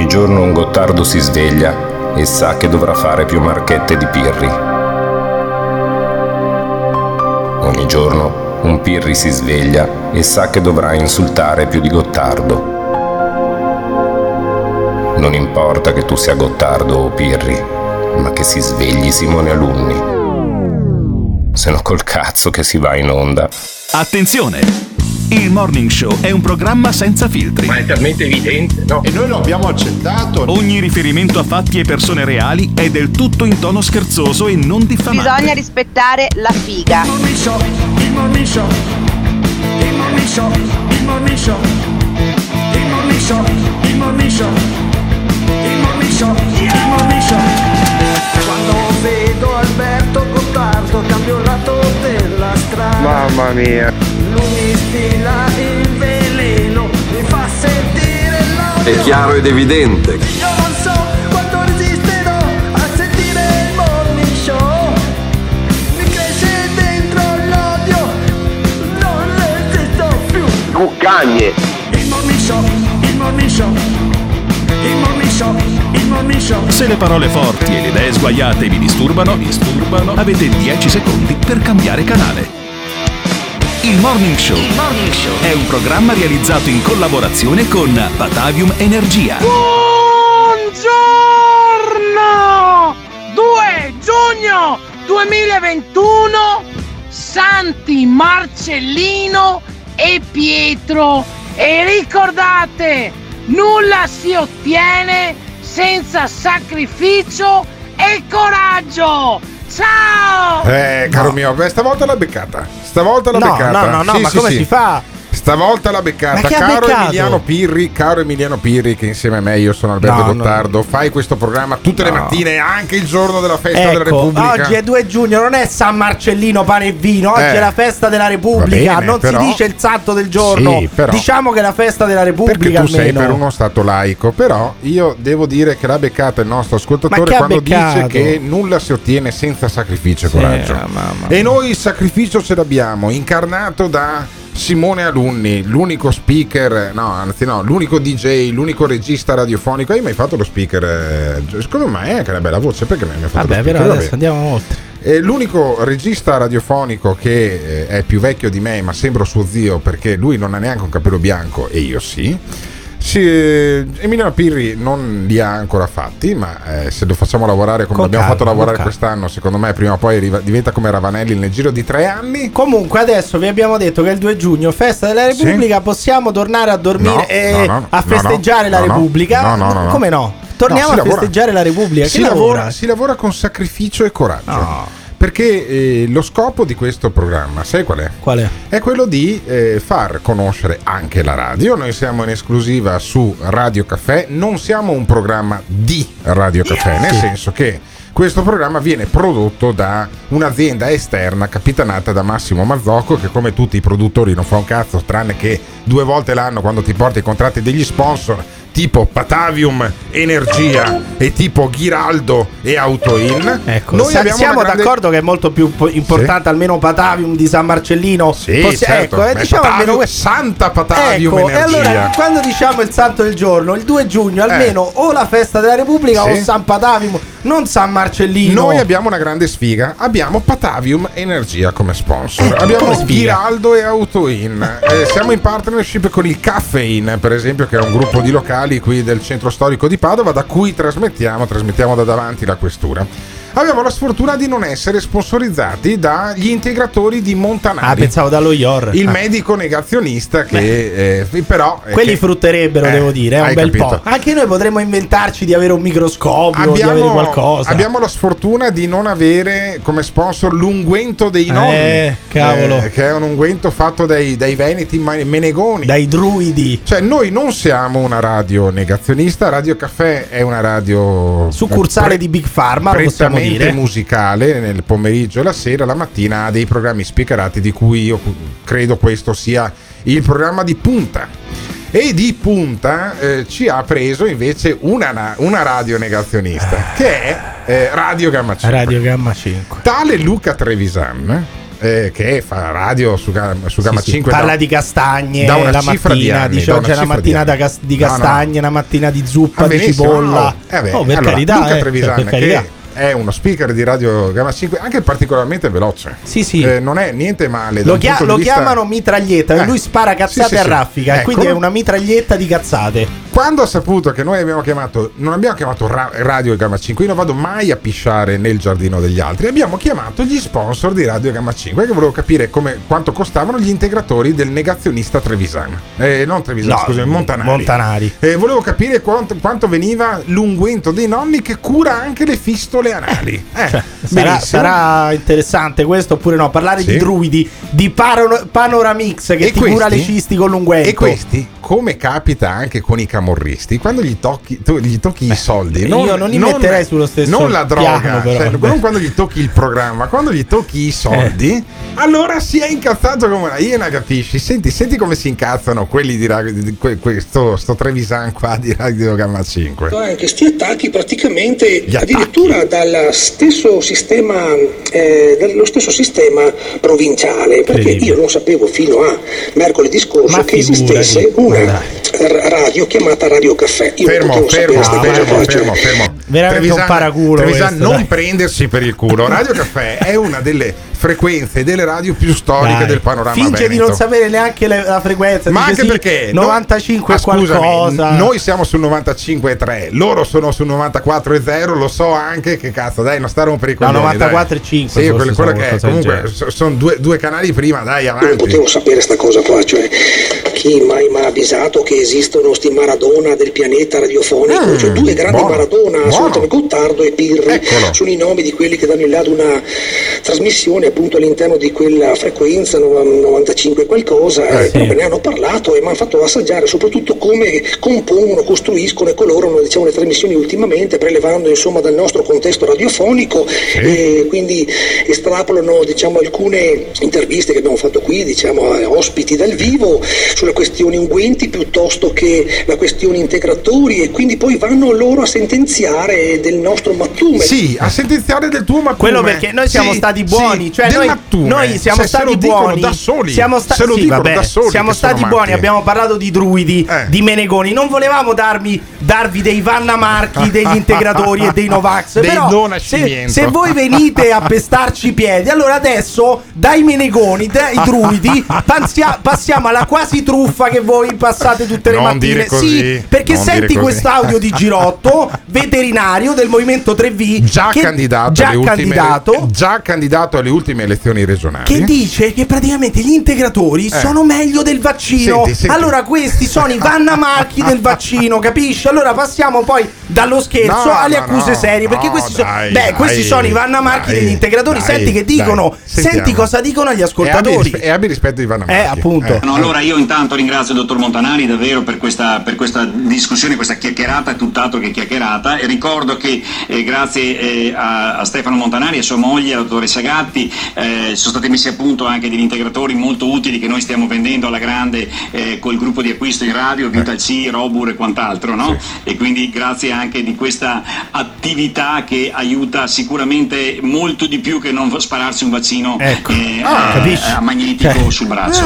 Ogni giorno un Gottardo si sveglia e sa che dovrà fare più marchette di Pirri. Ogni giorno un Pirri si sveglia e sa che dovrà insultare più di Gottardo. Non importa che tu sia Gottardo o Pirri, ma che si svegli Simone Alunni. Se no col cazzo che si va in onda. Attenzione! Il Morning Show è un programma senza filtri. Ma è talmente evidente, no? E noi lo abbiamo accettato. Ogni riferimento a fatti e persone reali è del tutto in tono scherzoso e non diffamante. Bisogna rispettare la figa. Il morning show, il morning show, il morning show, il morning show, il morning show, il morning show, il morning show, il morning show. Quando vedo Alberto Gottardo cambio il lato della strada. Mamma mia. Lui mi stila il veleno, mi fa sentire l'odio. È chiaro ed evidente. Io non so quanto resisterò a sentire il morning show. Mi cresce dentro l'odio, non resisto più. Cuccagne. Il morning show, il morning show, il morning show, il morning show. Se le parole forti e le idee sguaiate vi disturbano, vi disturbano, avete 10 secondi per cambiare canale. Il Morning Show è un programma realizzato in collaborazione con Batavium Energia. Buongiorno! 2 giugno 2021 Santi Marcellino e Pietro e ricordate nulla si ottiene senza sacrificio e coraggio ciao Eh, caro mio, beh, stavolta l'ha beccata. Stavolta l'ha No, beccata. no, no, no, Sì, ma sì, come sì. si fa? Stavolta l'ha beccata. Caro beccato? Emiliano Pirri, caro Emiliano Pirri, che insieme a me io sono Alberto No, no, Gottardo, fai questo programma tutte le No. mattine, anche il giorno della festa della Ecco, Repubblica. oggi è 2 giugno, non è San Marcellino pane e vino, oggi Eh. è la festa della Repubblica, bene, non però- si dice il santo del giorno. Sì, però- Diciamo che è la festa della Perché Repubblica tu sei almeno. per uno stato laico, però io devo dire che l'ha beccata il nostro ascoltatore quando dice beccato? che nulla si ottiene senza sacrificio e Sì, coraggio. mamma. E noi il sacrificio ce l'abbiamo, incarnato da Simone Alunni, l'unico speaker, no, anzi no, l'unico DJ, l'unico regista radiofonico. Hai mai fatto lo speaker? eh, Secondo me è che è una bella voce, perché non hai mai fatto Vabbè, lo però adesso andiamo oltre. È l'unico regista radiofonico che eh, è più vecchio di me, ma sembro suo zio perché lui non ha neanche un capello bianco e io sì. Sì, Emiliano Pirri non li ha ancora fatti, ma eh, se lo facciamo lavorare come Con l'abbiamo calma, fatto lavorare quest'anno, secondo me prima o poi arriva- diventa come Ravanelli nel giro di tre anni. Comunque adesso vi abbiamo detto che il 2 giugno, festa della Sì. Repubblica, possiamo tornare a dormire No, e no, no, a festeggiare la Repubblica. no, no. Come no? Torniamo No, a lavora. festeggiare la Repubblica. Si lavora? si lavora con sacrificio e coraggio. No. Perché eh, lo scopo di questo programma, sai qual è? Qual è? è quello di eh, far conoscere anche la radio. Noi siamo in esclusiva su Radio Caffè, non siamo un programma di Radio Caffè, nel senso che questo programma viene prodotto da un'azienda esterna capitanata da Massimo Mazzocco che come tutti i produttori non fa un cazzo tranne che due volte l'anno quando ti porta i contratti degli sponsor tipo Patavium Energia e tipo Ghiraldo e Autoin. Ecco, Noi sa- siamo grande- d'accordo che è molto più po- importante almeno Patavium di San Marcellino. Sì, Possi- certo, ecco, eh, diciamo Patavium- almeno. Santa Patavium Ecco, e Energia. allora quando diciamo il santo del giorno, il 2 giugno, almeno o la festa della Repubblica Sì. o San Patavium, non San Marcellino. Noi abbiamo una grande sfiga, abbiamo Patavium Energia come sponsor, Eh, abbiamo come? Ghiraldo e Autoin, Eh, siamo in partnership con il Caffein, per esempio, che è un gruppo di locali qui del centro storico di Padova, da cui trasmettiamo, trasmettiamo da davanti la questura. Abbiamo la sfortuna di non essere sponsorizzati dagli integratori di Montanari. Ah, pensavo dallo IOR. il Ah. medico negazionista che eh, però eh, Quelli che- frutterebbero, eh, devo dire, un bel capito. po'. Anche noi potremmo inventarci di avere un microscopio, di avere Abbiamo, qualcosa. abbiamo la sfortuna di non avere come sponsor l'unguento dei nonni. Eh, cavolo. Eh, che è un unguento fatto dai, dai veneti menegoni. Dai druidi. Cioè, noi non siamo una radio negazionista. Radio Caffè è una radio Succursale pre- di Big Pharma, lo possiamo dire. musicale nel pomeriggio e la sera, la mattina ha dei programmi spiccherati di cui io credo questo sia il programma di punta. E di punta eh, ci ha preso invece una, na- una radio negazionista che è eh, Radio Gamma 5. Radio Gamma 5. Tale Luca Trevisan, eh, che fa radio su, su Gamma Sì, sì. 5 Parla da- di castagne da una la cifra di mattina, anni, dice oggi è una di mattina anni. cas- di No, no. castagne, una mattina di zuppa, A di cipolla. no? Eh beh, oh, per allora, carità, Luca eh, Trevisan, per carità. che è uno speaker di Radio Gamma 5, anche particolarmente veloce. Sì, sì. Eh, non è niente male. Lo, chia- lo vista- chiamano mitraglietta, Eh, lui spara cazzate sì, sì, a sì. raffica, e Ecco. quindi è una mitraglietta di cazzate. Quando ha saputo che noi abbiamo chiamato, non abbiamo chiamato Ra- Radio Gamma 5, io non vado mai a pisciare nel giardino degli altri, abbiamo chiamato gli sponsor di Radio Gamma 5, che volevo capire come, quanto costavano gli integratori del negazionista Trevisan. Eh, non Trevisan, No, scusami, Montanari. Montanari. Eh, volevo capire quanto, quanto veniva l'unguento dei nonni che cura anche le fistole anali. Eh, Sarà, benissimo. sarà interessante questo oppure no? Parlare Sì. di druidi, di Paro- Panoramix che E ti cura le questi? cisti con l'unguento. E questi, come capita anche con i camorristi, quando gli tocchi, tu, gli tocchi i soldi, non, io non li metterei sullo stesso non la droga, piano, però, cioè, non quando gli tocchi il programma, quando gli tocchi i soldi, allora si è incazzato come una iena, capisci? Senti, senti come si incazzano quelli di, radio- di que- questo sto Trevisan qua di Radio Gamma 5. anche questi attacchi praticamente addirittura stesso sistema eh, dallo stesso sistema provinciale perché io non sapevo fino a mercoledì scorso Ma che esistesse una dai. radio chiamata Radio Caffè io Fermo, fermo, fermo, fermo, fermo. Veramente un paraculo Trevisan, questo, non dai. prendersi per il culo. Radio Caffè è una delle frequenze delle radio più storiche Dai. del panorama Finge di veneto. non sapere neanche le- la frequenza. Ma anche sì, perché no- 95 Ma e scusami, qualcosa. n- Noi siamo sul 95,3, loro sono sul 94,0 Lo so anche che cazzo, dai, non stare un per i No, coglioni, 94,5 Sì, quello, quello che è. Comunque, genere. sono due, due canali prima, dai, io non avanti. potevo sapere sta cosa qua cioè chi mai mi ha avvisato che esistono sti Maradona del pianeta radiofonico Mm, cioè due grandi buono, Maradona buono. assolutamente Gottardo e Pirri Eccolo. sono i nomi di quelli che danno in là ad una trasmissione appunto all'interno di quella frequenza no- 95 qualcosa Eh, e sì. ne hanno parlato e mi hanno fatto assaggiare soprattutto come compongono, costruiscono e colorano diciamo, le trasmissioni ultimamente prelevando insomma dal nostro contesto radiofonico e quindi estrapolano diciamo, alcune interviste che abbiamo fatto qui diciamo, a ospiti dal vivo sulle questioni unguenti piuttosto che la questione integratori e quindi poi vanno loro a sentenziare del nostro mattume Sì, a sentenziare del tuo mattume. Quello perché noi siamo Sì, stati buoni, sì, cioè noi, noi siamo Se- se stati buoni da soli. Siamo sta- Se lo sì, vabbè, da soli siamo stati buoni, abbiamo parlato di druidi, Eh. di menegoni. Non volevamo darvi, darvi dei Vanna Marchi, degli integratori e dei Novax. Dei però se, se voi venite a pestarci i piedi, allora adesso dai menegoni, dai druidi, passia- passiamo alla quasi truffa che voi passate tutte le Non mattine. Sì, perché non senti quest'audio di Girotto, veterinario del Movimento 3V, Già candidato, già alle ultime, candidato già candidato alle ultime elezioni regionali. che dice che praticamente gli integratori Eh. sono meglio del vaccino. Senti, senti. Allora questi sono i vannamacchi del vaccino, capisci? Allora passiamo poi dallo scherzo No, alle no, accuse no, serie, perché no, questi, dai, sono, beh, dai, questi sono i vannamarchi dai, degli integratori. dai, senti che dai, dicono, sentiamo. senti cosa dicono agli ascoltatori. e abbi rispetto di Ivano Eh, appunto. No, allora io intanto ringrazio il dottor Montanari davvero per questa, per questa discussione, questa chiacchierata, è tutt'altro che chiacchierata e ricordo che eh, grazie eh, a, a Stefano Montanari e a sua moglie, alla dottoressa Gatti, eh, sono stati messi a punto anche degli integratori molto utili che noi stiamo vendendo alla grande eh, col gruppo di acquisto in radio, Vital C, Robur e quant'altro, no? E quindi grazie anche di questa attività che aiuta sicuramente molto di più che non spararsi un vaccino Ecco. eh, Ah, eh, magnetico Cioè. sul braccio.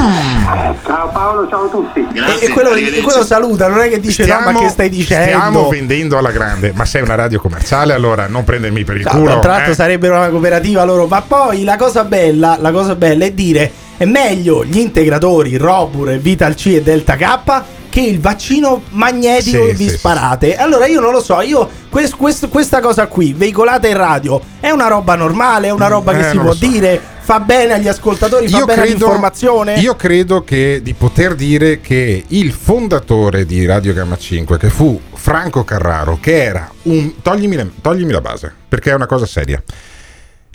ciao Paolo ciao a tutti E, Grazie, e quello, e quello saluta, non è che dice no, ma che stai dicendo? Stiamo vendendo alla grande, ma sei una radio commerciale, allora non prendermi per il No, culo. tra l'altro eh. sarebbero una cooperativa loro, ma poi la cosa bella, la cosa bella è dire è meglio gli integratori Robur, Vital C e Delta K che il vaccino magnetico Sì, vi sì, sparate. Allora io non lo so, io quest- quest- questa cosa qui, veicolata in radio, è una roba normale, è una roba Eh, che si non può so. dire, fa bene agli ascoltatori, fa Io bene credo, all'informazione. io credo che di poter dire che il fondatore di Radio Gamma 5, che fu Franco Carraro, che era un. Toglimi, toglimi la base, perché è una cosa seria.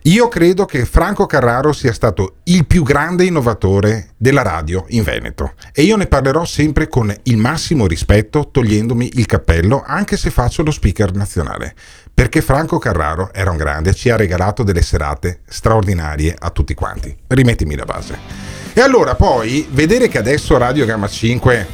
Io credo che Franco Carraro sia stato il più grande innovatore della radio in Veneto e io ne parlerò sempre con il massimo rispetto, togliendomi il cappello, anche se faccio lo speaker nazionale. Perché Franco Carraro era un grande ci ha regalato delle serate straordinarie a tutti quanti. Rimettimi la base. E allora poi vedere che adesso Radio Gamma 5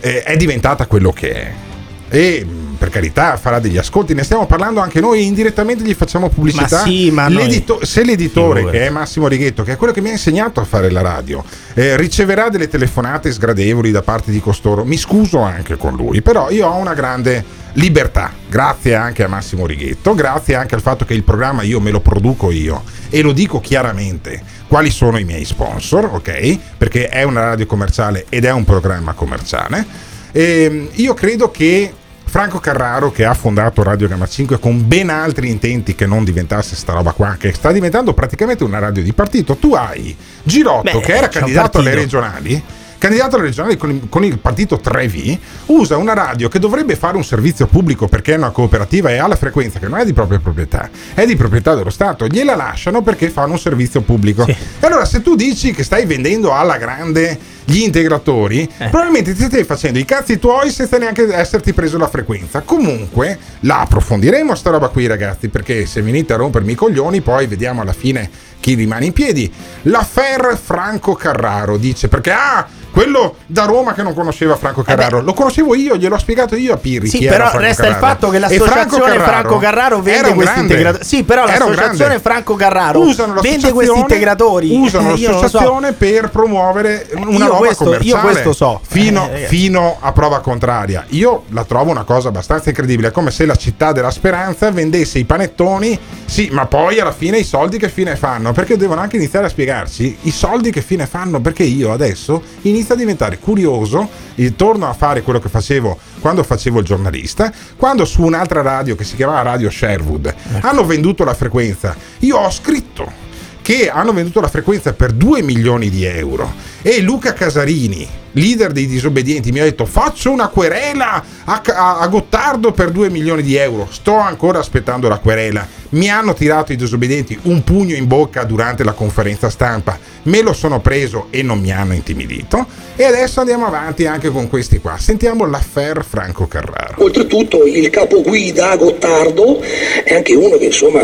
eh, è diventata quello che è. E mh, per carità farà degli ascolti, ne stiamo parlando anche noi, indirettamente gli facciamo pubblicità. Ma sì, ma L'edito- se l'editore, Figurati. che è Massimo Righetto, che è quello che mi ha insegnato a fare la radio, eh, riceverà delle telefonate sgradevoli da parte di costoro, mi scuso anche con lui, però io ho una grande libertà, grazie anche a Massimo Righetto, grazie anche al fatto che il programma io me lo produco io e lo dico chiaramente quali sono i miei sponsor, ok? Perché è una radio commerciale ed è un programma commerciale. E io credo che Franco Carraro, che ha fondato Radio Gamma 5 con ben altri intenti che non diventasse sta roba qua, che sta diventando praticamente una radio di partito. Tu hai Girotto, Beh, che era candidato alle regionali. Candidato alle regionali con il, partito 3V, usa una radio che dovrebbe fare un servizio pubblico perché è una cooperativa e ha la frequenza che non è di propria proprietà, è di proprietà dello Stato. Gliela lasciano perché fanno un servizio pubblico. E allora, se tu dici che stai vendendo alla grande gli integratori, probabilmente ti stai facendo i cazzi tuoi senza neanche esserti preso la frequenza. Comunque, la approfondiremo sta roba qui, ragazzi, perché se venite a rompermi i coglioni, poi vediamo alla fine chi rimane in piedi. L'affair Franco Carraro dice perché ah quello da Roma che non conosceva Franco Carraro lo conoscevo io gliel'ho spiegato io a Pirri Sì, però Franco resta il Carraro. fatto che l'associazione Franco Carraro, vende questi integratori. Sì, però l'associazione. Franco Carraro vende l'associazione- questi integratori. usano Eh, io lo so. l'associazione per promuovere una Io roba questo- io commerciale questo so. fino, Eh, ragazzi. fino a prova contraria io la trovo una cosa abbastanza incredibile è come se la città della speranza vendesse i panettoni sì ma poi alla fine i soldi che fine fanno perché devono anche iniziare a spiegarci i soldi che fine fanno perché io adesso inizio a diventare curioso e torno a fare quello che facevo quando facevo il giornalista quando su un'altra radio che si chiamava Radio Sherwood hanno venduto la frequenza. Io ho scritto che hanno venduto la frequenza per 2 milioni di euro e Luca Casarini, leader dei disobbedienti, mi ha detto faccio una querela a, a- a Gottardo per 2 milioni di euro, sto ancora aspettando la querela, mi hanno tirato i disobbedienti un pugno in bocca durante la conferenza stampa, me lo sono preso e non mi hanno intimidito. E adesso andiamo avanti anche con questi qua, sentiamo l'affair Franco Carraro. Oltretutto il capo guida Gottardo è anche uno che insomma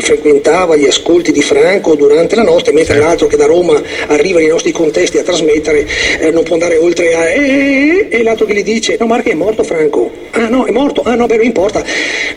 frequentava gli ascolti di Franco durante la notte, mentre l'altro che da Roma arriva nei nostri contesti a trasmettere eh, non può andare oltre a "Eh", e l'altro che gli dice no Marco è morto Franco, ah no è morto, ah no beh non importa.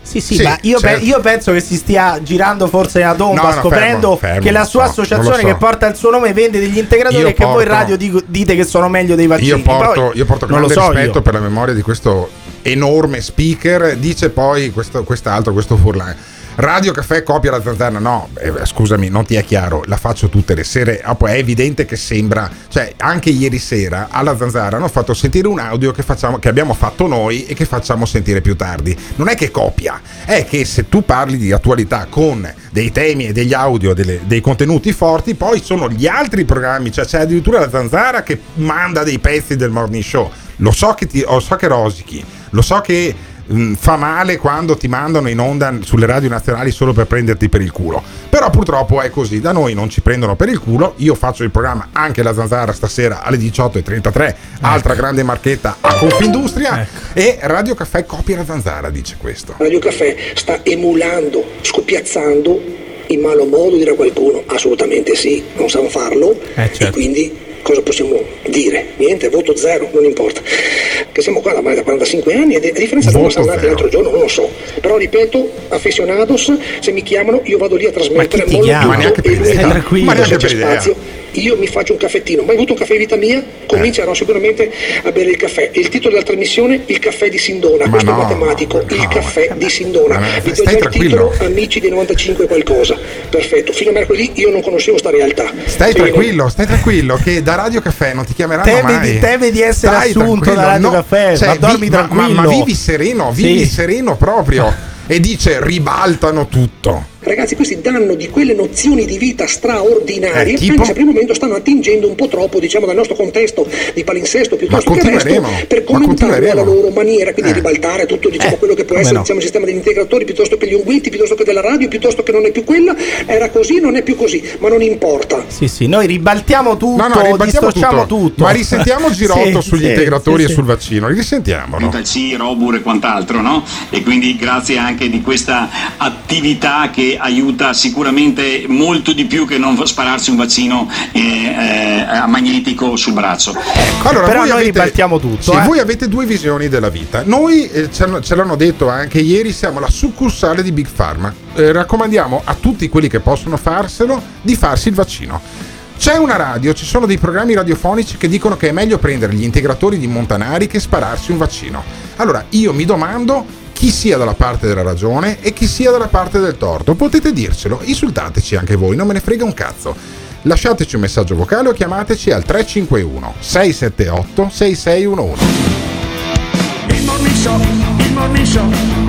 Sì, sì, ma io, pe- certo. io penso che si stia girando forse a tomba No, no, scoprendo fermo, fermo, che la sua so, associazione so. che porta il suo nome vende degli integratori Io e che voi in radio dico- dite che sono meglio dei vaccini. Io porto, Poi, io porto non lo grande so rispetto io. per la memoria di questo enorme speaker. Dice poi questo, quest'altro, questo Furlan. Radio Caffè copia la zanzara. No, eh, scusami, non ti è chiaro. La faccio tutte le sere. Ah, poi è evidente che sembra. Cioè, anche ieri sera alla zanzara hanno fatto sentire un audio che, facciamo, che abbiamo fatto noi e che facciamo sentire più tardi. Non è che copia, è che se tu parli di attualità con dei temi e degli audio, delle- dei contenuti forti, poi sono gli altri programmi. Cioè, c'è addirittura la zanzara che manda dei pezzi del morning show. Lo so che, ti, lo so che rosichi, lo so che mh, fa male quando ti mandano in onda sulle radio nazionali solo per prenderti per il culo. Però purtroppo è così, da noi non ci prendono per il culo. Io faccio il programma anche la zanzara stasera alle 18.33, altra grande marchetta a Confindustria. E Radio Caffè copia la zanzara, dice questo. Radio Caffè sta emulando, scoppiazzando in malo modo dirà qualcuno, assolutamente sì, non sanno farlo certo. e quindi cosa possiamo dire? Niente, voto zero, non importa. che siamo qua da, da 45 anni e a differenza di siamo andati l'altro giorno non lo so. Però ripeto, affezionados, se mi chiamano io vado lì a trasmettere chi ti chiama? Ma neanche per idea. tranquillo. Ma neanche per idea. spazio io mi faccio un caffettino. Mai avuto un caffè in vita mia? Comincerò sicuramente a bere il caffè. Il titolo della trasmissione, il caffè di Sindona. Ma Questo no, è matematico, il caffè di Sindona. Ma Vi do già il titolo, amici dei 95 qualcosa. Perfetto. Fino a mercoledì io non conoscevo sta realtà. Stai Bene. tranquillo, stai tranquillo che da Radio Caffè non ti chiameranno Temi mai. di- temi di essere Stai assunto da Radio Caffè, ma dormi ma- tranquillo. Ma, ma vivi sereno, vivi Sì. sereno proprio. E dice ribaltano tutto. Ragazzi, questi danno di quelle nozioni di vita straordinarie, Eh, tipo? anche se per il momento stanno attingendo un po' troppo, diciamo, dal nostro contesto di palinsesto piuttosto che resto, per alla continueremo. loro maniera, quindi Eh. ribaltare tutto diciamo, quello che può essere no. diciamo, il sistema degli integratori piuttosto che gli unguenti, piuttosto che della radio, piuttosto che non è più quella, era così, non è più così, ma non importa. Sì, sì, noi ribaltiamo tutto, No, no, ribaltiamo distorciamo tutto. tutto. Ma risentiamo Girotto Sì, sugli sì, integratori sì, e sì. sul vaccino. Risentiamolo. C, Robur e quant'altro, no? E quindi grazie anche di questa attività che aiuta sicuramente molto di più che non spararsi un vaccino eh, eh, magnetico sul braccio. Allora, Però voi noi avete- ribaltiamo tutto, Sì, eh. voi avete due visioni della vita. Noi, eh, ce, ce l'hanno detto anche ieri, siamo la succursale di Big Pharma. Eh, raccomandiamo a tutti quelli che possono farselo di farsi il vaccino. C'è una radio, ci sono dei programmi radiofonici che dicono che è meglio prendere gli integratori di Montanari che spararsi un vaccino. Allora, io mi domando chi sia dalla parte della ragione e chi sia dalla parte del torto. Potete dircelo, insultateci anche voi, non me ne frega un cazzo. Lasciateci un messaggio vocale o chiamateci al 351 678 6611. Il morning show, il morning show,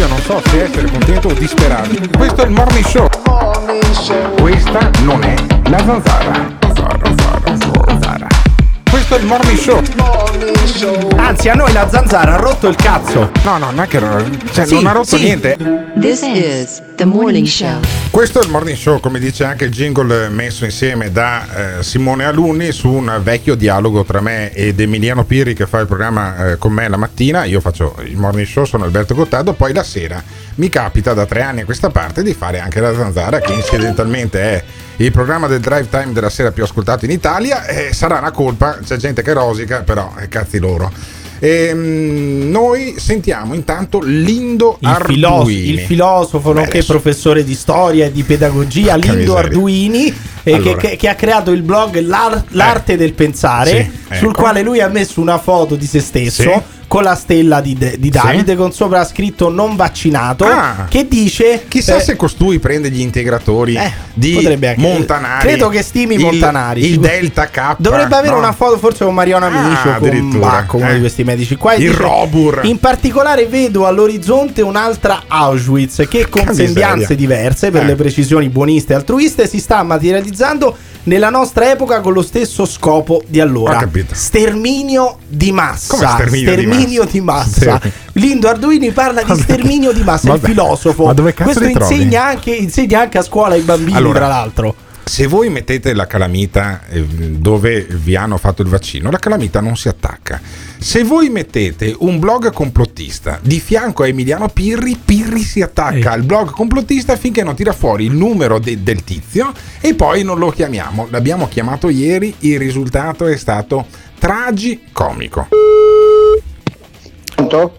Io non so se essere contento o disperato. Questo è il morning show. Questa non è la zanzara. Questo è il morning show. Anzi, a noi la zanzara ha rotto il cazzo. No, no, non è che cioè, Sì, non ha rotto sì. niente. This is the morning show. Questo è il morning show, come dice anche il jingle messo insieme da eh, Simone Alunni su un vecchio dialogo tra me ed Emiliano Pirri che fa il programma eh, con me la mattina. Io faccio il morning show, sono Alberto Gottardo, poi la sera mi capita da tre anni a questa parte di fare anche la zanzara, che incidentalmente è il programma del drive time della sera più ascoltato in Italia. E sarà una colpa, c'è gente che rosica, però eh, cazzi loro. Ehm, noi sentiamo intanto Lindo Il, Arduini. il filosofo, nonché adesso- professore di storia e di pedagogia, Lindo miseria. Arduini, eh, Allora. che, che- che ha creato il blog L'Ar- L'arte del pensare, Sì, sul ecco. quale lui ha messo una foto di se stesso. Sì. Con la stella di, De- di Davide, con sopra scritto non vaccinato, Ah. che dice: Chissà eh, se costui prende gli integratori di potrebbe anche- Montanari. Credo che stimi il, Montanari. Il Delta K. Dovrebbe avere no? una foto forse con Mariano Amici Ah, o con. Bacco, uno Eh. di questi medici qua. Il dice, Robur. In particolare vedo all'orizzonte un'altra Auschwitz che con sembianze diverse per Eh. le precisioni buoniste e altruiste si sta materializzando nella nostra epoca con lo stesso scopo di allora. Sterminio di massa. Come sterminio di massa? di massa. Ster- Lindo Arduini parla di sterminio di massa, il Vabbè. filosofo. Ma dove cazzo Questo insegna anche, insegna anche a scuola ai bambini, Allora, tra l'altro. Se voi mettete la calamita eh, dove vi hanno fatto il vaccino, la calamita non si attacca. Se voi mettete un blog complottista di fianco a Emiliano Pirri, Pirri si attacca al blog complottista finché non tira fuori il numero de- del tizio e poi non lo chiamiamo. L'abbiamo chiamato ieri, il risultato è stato tragicomico.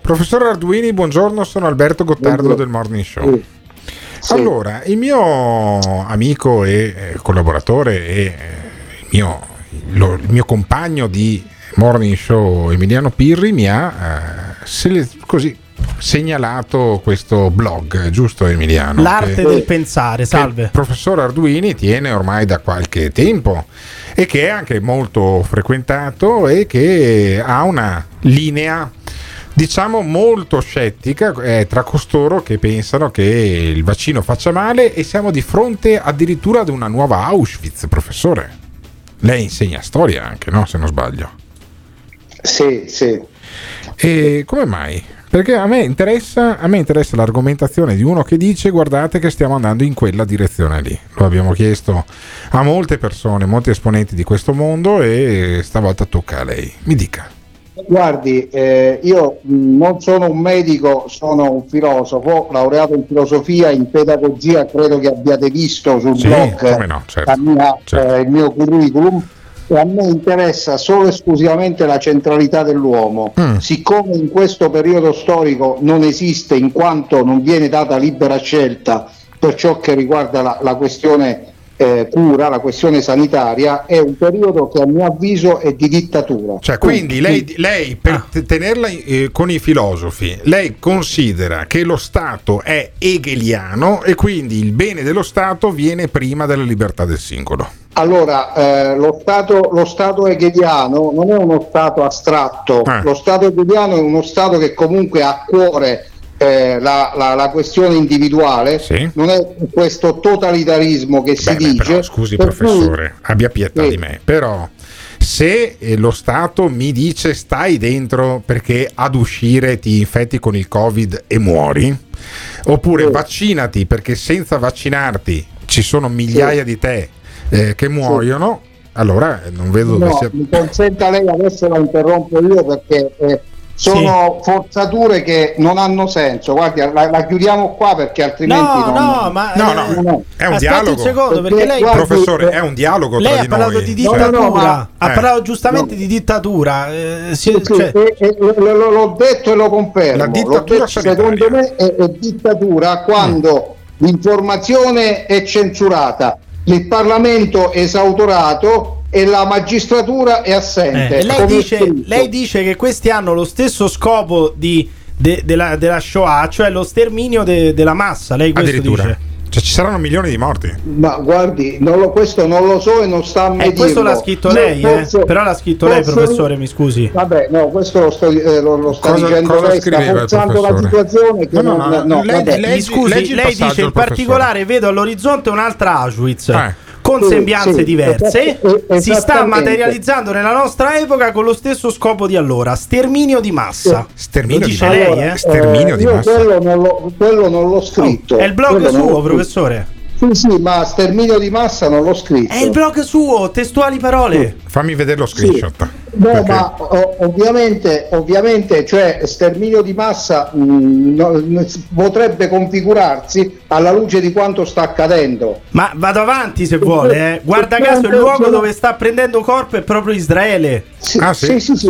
Professor Arduini, buongiorno, sono Alberto Gottardo del Morning Show. Allora, il mio amico e eh, collaboratore e eh, il mio, lo- il mio compagno di Morning Show Emiliano Pirri mi ha eh, sele- così segnalato questo blog, giusto Emiliano? L'arte Che- del pensare, salve. il professor Arduini tiene ormai da qualche tempo e che è anche molto frequentato e che ha una linea diciamo molto scettica eh, tra costoro che pensano che il vaccino faccia male e siamo di fronte addirittura ad una nuova Auschwitz, professore. Lei insegna storia anche, no? Se non sbaglio. Sì, sì. E come mai? Perché a me, interessa, a me interessa l'argomentazione di uno che dice guardate che stiamo andando in quella direzione lì. Lo abbiamo chiesto a molte persone, molti esponenti di questo mondo e stavolta tocca a lei. Mi dica. Guardi, eh, io non sono un medico, sono un filosofo, laureato in filosofia, in pedagogia, credo che abbiate visto sul Sì, blog no, certo, mia- eh, il mio curriculum. E a me interessa solo e esclusivamente la centralità dell'uomo. Mm. Siccome in questo periodo storico non esiste, in quanto non viene data libera scelta per ciò che riguarda la, la questione eh, cura, la questione sanitaria, è un periodo che a mio avviso è di dittatura. Cioè, quindi lei, lei, per t- tenerla eh, con i filosofi, lei considera che lo Stato è hegeliano e quindi il bene dello Stato viene prima della libertà del singolo. Allora, eh, lo, stato, lo Stato hegeliano non è uno Stato astratto, Ah. lo Stato hegeliano è uno Stato che comunque ha a cuore eh, la, la- la questione individuale, non è questo totalitarismo che si beh, dice. però, scusi per cui- professore, abbia pietà Sì. di me, però se eh, lo Stato mi dice stai dentro perché ad uscire ti infetti con il Covid e muori, oppure vaccinati perché senza vaccinarti ci sono migliaia di te eh, che muoiono, allora non vedo dove No, sia... mi consenta lei adesso la interrompo io perché eh, sono forzature che non hanno senso. Guardi, la, la chiudiamo qua perché altrimenti No, non... no, ma No, no, è un dialogo. un secondo, perché lei- professore, è un dialogo Lei tra ha parlato noi. di dittatura, No, no, no, ma- ha Eh. parlato giustamente di dittatura. eh, si- Sì, cioè- e- e- lo- lo- l'ho detto e lo confermo. La dittatura detto, secondo me è, è dittatura quando l'informazione è censurata, il Parlamento è esautorato e la magistratura è assente. Eh, lei, dice, lei dice che questi hanno lo stesso scopo di, de- della, della Shoah, cioè lo sterminio de- della massa. Lei questo Addirittura. dice. Cioè, ci saranno milioni di morti. Ma guardi, non lo- questo non lo so e non sta a me Eh, questo l'ha scritto Io lei, eh? forse- però l'ha scritto lei, forse- professore, mi scusi. Vabbè, no, questo lo, sto, eh, lo, lo sta Cosa- dicendo cosa lei, sta forzando la situazione che No, no, non, no, no, lei- lei- Mi scusi, lei dice professore. particolare vedo all'orizzonte un'altra Auschwitz Eh. Con Sì, sembianze sì, diverse. esatto, Si sta materializzando nella nostra epoca con lo stesso scopo di allora: sterminio di massa. Sterminio Lo di lei, Allora, eh? Sterminio eh, di massa. Quello non, l'ho, quello non l'ho scritto. È il blog Quello suo, professore. Sì, sì, ma sterminio di massa non l'ho scritto. È il blog suo, testuali parole. Fammi vedere lo Sì. screenshot. No, Perché- ma ovviamente, ovviamente, cioè sterminio di massa mh, no- n- potrebbe configurarsi alla luce di quanto sta accadendo. Ma vado avanti se vuole, eh. Guarda caso il luogo dove sta prendendo corpo è proprio Israele. Sì, Ah, sì, sì, sì.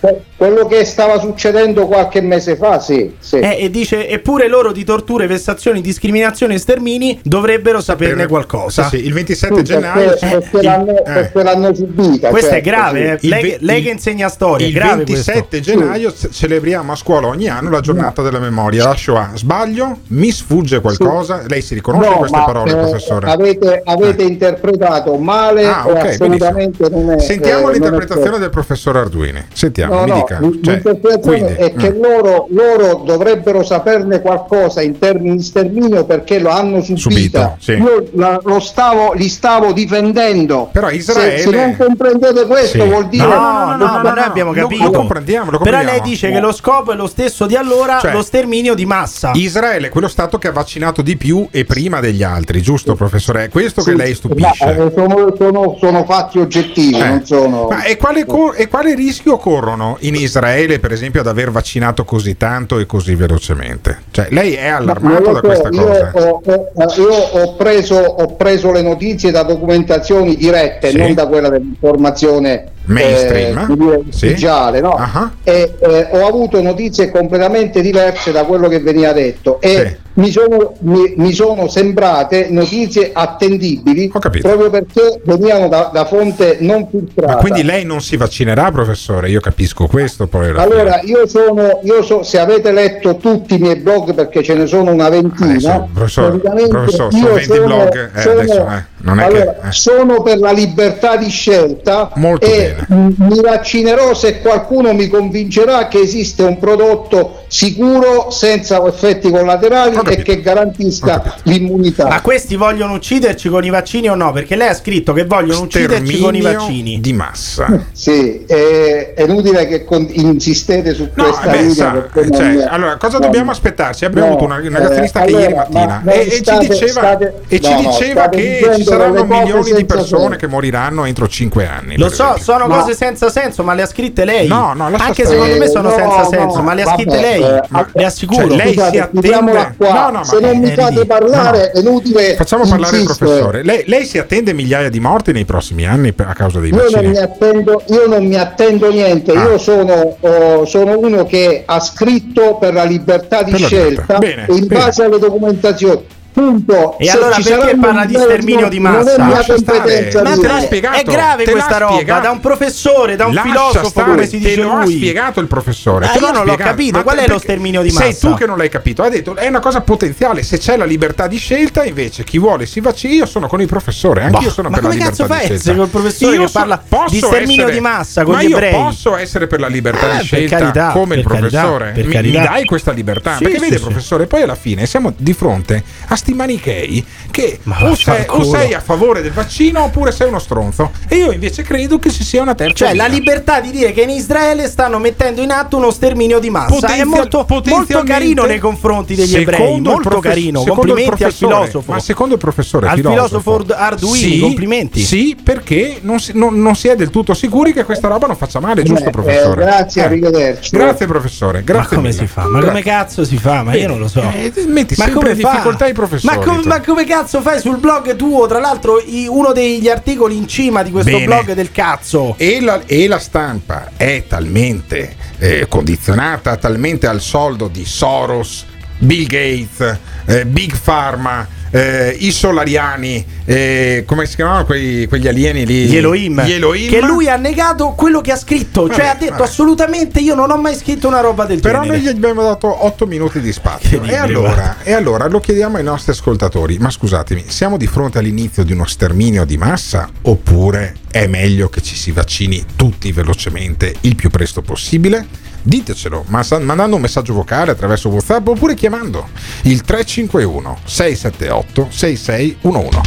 Que- Quello che stava succedendo qualche mese fa, sì. sì. Eh, e dice, eppure loro di torture, vessazioni, discriminazioni e stermini dovrebbero saperne qualcosa. Sì, sì, il 27 Sì, gennaio. perché, perché il- l'hanno, eh. perché l'hanno subita. Questo è certo, grave, sì. eh. Lei, che insegna storia, è Il grave 27 questo. gennaio ce- celebriamo a scuola ogni anno la giornata della memoria, la Shoah. Sbaglio? Mi sfugge qualcosa? Lei si riconosce in No, queste parole, eh, professore? Avete, avete interpretato male Ah, e ok, assolutamente non è. Sentiamo eh, è l'interpretazione corretto. del professor Arduini. Sentiamo, No, mi no, dica. Cioè, l'interpretazione quindi, è che mm. loro, loro dovrebbero saperne qualcosa in termini di sterminio perché lo hanno. Subito, sì. Io la- lo stavo, li stavo difendendo. Però Israele- Se, se non comprendete questo, Sì. vuol dire. No, no, no, ma noi abbiamo lo- capito. lo comprendiamo, lo Però comprendiamo. lei dice che lo scopo è lo stesso di allora, Cioè, lo sterminio di massa. Israele è quello stato che ha vaccinato di più e prima degli altri, giusto, professore? È questo che Sì, lei stupisce. ma, eh, sono, sono- sono fatti oggettivi, Eh. non sono. Ma e quale, co- e quale rischio corrono in Israele, per esempio, ad aver vaccinato così tanto e così velocemente? Cioè, lei è allarmato lo da so, questa io, cosa? ho, ho- io ho preso, ho preso le notizie da documentazioni dirette, Sì. non da quella dell'informazione Mainstream? eh, dire, Sì. ufficiale, no? Ah. E eh, ho avuto notizie completamente diverse da quello che veniva detto e mi, sono, mi- mi sono sembrate notizie attendibili proprio perché venivano da, da fonte non filtrata. Ma quindi lei non si vaccinerà, professore? Io capisco questo poi. Allora, io sono, io so, se avete letto tutti i miei blog, perché ce ne sono una ventina, Adesso, professor, professor, io sono 20 sono- blog, eh, sono- adesso, eh, Allora, che... eh. sono per la libertà di scelta Molto e m- mi vaccinerò se qualcuno mi convincerà che esiste un prodotto sicuro, senza effetti collaterali e che garantisca l'immunità. Ma questi vogliono ucciderci con i vaccini o no? Perché lei ha scritto che vogliono ucciderci con i Sterminio vaccini. di massa. Sì, è, è inutile che con- insistete su No, questa beh, linea. sa, cioè, non- allora, cosa no, dobbiamo aspettarci? Abbiamo no, avuto una, una eh, gazzerista che allora, ieri mattina ma e, voi e ci state- diceva, state- e ci diceva state che ci saranno milioni di persone senso. che moriranno entro 5 anni. Lo so, esempio. sono cose senza senso, ma le ha scritte lei. No, no, Anche secondo me sono Eh, senza senso, ma le ha scritte lei. eh, le assicuro. cioè, lei si attende- qua. No, no, ma- se non mi fate Ridi. parlare è inutile Facciamo parlare il professore. Lei, lei si attende migliaia di morti nei prossimi anni a causa dei Io non, vaccini? mi attendo, io non mi attendo niente, Ah. io sono, oh, sono uno che ha scritto per la libertà di Per scelta libertà. Bene, in bene. base alle documentazioni. Punto. E Se allora ci perché parla di sterminio di massa? Non è competenza. Ma di te spiegato. È grave te questa roba, spiegato. da un professore, da un Lascia filosofo, stare, come si dice te lo ha lui. spiegato il professore. Ah, te io non l'ho capito, Ma qual te- è lo sterminio di Sei massa? tu che non l'hai capito. Ha detto è una cosa potenziale. Se c'è la libertà di scelta, invece, chi vuole si vaccina. Io sono con il professore. Anche Boh, io sono ma per la come libertà cazzo fa di a scelta. essere col professore Io che parla di sterminio di massa con ma gli io ebrei? posso essere per la libertà di per scelta come il professore. mi, dai questa libertà? Perché vede, professore, poi alla fine siamo di fronte a sti manichei che Ma o sei, o sei a favore del vaccino oppure sei uno stronzo. E io invece credo che ci sia una terza Cioè, la via. libertà di dire che in Israele stanno mettendo in atto uno sterminio di massa è Potenzial- molto, molto potenzialmente- carino nei confronti degli ebrei. Molto profe- carino. Complimenti al filosofo. Ma secondo il professore Al filosofo, filosofo Arduini, sì, complimenti. Sì, perché non si, non- non si è del tutto sicuri che questa roba non faccia male, giusto, Eh, professore? eh, grazie, arrivederci. Grazie, professore. Ma Grazie come mille. si fa? Ma Gra- come cazzo si fa? Ma io non lo so. Eh, metti ma sempre in fa? difficoltà i professori. Ma, com- ma come cazzo fai sul blog tuo? Tra l'altro, i- uno degli articoli in cima di questo Bene. blog del cazzo. E la, e la stampa è talmente eh, condizionata, talmente al soldo di Soros, Bill Gates, eh, Big Pharma, eh, i solariani, eh, come si chiamavano quei- quegli alieni lì? Gli Elohim, Gli Elohim. che lui ha negato quello che ha scritto, cioè Vabbè, ha detto vabbè. assolutamente io non ho mai scritto una roba del Però genere. noi gli abbiamo dato 8 minuti di spazio. E allora, e allora lo chiediamo ai nostri ascoltatori: ma scusatemi, siamo di fronte all'inizio di uno sterminio di massa? Oppure è meglio che ci si vaccini tutti velocemente il più presto possibile? Ditecelo, mandando un messaggio vocale attraverso WhatsApp oppure chiamando il 351 678 6611.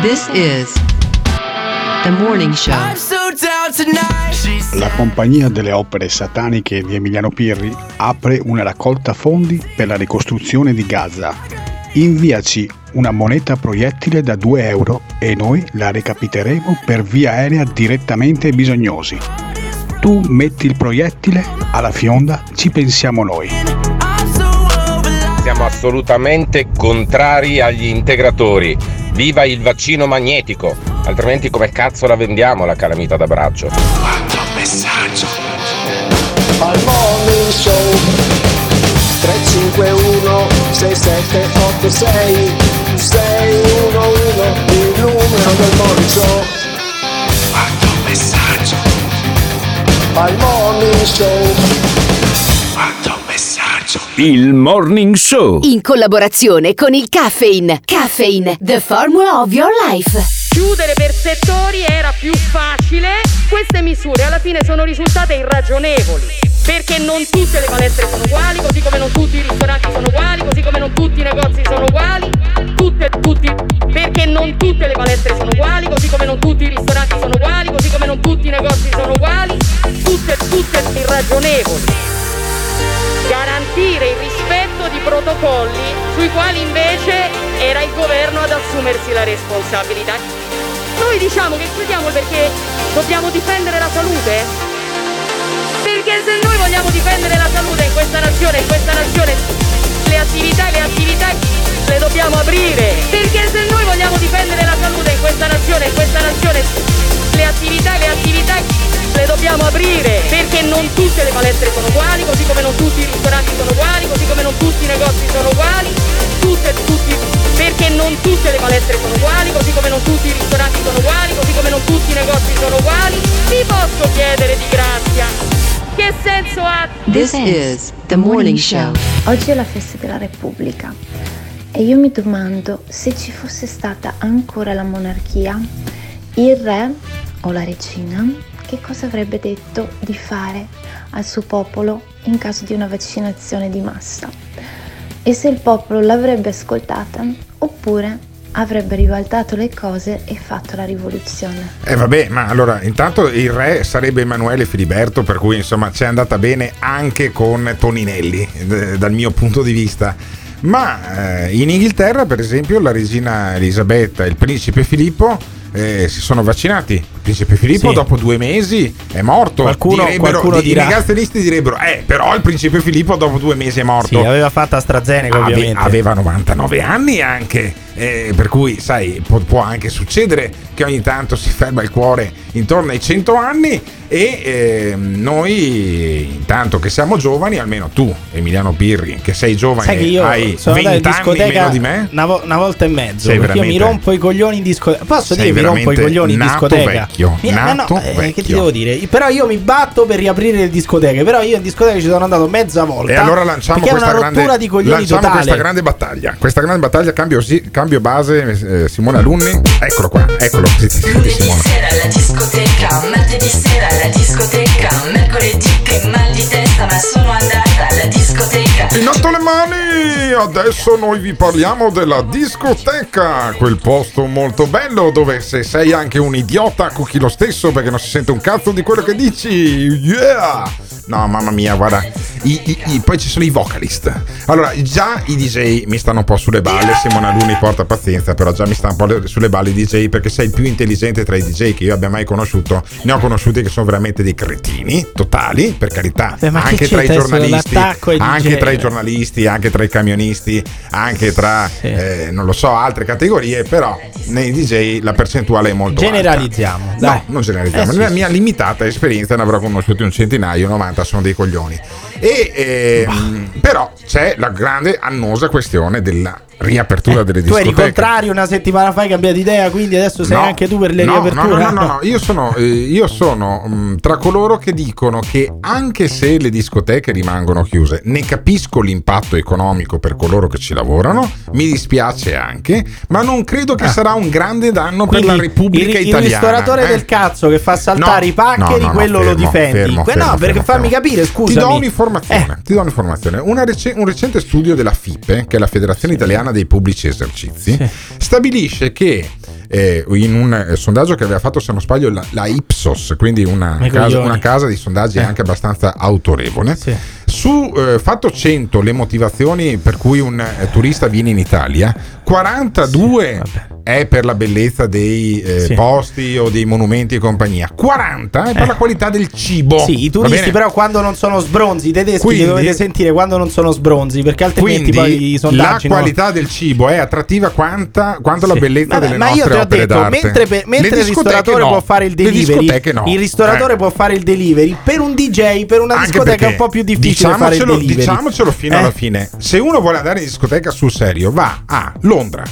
This is the morning show. La compagnia delle opere sataniche di Emiliano Pirri apre una raccolta fondi per la ricostruzione di Gaza. Inviaci una moneta proiettile da 2 euro e noi la recapiteremo per via aerea direttamente ai bisognosi. Tu metti il proiettile, alla fionda ci pensiamo noi. Siamo assolutamente contrari agli integratori. Viva il vaccino magnetico, altrimenti come cazzo la vendiamo la calamita da braccio? messaggio. Al morning show 351 6786 611 il numero del morning show Al morning show Quanto messaggio. Il Morning Show. In collaborazione con il Caffeine. Caffeine, the formula of your life. Chiudere per settori era più facile. Queste misure alla fine sono risultate irragionevoli. Perché non tutte le palestre sono uguali, così come non tutti i ristoranti sono uguali, così come non tutti i negozi sono uguali. Tutte, tutti, perché non tutte le palestre sono uguali, così come non tutti i ristoranti sono uguali, così come non tutti i negozi sono uguali. Tutte, tutte irragionevoli garantire il rispetto di protocolli sui quali invece era il governo ad assumersi la responsabilità. Noi diciamo che chiudiamo perché dobbiamo difendere la salute? Perché se noi vogliamo difendere la salute in questa nazione, in questa nazione le attività, le attività le dobbiamo aprire. Perché se noi vogliamo difendere la salute in questa nazione, in questa nazione le attività, le attività le dobbiamo aprire perché non tutte le palestre sono uguali, così come non tutti i ristoranti sono uguali, così come non tutti i negozi sono uguali, tutte, tutti, perché non tutte le palestre sono uguali, così come non tutti i ristoranti sono uguali, così come non tutti i negozi sono uguali. Vi posso chiedere di grazia, che senso ha? This is the morning show. Oggi è la festa della Repubblica E io mi domando se ci fosse stata ancora la monarchia, il re o la regina, che cosa avrebbe detto di fare al suo popolo in caso di una vaccinazione di massa e se il popolo l'avrebbe ascoltata oppure avrebbe ribaltato le cose e fatto la rivoluzione. Eh vabbè, ma allora intanto il re sarebbe Emanuele Filiberto, per cui insomma c'è andata bene anche con Toninelli, d- dal mio punto di vista. Ma eh, in Inghilterra, per esempio, la regina Elisabetta e il principe Filippo eh, si sono vaccinati. Il principe Filippo, Sì. dopo due mesi, è morto. Qualcuno- Direbbero- qualcuno di- dirà- I negazionisti direbbero: Eh, però il principe Filippo, dopo due mesi, è morto. Sì, aveva fatto AstraZeneca Ave- ovviamente. aveva 99 anni anche, eh, per cui sai, può, può anche succedere che ogni tanto si ferma il cuore intorno ai 100 anni e ehm, noi intanto che siamo giovani, almeno tu Emiliano Pirri, che sei giovane, Sai che io hai sono andato in 20 anni discoteca meno di me, Una, vo- una volta e mezzo. Sei perché io mi rompo i coglioni in discoteca. Posso dire mi rompo i coglioni in discoteca? vecchio, Mi- ma nato no, eh, che vecchio. ti devo dire? Però io mi batto per riaprire le discoteche. Però io in discoteca ci sono andato mezza volta. E allora lanciamo questa una rottura grande, di coglioni lanciamo totale. questa grande battaglia. Questa grande battaglia, cambio, sì- cambio base, eh, Simone Alunni. Eccolo qua, eccolo. Simone. sera alla discoteca, martedì sera alla discoteca, mercoledì che mal di testa ma sono andata alla discoteca. In alto le mani! Adesso noi vi parliamo della discoteca, quel posto molto bello dove se sei anche un idiota cucchi lo stesso perché non si sente un cazzo di quello che dici. Yeah! No, mamma mia, guarda. I- i- i- poi ci sono i vocalist. Allora, già i DJ mi stanno un po' sulle balle. Simone Aluni porta pazienza, però già mi sta un po' le- sulle balle i DJ perché sei il più intelligente tra i DJ che io abbia mai conosciuto. Ne ho conosciuti che sono veramente dei cretini totali, per carità. Eh, che anche tra i giornalisti, anche DJ? tra i giornalisti, anche tra i camionisti, anche tra eh, non lo so, altre categorie, però nei DJ la percentuale è molto alta. Generalizziamo. No, non generalizziamo. Eh, sì, Nella sì. mia limitata esperienza ne avrò conosciuti un centinaio, 90 sono dei coglioni. E ehm, però c'è la grande annosa questione della riapertura delle Tu eri discoteche. contrario una settimana fa hai cambiato idea, quindi adesso sei No, anche tu per le no, riaperture. No, no, no, no, io sono, eh, io sono mh, tra coloro che dicono che anche se le discoteche rimangono chiuse, ne capisco l'impatto economico per coloro che ci lavorano, mi dispiace anche, ma non credo che sarà un grande danno per Ah. Quindi la Repubblica il, Italiana. Il ristoratore eh. del cazzo che fa saltare i paccheri, quello lo fermo, difendi. fermo, fermo, no, perché fammi capire, scusami. Ti do un'informazione. Ti do un'informazione. Una rece- un recente studio della FIPE, che è la Federazione Italiana dei Pubblici Esercizi, stabilisce che eh, in un eh, sondaggio che aveva fatto, se non sbaglio, la, la Ipsos, quindi una casa, una casa di sondaggi Eh. anche abbastanza autorevole, su eh, fatto 100 le motivazioni per cui un eh, turista viene in Italia, 42 è per la bellezza dei eh, Sì. posti o dei monumenti e compagnia, 40 è per la qualità del cibo. Sì, i turisti però quando non sono sbronzi, tedeschi Quindi- li dovete sentire quando non sono sbronzi, perché altrimenti poi i la sondaggi no. qualità del cibo è attrattiva quanta, quanto la Sì. bellezza Vabbè, delle ma io nostre ti ho opere detto, d'arte. mentre, per- mentre il ristoratore no. può fare il delivery, no. il ristoratore Eh. può fare il delivery, per un DJ, per una Anche discoteca è un po' più difficile fare il diciamocelo, delivery. diciamocelo fino Eh? alla fine. Se uno vuole andare in discoteca sul serio, va a Londra.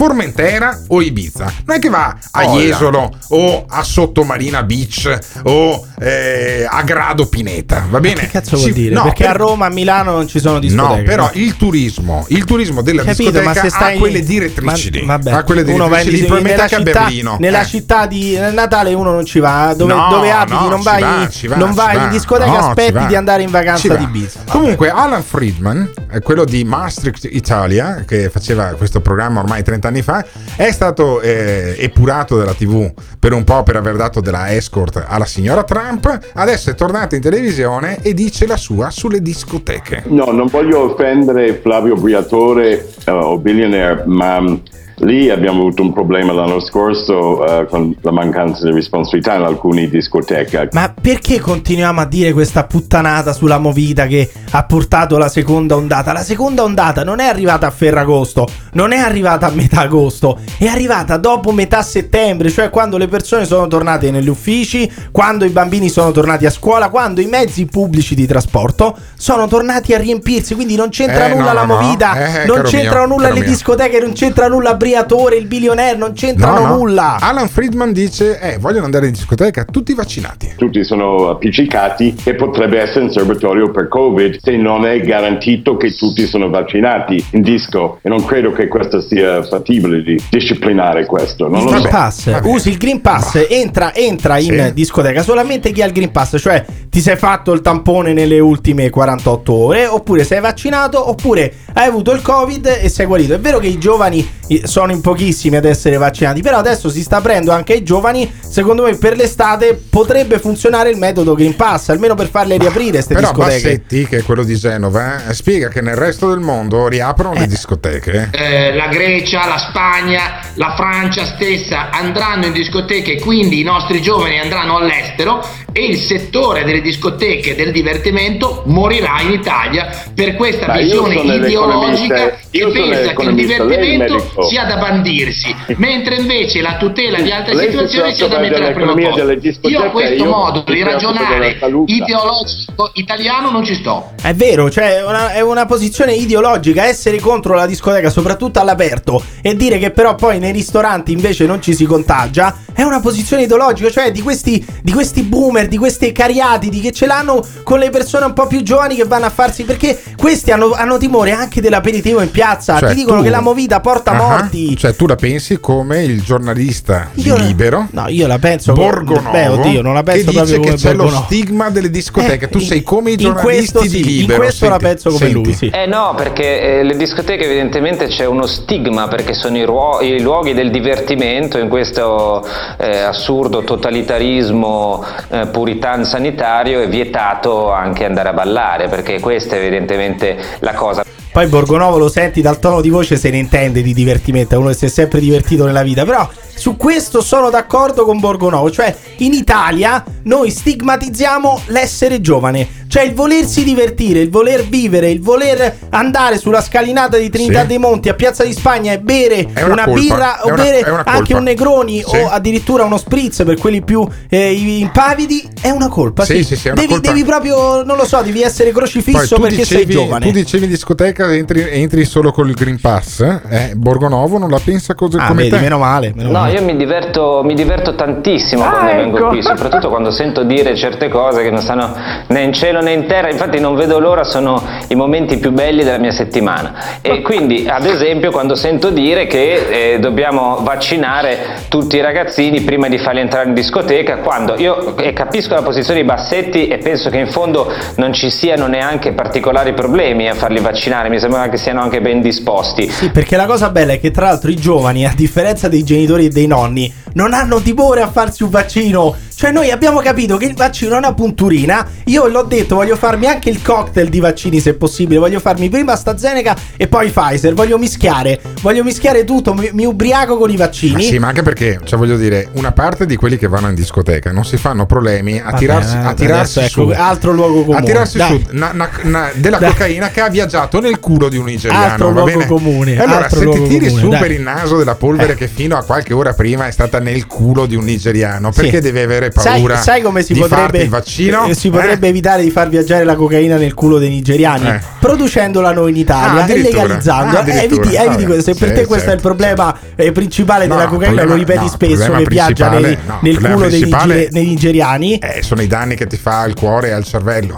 Formentera o Ibiza, non è che va a Oh, Jesolo o a Sottomarina Beach o eh, a Grado Pineta, va bene? Che cazzo vuol dire? no, perché per- a Roma, a Milano non ci sono discoteche. No, però il turismo, il turismo della Capito, discoteca ma stai ha quelle direttrici ma- lì. vabbè, ha quelle direttrici lì, probabilmente a città, Berlino. nella Eh. città di Natale uno non ci va, dove, No, dove abiti, no, non ci vai, va, ci va, non ci vai va. in discoteca, ci aspetti di andare in Ci vacanza va. di Ibiza. Comunque, Alan Friedman, eh, quello di Maastricht Italia, che faceva questo programma ormai 30 anni fa, è stato eh, epurato dalla TV per un po' per aver dato della escort alla signora Trump. Adesso è tornato in televisione e dice la sua sulle discoteche. No, non voglio offendere Flavio Briatore eh, o Billionaire, ma lì abbiamo avuto un problema l'anno scorso eh, con la mancanza di responsabilità in alcune discoteche. Ma perché continuiamo a dire questa puttanata sulla movita che ha portato la seconda ondata? La seconda ondata non è arrivata a Ferragosto, non è arrivata a metà agosto, è arrivata dopo metà settembre, cioè quando le persone sono tornate negli uffici, quando i bambini sono tornati a scuola, quando i mezzi pubblici di trasporto sono tornati a riempirsi. Quindi non c'entra Eh, nulla no, la no, no. movita, Eh, non c'entrano mio, nulla le mio. discoteche, non c'entra nulla Briatore, il bilionaire, non c'entrano No, no. nulla. Alan Friedman dice: Eh, vogliono andare in discoteca tutti vaccinati. Tutti sono appiccicati e potrebbe essere un serbatoio per Covid se non è garantito che tutti sono vaccinati in disco e non credo che questo sia fattibile di disciplinare questo. Non il lo Green so. Pass, usi il Green Pass, entra, entra in Sì. discoteca solamente chi ha il Green Pass, cioè ti sei fatto il tampone nelle ultime 48 ore, oppure sei vaccinato, oppure hai avuto il Covid e sei guarito. È vero che i giovani sono in pochissimi ad essere vaccinati, però adesso si sta aprendo anche ai giovani. Secondo me per l'estate potrebbe funzionare il metodo Green Pass, almeno per farle riaprire queste Però discoteche. Bassetti, che è quello di Genova, eh, spiega che nel resto del mondo riaprono le discoteche. Eh, la Grecia, la Spagna, la Francia stessa andranno in discoteche e quindi i nostri giovani andranno all'estero e il settore delle discoteche del divertimento morirà in Italia per questa Ma io visione ideologica che pensa che il divertimento sia da bandirsi, mentre invece la tutela di altre Lei situazioni sia da mettere al primo posto. discoteche, Io a questo io modo di ragionare ideologico italiano non ci sto. È vero, cioè è una, è una posizione ideologica essere contro la discoteca, soprattutto all'aperto, e dire che però poi nei ristoranti invece non ci si contagia, è una posizione ideologica, cioè di questi, di questi boomer, di questi cariati, di che ce l'hanno con le persone un po' più giovani che vanno a farsi, perché questi hanno, hanno timore anche dell'aperitivo in piazza, Cioè, ti dicono tu- che la movita porta Ah, morti. Cioè, tu la pensi come il giornalista Io- Libero. No, io la penso come- Borgonovo, beh, oddio, non la penso che dice proprio che come c'è lo Borgonovo. stigma delle discoteche. tu Eh, sei come i in giornalisti questo sì, di in Libero. questo la penso come lui, sì. Eh no, perché eh, le discoteche evidentemente c'è uno stigma perché sono i, ruo- i luoghi del divertimento in questo eh, assurdo totalitarismo eh, puritan sanitario è vietato anche andare a ballare perché questa è evidentemente la cosa. Poi Borgonovo lo senti dal tono di voce, se ne intende di divertimento, è uno che si è sempre divertito nella vita. Però su questo sono d'accordo con Borgonovo. Cioè, in Italia noi stigmatizziamo l'essere giovane. Cioè, il volersi divertire, il voler vivere, il voler andare sulla scalinata di Trinità Sì. dei Monti a Piazza di Spagna e bere una una, birra o una- bere anche un Negroni Sì. o addirittura uno spritz per quelli più eh, impavidi, è una colpa. Sì, Sì, sì, sì, è una devi, colpa. devi proprio, non lo so, devi essere crocifisso perché sei dicevi, giovane. tu dicevi in discoteca entri, entri solo con il Green Pass. Eh? Borgonovo non la pensa così Ah, come vedi, te. meno male. meno No, male. Io mi diverto, mi diverto tantissimo Ah, quando vengo ecco. qui, soprattutto quando sento dire certe cose che non stanno né in cielo né in terra, infatti non vedo l'ora, sono i momenti più belli della mia settimana. E quindi, ad esempio, quando sento dire che eh, dobbiamo vaccinare tutti i ragazzini prima di farli entrare in discoteca, quando io eh, capisco la posizione di Bassetti e penso che in fondo non ci siano neanche particolari problemi a farli vaccinare, mi sembra che siano anche ben disposti. Sì, perché la cosa bella è che tra l'altro i giovani, a differenza dei genitori e dei nonni, non hanno timore a farsi un vaccino. Cioè noi abbiamo capito che il vaccino è una punturina. Io l'ho detto, voglio farmi anche il cocktail di vaccini se possibile. Voglio farmi prima AstraZeneca e poi Pfizer. Voglio mischiare, voglio mischiare tutto, mi, mi ubriaco con i Ma vaccini. sì, ma anche perché, cioè voglio dire, una parte di quelli che vanno in discoteca non si fanno problemi a Vabbè, tirarsi, a adesso tirarsi ecco, su. altro luogo comune. A tirarsi Dai. su na- na- na- della Dai. cocaina che ha viaggiato nel culo di un nigeriano. Altro va luogo bene? comune, allora, altro se ti tiri comune, su dai. per il naso della polvere Eh. che fino a qualche ora prima è stata nel culo di un nigeriano, Sì. perché deve avere Sai, paura sai come si potrebbe, il vaccino? eh, si potrebbe evitare di far viaggiare la cocaina nel culo dei nigeriani? Eh. Producendola noi in Ah, Italia e addirittura. legalizzando. Ah, Eh, eviti, eviti Vabbè. questo. Se per te questo è il certo, problema eh, principale della no, cocaina, lo problema- ripeti no, spesso che viaggia nei- no, nel culo dei nigeriani. Eh, sono i danni che ti fa al cuore e al cervello.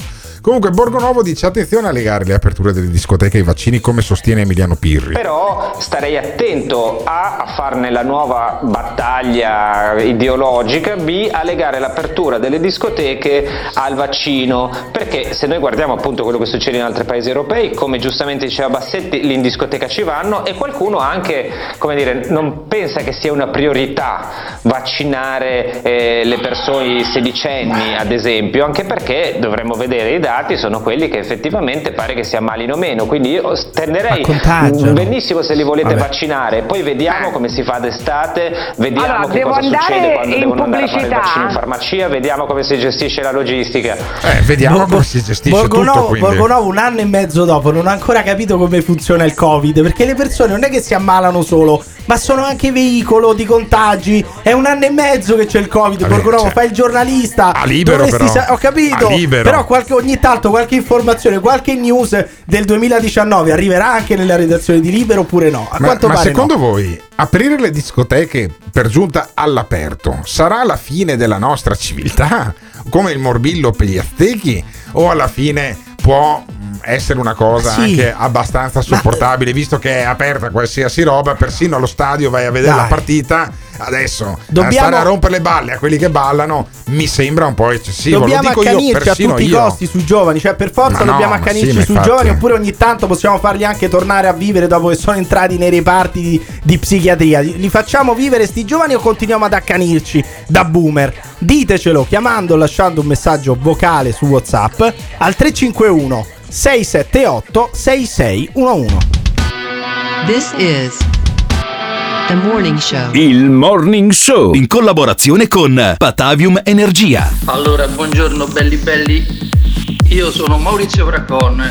Comunque, Borgonovo dice attenzione a legare le aperture delle discoteche ai vaccini, come sostiene Emiliano Pirri. Però starei attento A a farne la nuova battaglia ideologica, B a legare l'apertura delle discoteche al vaccino, perché se noi guardiamo appunto quello che succede in altri paesi europei, come giustamente diceva Bassetti, lì in discoteca ci vanno e qualcuno anche, come dire, non pensa che sia una priorità vaccinare eh, le persone sedicenni, ad esempio, anche perché dovremmo vedere i dati, sono quelli che effettivamente pare che si ammalino meno, quindi io tenderei benissimo se li volete Vabbè. vaccinare, poi vediamo come si fa d'estate, vediamo Allora, che cosa succede quando in devono andare a fare il pubblicità. vaccino in farmacia, vediamo come si gestisce la logistica. Eh, vediamo come si gestisce tutto. Borgonovo, Quindi. Borgonovo un anno e mezzo dopo non ha ancora capito come funziona il covid perché le persone non è che si ammalano solo ma sono anche veicolo di contagi. È un anno e mezzo che c'è il Covid. Vabbè, Borgonovo, cioè, fai il giornalista. a libero, dovresti però. sa- ho capito. A libero. Però qualche, ogni tanto qualche informazione, qualche news del 2019 arriverà anche nella redazione di Libero oppure no? A Ma, quanto ma pare secondo no. voi aprire le discoteche per giunta all'aperto sarà la fine della nostra civiltà? Come il morbillo per gli aztechi? O alla fine può essere una cosa Sì. anche abbastanza sopportabile visto che è aperta qualsiasi roba, persino allo stadio vai a vedere Dai. la partita. Adesso Dobbiamo- stare a rompere le balle a quelli che ballano mi sembra un po' eccessivo. Dobbiamo dico io, accanirci a tutti i io. costi sui giovani, cioè per forza no, dobbiamo accanirci sì, sui infatti. giovani, oppure ogni tanto possiamo farli anche tornare a vivere dopo che sono entrati nei reparti di, di psichiatria. Li facciamo vivere sti giovani o continuiamo ad accanirci da boomer? Ditecelo chiamando o lasciando un messaggio vocale su WhatsApp al 351 678 6611. This is the morning show. Il Morning Show in collaborazione con Patavium Energia. Allora, buongiorno belli belli. Io sono Maurizio Braccon,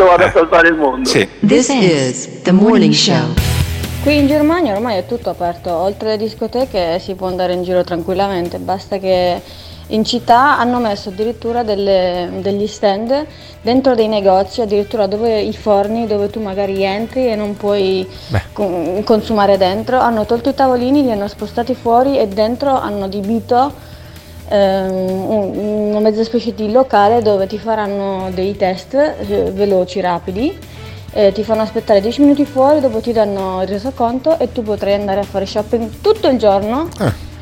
Io vado a salvare il mondo. This is the morning show. Qui in Germania ormai è tutto aperto, oltre alle discoteche si può andare in giro tranquillamente, basta che in città hanno messo addirittura delle- degli stand dentro dei negozi, addirittura dove i forni dove tu magari entri e non puoi con- consumare dentro, hanno tolto i tavolini, li hanno spostati fuori e dentro hanno adibito una mezza specie di locale dove ti faranno dei test eh, veloci, rapidi eh, ti fanno aspettare 10 minuti fuori, dopo ti danno il resoconto e tu potrai andare a fare shopping tutto il giorno.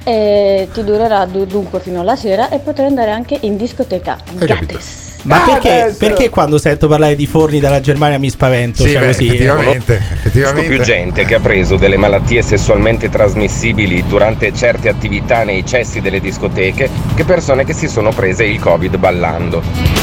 E ti durerà du- dunque fino alla sera e potrai andare anche in discoteca gratis. Ma Ah, perché, adesso- perché quando sento parlare di forni dalla Germania mi spavento? Sì, cioè beh, così, eh? effettivamente, Conosco più gente che ha preso delle malattie sessualmente trasmissibili durante certe attività nei cessi delle discoteche che persone che si sono prese il covid ballando.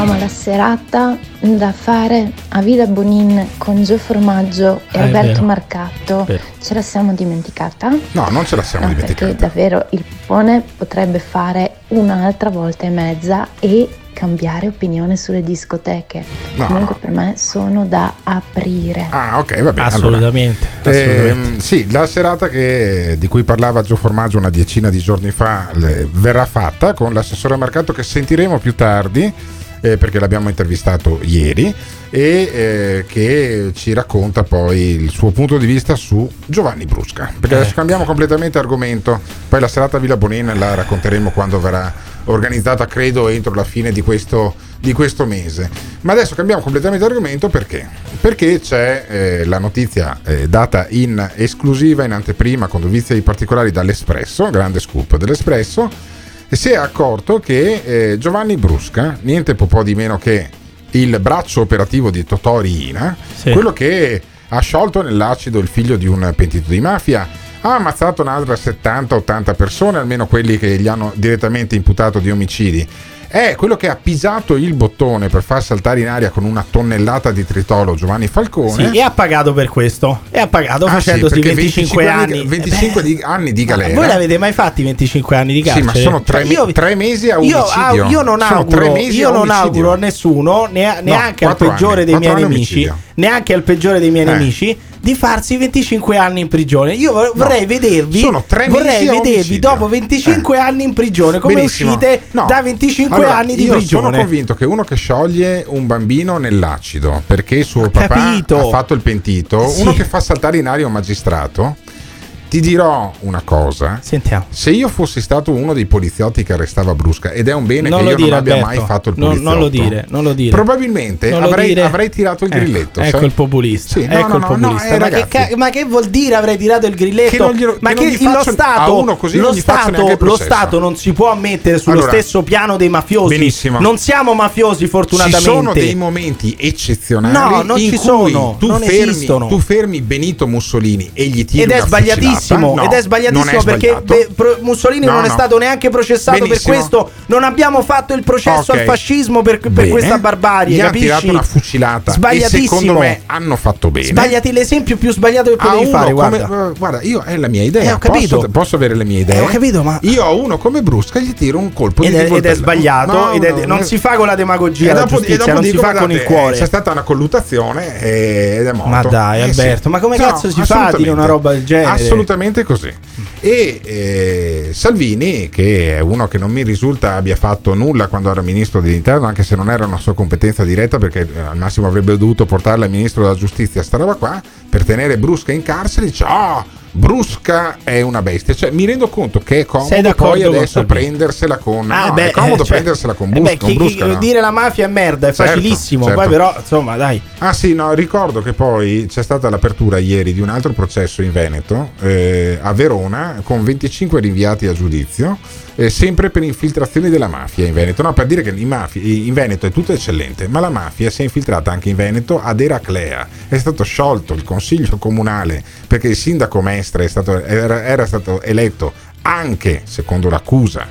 Amo la serata da fare a Villa Bonin con Gio Formaggio e Ah. Marcato. Vero. Ce la siamo dimenticata? No, non ce la siamo No, dimenticata. perché davvero il Pone potrebbe fare un'altra volta e mezza e cambiare opinione sulle discoteche. No. Comunque per me sono da aprire. Ah, ok, va bene. Assolutamente, Allora, assolutamente. ehm, sì, la serata che- di cui parlava Gio Formaggio una decina di giorni fa le- verrà fatta con l'assessore al mercato che sentiremo più tardi. Eh, perché l'abbiamo intervistato ieri e eh, che ci racconta poi il suo punto di vista su Giovanni Brusca. Perché adesso cambiamo completamente argomento. Poi la serata a Villa Bonin la racconteremo quando verrà organizzata credo entro la fine di questo, di questo mese. Ma adesso cambiamo completamente argomento perché? Perché c'è eh, la notizia eh, data in esclusiva in anteprima con dovizie particolari dall'Espresso grande scoop dell'Espresso e si è accorto che eh, Giovanni Brusca, niente po' po' di meno che il braccio operativo di Totò Riina, Sì. quello che ha sciolto nell'acido il figlio di un pentito di mafia, ha ammazzato un'altra 70-80 persone, almeno quelli che gli hanno direttamente imputato di omicidi. È quello che ha pisato il bottone per far saltare in aria con una tonnellata di tritolo Giovanni Falcone. Sì, e ha pagato per questo. E ha pagato Ah, sì, facendosi perché 25, 25 anni. anni- 25 di- anni di galera. Voi l'avete mai fatti i 25 anni di Sì, carcere? ma sono tre, Cioè, me- tre mesi a io, omicidio. ah, io non auguro, tre io a non auguro a nessuno, nea- neanche al quattro peggiore anni, dei miei nemici, omicidio. neanche al peggiore dei miei Eh. nemici, di farsi 25 anni in prigione. Io vor- vorrei vedervi, sono tre vorrei vedervi dopo 25 anni in prigione, come Benissimo. uscite No. da 25 Allora, anni di io prigione. sono convinto che uno che scioglie un bambino nell'acido perché suo papà capito. ha fatto il pentito, Sì. uno che fa saltare in aria un magistrato. Ti dirò una cosa. Sentiamo. Se io fossi stato uno dei poliziotti che arrestava Brusca, ed è un bene Non che io dire, non abbia Alberto. mai fatto il Non- poliziotto. non lo dire, non lo dire. Probabilmente Non lo avrei, dire. avrei tirato il Ecco, grilletto. Ecco sai? il populista. Sì, no, ecco no, il populista. eh, ma, che, ca- ma che vuol dire avrei tirato il grilletto? Che non glielo- ma che che non lo Stato, a uno così lo, non stato, lo. Stato non si può mettere sullo Allora, stesso piano dei mafiosi. benissimo. Non siamo mafiosi, Ci fortunatamente. sono dei momenti eccezionali No, non in ci cui sono, tu, non fermi, tu fermi Benito Mussolini e gli tiri Ed è una sbagliatissimo. No, ed è sbagliatissimo è perché beh, pro- Mussolini No, non è no. stato neanche processato Benissimo. per questo. Non abbiamo fatto il processo Ok. al fascismo per, per questa barbarie. Gli capisci? tirato una fucilata e Sbagliatissimo. secondo me hanno fatto bene. Sbagliati l'esempio più sbagliato che potevi uno fare. come- Guarda. eh, guarda, io è la mia idea. Eh, ho capito. Posso, posso avere le mie idee? Eh, ho capito, ma- Io ho uno come Brusca gli tiro un colpo Ed di è, ed è sbagliato, ed è- no, non no. si fa con la demagogia, E la dopo- e giustizia, non si fa con il cuore. C'è stata una colluttazione e- ed è morto. Ma dai, Eh, Alberto, ma come cazzo si fa a dire una roba del genere? Assolutamente così. E eh, Salvini, che è uno che non mi risulta abbia fatto nulla quando era ministro dell'interno, anche se non era una sua competenza diretta, perché eh, al massimo avrebbe dovuto portarla al ministro della giustizia, sta roba qua, per tenere Brusca in carcere, dice: Ah, Brusca è una bestia. Cioè, mi rendo conto che è comodo poi adesso prendersela con. Ah, no, beh, è comodo eh, cioè, prendersela con, eh Bus- beh, con chi- Brusca. chi- no? dire la mafia è merda, è Certo, facilissimo. certo. Poi, però, insomma, dai. Ah sì, no, ricordo che poi c'è stata l'apertura ieri di un altro processo in Veneto, eh, a Verona, con 25 rinviati a giudizio, eh, sempre per infiltrazioni della mafia in Veneto. No, per dire che in, mafi- in Veneto è tutto eccellente, ma la mafia si è infiltrata anche in Veneto ad Eraclea. È stato sciolto il consiglio comunale perché il sindaco Mestre stato- era, era stato eletto anche, secondo l'accusa,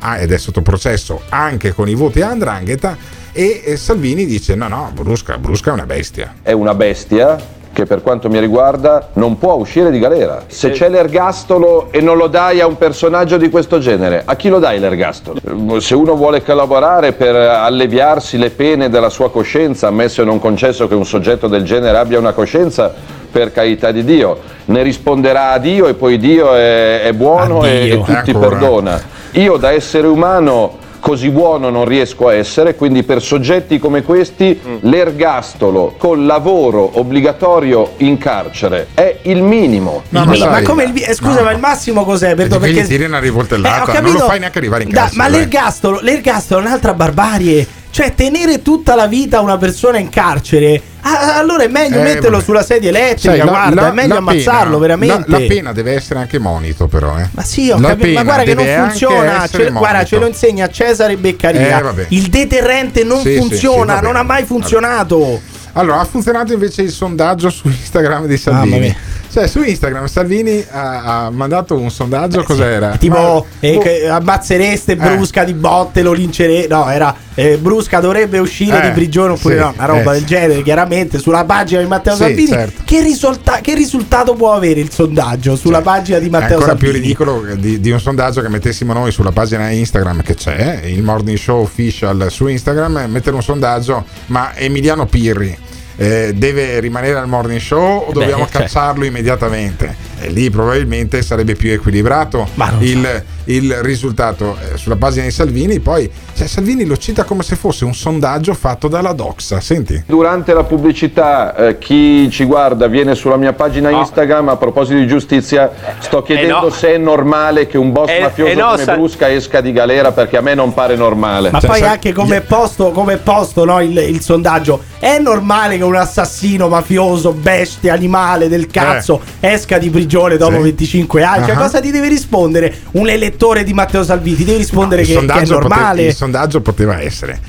ah, ed è sotto processo anche con i voti a Andrangheta e Salvini dice no no Brusca, Brusca è una bestia È una bestia che per quanto mi riguarda non può uscire di galera. Se c'è l'ergastolo e non lo dai a un personaggio di questo genere, a chi lo dai l'ergastolo? Se uno vuole collaborare per alleviarsi le pene della sua coscienza, ammesso e non concesso che un soggetto del genere abbia una coscienza, per carità di Dio, ne risponderà a Dio e poi Dio è, è buono e, Addio. e tutti Ancora. perdona. Io da essere umano così buono non riesco a essere, quindi per soggetti come questi l'ergastolo col lavoro obbligatorio in carcere è il minimo. No, Ma pena. come il, eh, scusa, No. ma il massimo cos'è? Perché, Perché tiri una rivoltellata, Eh, non lo fai neanche arrivare in Da- carcere, ma dai. l'ergastolo, l'ergastolo è un'altra barbarie. Cioè, tenere tutta la vita una persona in carcere, ah, allora è meglio Eh, metterlo vabbè. sulla sedia elettrica. Sai, la- guarda, la- è meglio ammazzarlo, pena- veramente. La, la pena deve essere anche monito, però. Eh. Ma sì, ho capito, ma guarda che non funziona. Ce- guarda, ce lo insegna Cesare Beccaria. Eh, vabbè. il deterrente non Sì, sì, funziona, sì, va non ha mai funzionato. Allora, ha funzionato invece il sondaggio su Instagram di Salvini. Cioè, su Instagram Salvini ha, ha mandato un sondaggio, cos'era? Tipo, Ma- eh, boh, ammazzereste Brusca di botte, lo lincerete. No, era eh, Brusca dovrebbe uscire Eh, di prigione oppure sì, no, una roba eh, del genere, chiaramente, sulla pagina di Matteo Sì, Salvini. certo. Che, risulta- che risultato può avere il sondaggio sulla pagina di È Matteo ancora Salvini? più ridicolo di, di un sondaggio che mettessimo noi sulla pagina Instagram che c'è, il Morning Show Official su Instagram, mettere un sondaggio, ma Emiliano Pirri eh, deve rimanere al Morning Show o beh, dobbiamo cioè. cacciarlo immediatamente? E lì probabilmente sarebbe più equilibrato il, il risultato eh, sulla pagina di Salvini, poi cioè, Salvini lo cita come se fosse un sondaggio fatto dalla Doxa, senti? Durante la pubblicità, eh, chi ci guarda viene sulla mia pagina Instagram. A proposito di giustizia, sto chiedendo no. se è normale che un boss Eh, mafioso eh no, come sa- Brusca esca di galera perché a me non pare normale. Ma Cioè, poi sa- anche come posto, come posto no, il, il sondaggio. È normale che un assassino mafioso, bestia, animale del cazzo esca di prigione dopo Sì. 25 anni? Cioè, Ah. cosa ti deve rispondere? Un elettore di Matteo Salvini ti deve rispondere il che, che è sondaggio pote- normale. il sondaggio poteva essere.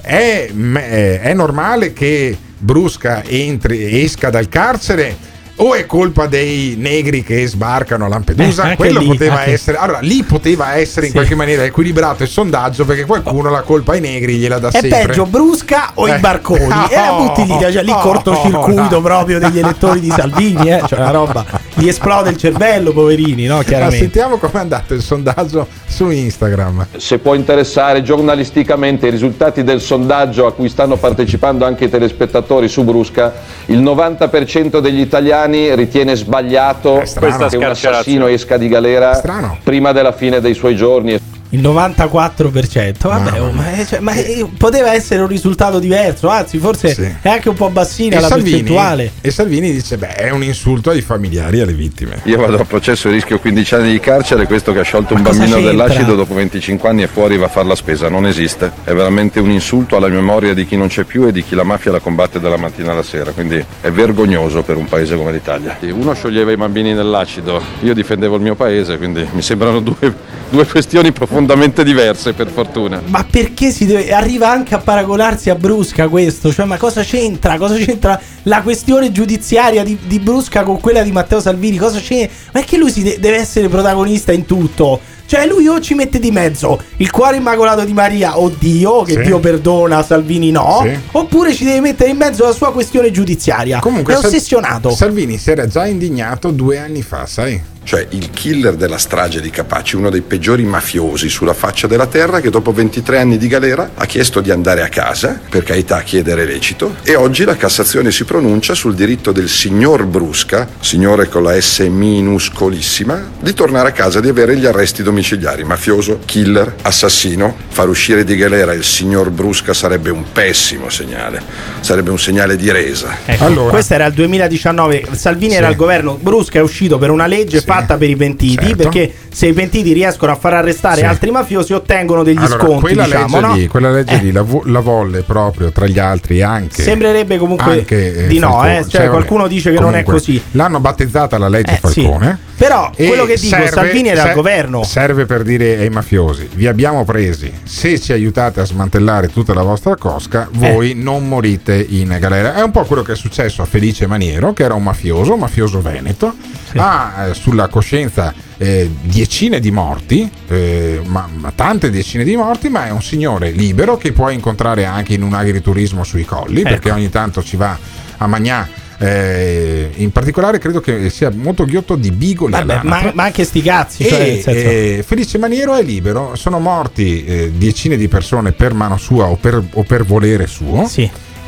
È, è normale che Brusca entri, esca dal carcere o è colpa dei negri che sbarcano a Lampedusa? Eh, Quello lì, poteva anche- essere. Allora, lì poteva essere in Sì. qualche maniera equilibrato il sondaggio perché qualcuno la colpa ai negri gliela dà È sempre. peggio Brusca o i Eh. barconi? E la butti lì, cioè, lì Oh, cortocircuito no. proprio degli elettori di Salvini, eh? Cioè una roba, gli esplode il cervello, poverini, no? Ma Chiaramente. sentiamo com'è andato il sondaggio su Instagram. Se può interessare giornalisticamente i risultati del sondaggio a cui stanno partecipando anche i telespettatori su Brusca, il 90% degli italiani Giuliani ritiene sbagliato strano. che un assassino esca di galera prima della fine dei suoi giorni. Il 94%, vabbè, oh, ma, cioè, ma, eh, poteva essere un risultato diverso, anzi forse è anche un po' bassina E la Salvini, percentuale. e Salvini dice: Beh, è un insulto ai familiari e alle vittime. Io vado a processo e rischio 15 anni di carcere, questo che ha sciolto un Ma cosa bambino c'entra? dell'acido dopo 25 anni e fuori va a fare la spesa, non esiste. È veramente un insulto alla memoria di chi non c'è più e di chi la mafia la combatte dalla mattina alla sera, quindi è vergognoso per un paese come l'Italia. Uno scioglieva i bambini nell'acido, io difendevo il mio paese, quindi mi sembrano due, due questioni profondamente diverse per fortuna. Ma perché si deve. Arriva anche a paragonarsi a Brusca questo? Cioè, ma cosa c'entra? Cosa c'entra la questione giudiziaria di, di Brusca con quella di Matteo Salvini? Cosa c'è? Ma è che lui si de- deve essere protagonista in tutto. Cioè, lui o ci mette di mezzo il cuore immacolato di Maria, oddio, che Sì. Dio perdona, Salvini no. Sì. Oppure ci deve mettere in mezzo la sua questione giudiziaria. Comunque, è Sal- ossessionato. Salvini si era già indignato due anni fa, sai? Cioè il killer della strage di Capaci, uno dei peggiori mafiosi sulla faccia della terra che dopo 23 anni di galera ha chiesto di andare a casa, per carità chiedere lecito, e oggi la Cassazione si pronuncia sul diritto del signor Brusca, signore con la S minuscolissima, di tornare a casa, di avere gli arresti domiciliari. Mafioso, killer, assassino, far uscire di galera il signor Brusca sarebbe un pessimo segnale, sarebbe un segnale di resa. Ecco, questo era il 2019. Salvini Sì. era al governo. Brusca è uscito per una legge fatta per i pentiti. certo. Perché se i pentiti riescono a far arrestare Sì. altri mafiosi, ottengono degli Allora, sconti. quella diciamo, legge no? lì, quella legge lì la, vo- la volle proprio tra gli altri anche. Sembrerebbe comunque anche, eh, di no, eh. Cioè, qualcuno dice che non è comunque, così. L'hanno battezzata la legge Eh, sì. Falcone. Però E quello che dico, serve- Salvini era al ser- governo. Serve per dire ai mafiosi: vi abbiamo presi. Se ci aiutate a smantellare tutta la vostra cosca, voi non morite in galera. È un po' quello che è successo a Felice Maniero, che era un mafioso, un mafioso veneto. Ha sulla coscienza eh, decine di morti, eh, ma, ma tante decine di morti, ma è un signore libero che puoi incontrare anche in un agriturismo sui colli, Ecco. perché ogni tanto ci va a Magnà. eh, in particolare credo che sia molto ghiotto di bigoli Vabbè, ma, ma anche sti cazzi. Cioè, eh, Felice Maniero è libero, sono morti eh, decine di persone per mano sua o per, o per volere suo.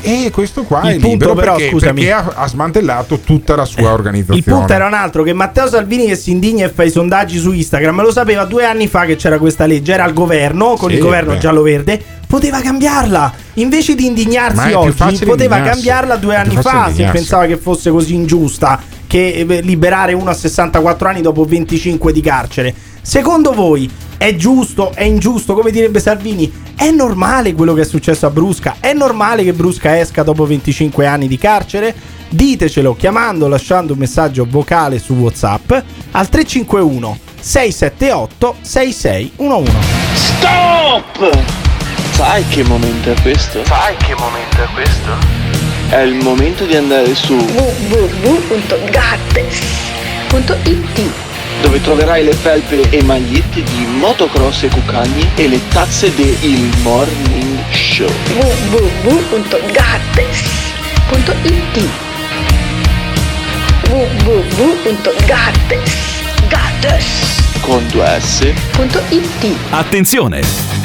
E questo qua Il è punto libero però, perché, scusami. perché ha, ha smantellato tutta la sua organizzazione. Il punto era un altro: che Matteo Salvini che si indigna e fa i sondaggi su Instagram lo sapeva due anni fa che c'era questa legge, era al governo, con Sì, il governo beh. giallo-verde. Poteva cambiarla invece di indignarsi oggi, poteva cambiarla due anni fa se pensava che fosse così ingiusta che eh, liberare uno a 64 anni dopo 25 di carcere. Secondo voi è giusto, è ingiusto, come direbbe Salvini? È normale quello che è successo a Brusca? È normale che Brusca esca dopo 25 anni di carcere? Ditecelo chiamando o lasciando un messaggio vocale su WhatsApp al 351 678 6611. Stop! Sai che momento è questo? Sai che momento è questo? È il momento di andare su www.gattes.it dove troverai le felpe e magliette di motocross e cucagni e le tazze del Morning Show. www.gattes.it www.gattes Con due S. .it Attenzione!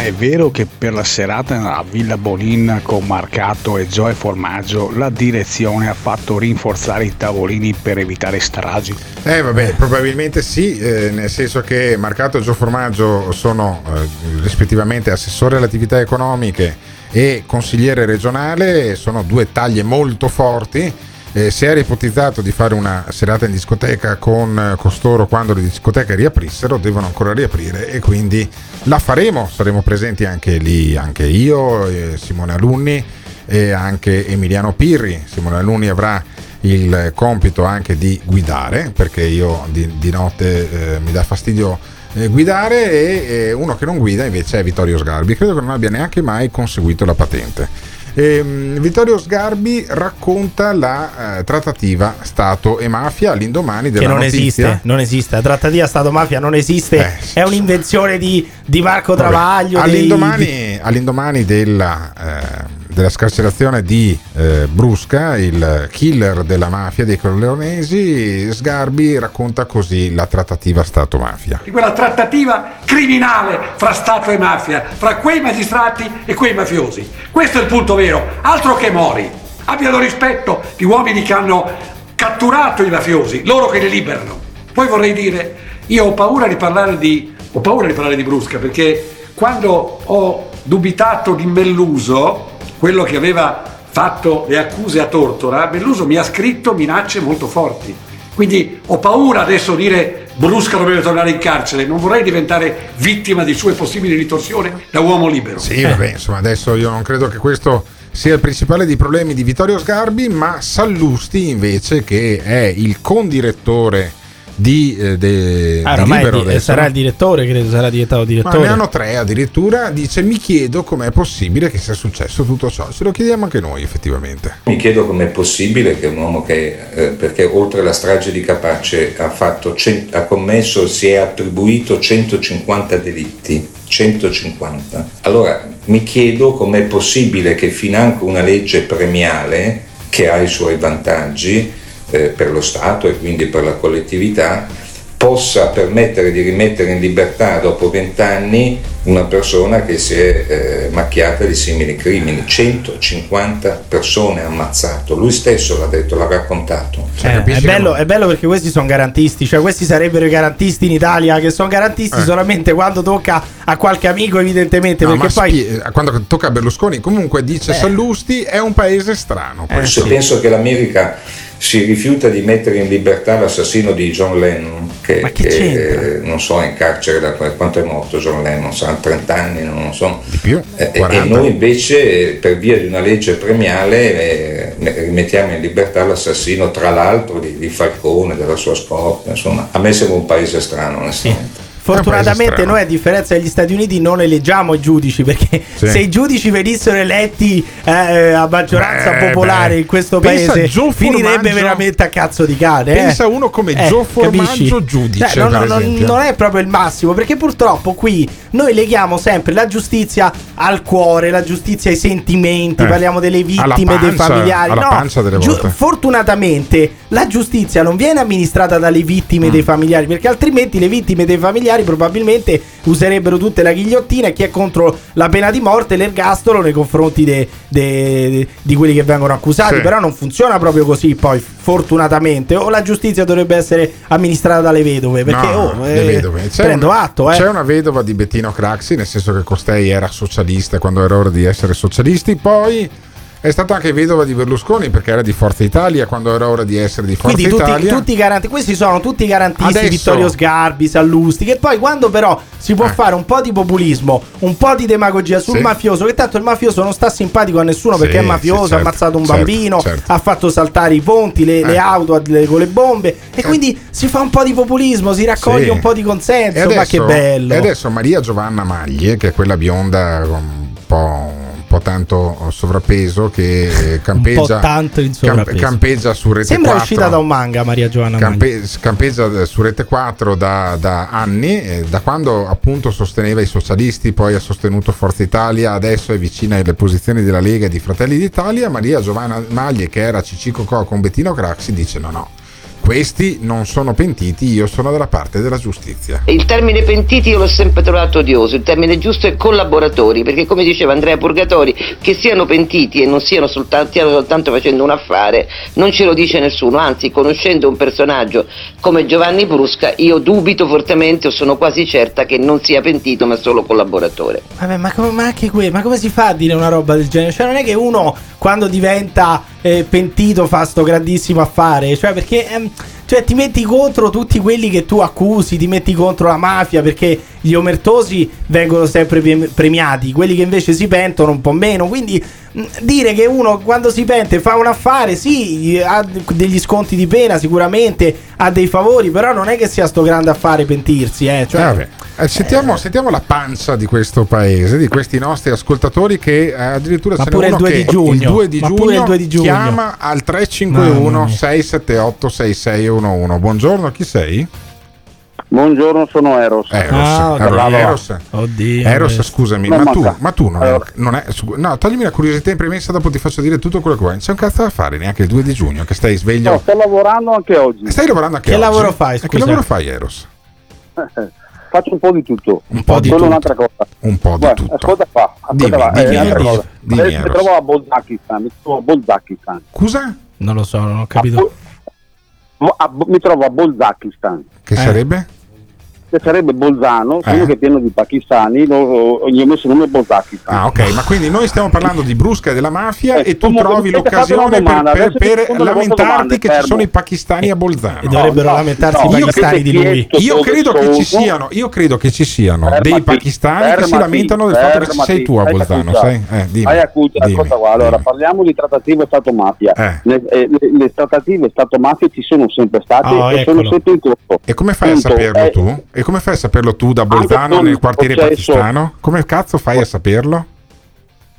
È vero che per la serata a Villa Bonin con Marcato e Zoe Formaggio la direzione ha fatto rinforzare i tavolini per evitare stragi? Eh vabbè, probabilmente sì, eh, nel senso che Marcato e Gio Formaggio sono eh, rispettivamente assessore alle attività economiche e consigliere regionale, sono due taglie molto forti. Eh, si era ipotizzato di fare una serata in discoteca con eh, costoro quando le discoteche riaprissero, devono ancora riaprire e quindi la faremo, saremo presenti anche lì, anche io, eh, Simone Alunni e anche Emiliano Pirri. Simone Alunni avrà il compito anche di guidare perché io di, di notte eh, mi dà fastidio eh, guidare e eh, uno che non guida invece è Vittorio Sgarbi. Credo che non abbia neanche mai conseguito la patente. Ehm, Vittorio Sgarbi racconta la eh, trattativa Stato e mafia all'indomani della Che non notizia. esiste, non esiste. La trattativa Stato-mafia non esiste. è un'invenzione di, di Marco Travaglio. dei- all'indomani, di- all'indomani della, eh, della scarcerazione di eh, Brusca, il killer della mafia dei Corleonesi, Sgarbi racconta così la trattativa Stato-mafia. di quella trattativa criminale fra Stato e mafia, fra quei magistrati e quei mafiosi. Questo è il punto vero, altro che Mori. Abbiano rispetto gli uomini che hanno catturato i mafiosi, loro che li liberano. Poi vorrei dire, io ho paura di parlare di, ho paura di, parlare di Brusca perché quando ho dubitato di Melluso, quello che aveva fatto le accuse a Tortora, Melluso mi ha scritto minacce molto forti. Quindi ho paura adesso di dire Brusca dovrebbe tornare in carcere, non vorrei diventare vittima di sue possibili ritorsioni da uomo libero. Sì, vabbè, insomma, adesso io non credo che questo sia il principale dei problemi di Vittorio Sgarbi, ma Sallusti invece, che è il condirettore di, eh, de- Ah, di Libero di- adesso, sarà no? il direttore, credo sarà diventato Ma direttore. ne hanno tre addirittura. Dice: Mi chiedo com'è possibile che sia successo tutto ciò. Ce lo chiediamo anche noi, effettivamente. Mi chiedo com'è possibile che un uomo che, eh, perché oltre alla strage di Capace ha, fatto ha commesso, si è attribuito 150 delitti, 150. Allora mi chiedo com'è possibile che financo una legge premiale che ha i suoi vantaggi eh, per lo Stato e quindi per la collettività possa permettere di rimettere in libertà dopo vent'anni una persona che si è eh, macchiata di simili crimini. 150 persone ammazzato, lui stesso l'ha detto, l'ha raccontato. Eh, è, bello, è bello perché questi sono garantisti, cioè questi sarebbero i garantisti in Italia che sono garantisti Eh. solamente quando tocca a qualche amico evidentemente No, perché poi spie- quando tocca a Berlusconi, comunque dice Eh. Sallusti è un paese strano. Questo. penso che l'America si rifiuta di mettere in libertà l'assassino di John Lennon, che, che che, eh, non so, è in carcere da quanto è morto John Lennon, sarà 30 anni, non lo so. Più? Eh, e 40. noi invece, per via di una legge premiale, eh, rimettiamo in libertà l'assassino, tra l'altro, di, di Falcone, della sua scorta. Insomma, a me sembra un paese strano, onestamente. Fortunatamente noi a differenza degli Stati Uniti non eleggiamo i giudici perché Sì. se i giudici venissero eletti eh, a maggioranza Beh, popolare beh. in questo Pensa paese finirebbe veramente a cazzo di cane. eh. Pensa uno come Gio Formaggio giudice, Eh, no, no, no, non è proprio il massimo perché purtroppo qui noi leghiamo sempre la giustizia al cuore, la giustizia ai sentimenti, Eh, parliamo delle vittime, dei pancia, familiari. No, giu- fortunatamente la giustizia non viene amministrata dalle vittime Mm. dei familiari perché altrimenti le vittime dei familiari probabilmente userebbero tutte la ghigliottina e chi è contro la pena di morte l'ergastolo nei confronti de- de- di quelli che vengono accusati Sì. però non funziona proprio così poi fortunatamente o la giustizia dovrebbe essere amministrata dalle vedove perché No, oh, le eh, vedove. C'è prendo una- atto eh. C'è una vedova di Bettino Craxi, nel senso che costei era socialista quando era ora di essere socialisti, poi è stata anche vedova di Berlusconi perché era di Forza Italia quando era ora di essere di Forza Quindi tutti, Italia. tutti i garanti- questi sono tutti i garantisti, Adesso- Vittorio Sgarbi, Sallusti, che poi quando però si può fare un po' di populismo, un po' di demagogia sul Eh. Sì. mafioso, che tanto il mafioso non sta simpatico a nessuno Sì, perché è sì, mafioso, certo, ha ammazzato un certo, bambino, certo. ha fatto saltare i ponti, le, le Eh. auto le- con le bombe e quindi si fa un po' di populismo, si raccoglie Sì. un po' di consenso, E ma adesso- che bello. E adesso Maria Giovanna Maglie, che è quella bionda con un po', po' tanto sovrappeso, che eh, campeggia, tanto in camp- campeggia su Rete Sembra 4. uscita da un manga Maria Giovanna. Campe- campeggia su Rete 4 da, da anni, eh, da quando appunto sosteneva i socialisti, poi ha sostenuto Forza Italia, adesso è vicina alle posizioni della Lega e di Fratelli d'Italia. Maria Giovanna Maglie, che era Cicico Co con Bettino Craxi, dice: No, no, questi non sono pentiti, io sono dalla parte della giustizia. Il termine pentiti io l'ho sempre trovato odioso, il termine giusto è collaboratori, perché come diceva Andrea Purgatori, che siano pentiti e non siano soltanto, stiano soltanto facendo un affare, non ce lo dice nessuno, anzi conoscendo un personaggio come Giovanni Brusca io dubito fortemente o sono quasi certa che non sia pentito ma solo collaboratore. Vabbè, ma, come, ma anche que- ma come si fa a dire una roba del genere? Cioè, non è che uno quando diventa eh, pentito fa sto grandissimo affare, cioè perché ehm, cioè, ti metti contro tutti quelli che tu accusi, ti metti contro la mafia perché gli omertosi vengono sempre pre- premiati, quelli che invece si pentono un po' meno. Quindi dire che uno quando si pente fa un affare, sì, ha degli sconti di pena sicuramente, ha dei favori, però non è che sia sto grande affare pentirsi, eh. Cioè, Eh, vabbè. Eh, sentiamo, sentiamo la pancia di questo paese, di questi nostri ascoltatori che eh, addirittura Ma pure il uno 2 che di giugno. il 2 di Ma giugno, pure il 2 di giugno. chiama al Mamma 351 mia. 678 6611. Buongiorno, chi sei? Buongiorno, sono Eros. Eros, Ah, allora. Eros. Oddio. Eros, scusami, ma tu, ma tu non, Allora. non è. No, toglimi la curiosità in premessa, dopo ti faccio dire tutto quello che vuoi. Non c'è un cazzo da fare neanche il 2 di giugno, che stai sveglio. No, sto lavorando anche oggi. Stai lavorando anche Che oggi? lavoro fai, E Che scusa? lavoro fai, Eros? Faccio un po' di tutto. Un po' di Solo tutto. un'altra cosa. Un po' di Guarda, tutto. Ascolta qua. Ascolta Dimmi, qua. dimmi, eh, un'altra Eros. cosa. Dimmi, Eh, mi trovo a Bolzakistan. Mi trovo a Bolzakistan. Scusa? Non lo so, non ho capito. Mo- a- mi trovo a Bolzakistan. Che sarebbe? Che sarebbe Bolzano, Eh. quello che è pieno di pakistani, lo- gli ho messo il nome Bolzakistan. Ah, ok, ma quindi noi stiamo parlando di brusca e della mafia Eh, e tu comunque, trovi l'occasione per, per- per lamentarti che ci fermo. sono i pakistani a Bolzano. E dovrebbero no, lamentarsi no, i io pakistani di lui. Io credo, ci siano, io credo che ci siano Fermati, dei pakistani che si fermati, lamentano del fatto che ci fermati. sei tu a Bolzano, sai? Eh, dimmi, Hai accusa, dimmi, ascolta qua, allora dimmi. parliamo di trattative Stato-mafia. Eh. Le, eh, le- le trattative Stato-mafia ci sono sempre state Oh, e sono sempre in corso. E come fai a saperlo Eh, tu? E come fai a saperlo tu da Bolzano nel quartiere processo- pakistano? Come cazzo fai a saperlo?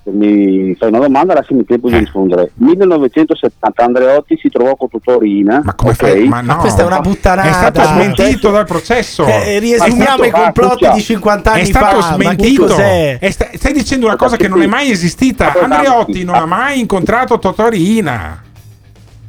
Mi fai una domanda, lasciami tempo Eh. di rispondere. 1970 Andreotti si trovò con Torina. Ma come ok? fai? Ma no, questa è una puttanata. È stato smentito dal processo. Eh, riesumiamo i tanto- complotti ah, di 50 anni è stato fa. Smentito. sta- stai dicendo una cosa che non è mai esistita. Andreotti non ha mai incontrato Totorina.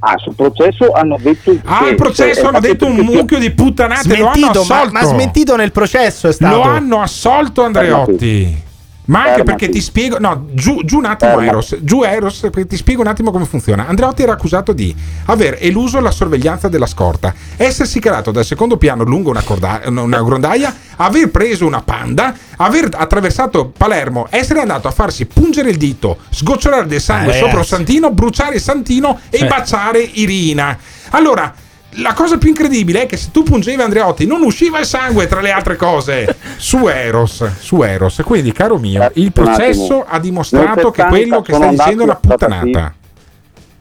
Ah, sul processo hanno detto Ah, al processo hanno detto un mucchio di puttanate. Lo hanno Smentito, ma, assolto. ma smentito nel processo è stato. Lo hanno assolto Andreotti. Ma anche Fermati. perché ti spiego, no, giù, giù un attimo Fermati. Eros, giù Eros, perché ti spiego un attimo come funziona. Andreotti era accusato di aver eluso la sorveglianza della scorta, essersi calato dal secondo piano lungo una, corda- una grondaia, aver preso una panda, aver attraversato Palermo, essere andato a farsi pungere il dito, sgocciolare del sangue Eh, sopra un santino, bruciare il santino e Cioè. baciare Irina. Allora, la cosa più incredibile è che se tu pungevi Andreotti non usciva il sangue tra le altre cose su Eros, su Eros. Quindi, caro mio, il Un processo ha dimostrato che 70 quello che stai dicendo è una puttanata.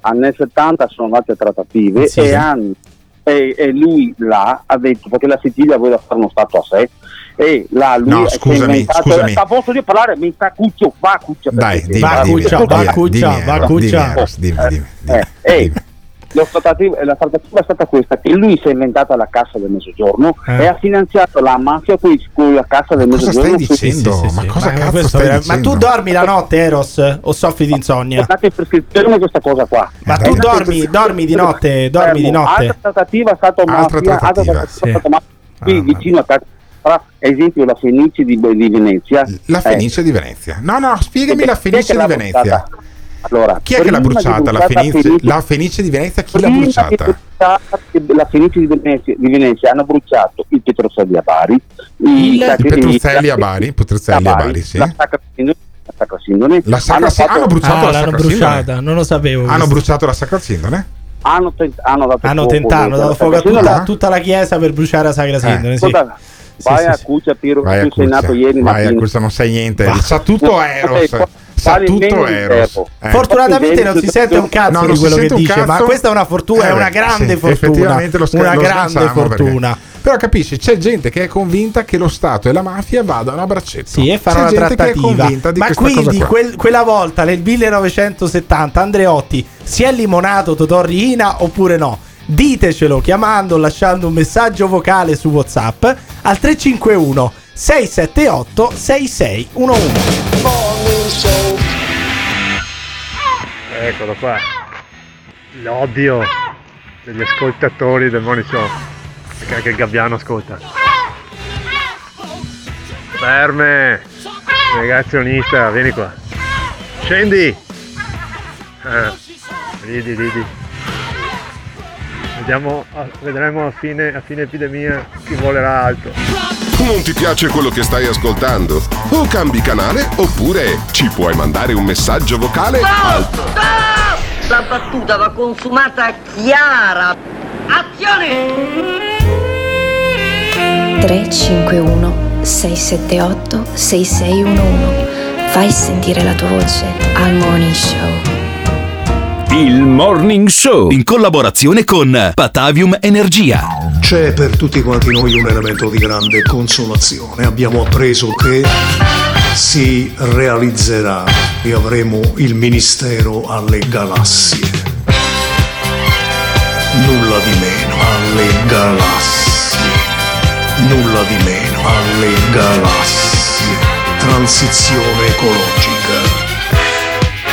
Anni 70 sono andate trattative Sì. e, hanno- e- e lui là ha detto perché la Sicilia voleva fare uno stato a sé e là lui No, scusami, scusami. a posto di parlare mi sta cuccio va cuccia Dai, dimmi, Va, dimmi, Cuccia, va, Cuccia, dimmi, va, Cuccia. dimmi, dimmi, dimmi, dimmi, Eh, dimmi. Lo trattativa- la trattativa è stata questa che lui si è inventata la cassa del mezzogiorno Eh. e ha finanziato la mafia con, la cassa del Cosa mezzogiorno stai su- dicendo? Sì, sì, ma cosa Ma cazzo questo stai dicendo? Ma tu dormi la notte, Eros? O soffri di insonnia? State in prescrizione questa cosa qua Ma tu dormi, dormi di notte, dormi di notte. Altra trattativa stato Altra mafia, altra trattativa, trattativa sì. stato mafia qui Ah, vicino a casa. Tra esempio la Fenice di, di Venezia. La Eh, Fenice di Venezia. No, no, spiegami la è Fenice di Venezia. bruciata? Allora, Chi è che l'ha bruciata? La bruciata Fenice, la Fenice di Venezia? Chi l'ha bruciata? bruciata la Fenice di Venezia, di Venezia hanno bruciato il Petruzzelli a Bari, Il- la- I Petruzzelli la- a Bari, Petruzzelli a Bari, sì. la Sacra Sindone, la Sacra Sindone, La Sacra hanno, Sindone- fatto- hanno bruciato Ah, la l'hanno Sacra bruciata, Sindone? non lo sapevo. Hanno questo. bruciato la Sacra Sindone? hanno, tent- hanno dato Hanno fuoco tentato, hanno dato la fuoco a tutta, Sindone. tutta la chiesa per bruciare la Sacra Sindone. sì. Ascolta, Sì, vai sì, a sì. Cuccia Piero, Vai a tu sei Cuccia. nato ieri Vai a. Cuccia, non sai niente. Sa tutto Eros. Eh, Sa tutto Eros. Eh. Fortunatamente non si sente un cazzo No, di quello che sente un dice, ma cazzo. questa è una fortuna, Eh, è una grande sì, fortuna. effettivamente lo sca- una lo grande perché- fortuna. Però capisci, c'è gente che è convinta che lo Stato e la mafia vadano a braccetto. Sì, e fanno c'è una gente che è trattativa. convinta di Ma questa quindi cosa qua. quel- quella volta nel 1970 Andreotti si è limonato Totò Riina oppure no? Ditecelo chiamando lasciando un messaggio vocale su WhatsApp al 351 678 6611. Eccolo qua. L'odio degli ascoltatori del Morning Show. Perché anche il Gabbiano ascolta. Ferme! Negazionista, vieni qua. Scendi! Ah, ridi, ridi. Vediamo, vedremo a fine, a fine epidemia chi volerà alto. Non ti piace quello che stai ascoltando? O cambi canale oppure ci puoi mandare un messaggio vocale al La battuta va consumata chiara. Azione! 351 678 6611. Fai sentire la tua voce al Morning Show. Il Morning Show in collaborazione con Patavium Energia. C'è per tutti quanti noi un elemento di grande consolazione. Abbiamo appreso che si realizzerà e avremo il ministero alle galassie. Nulla di meno alle galassie. Nulla di meno alle galassie. Transizione ecologica.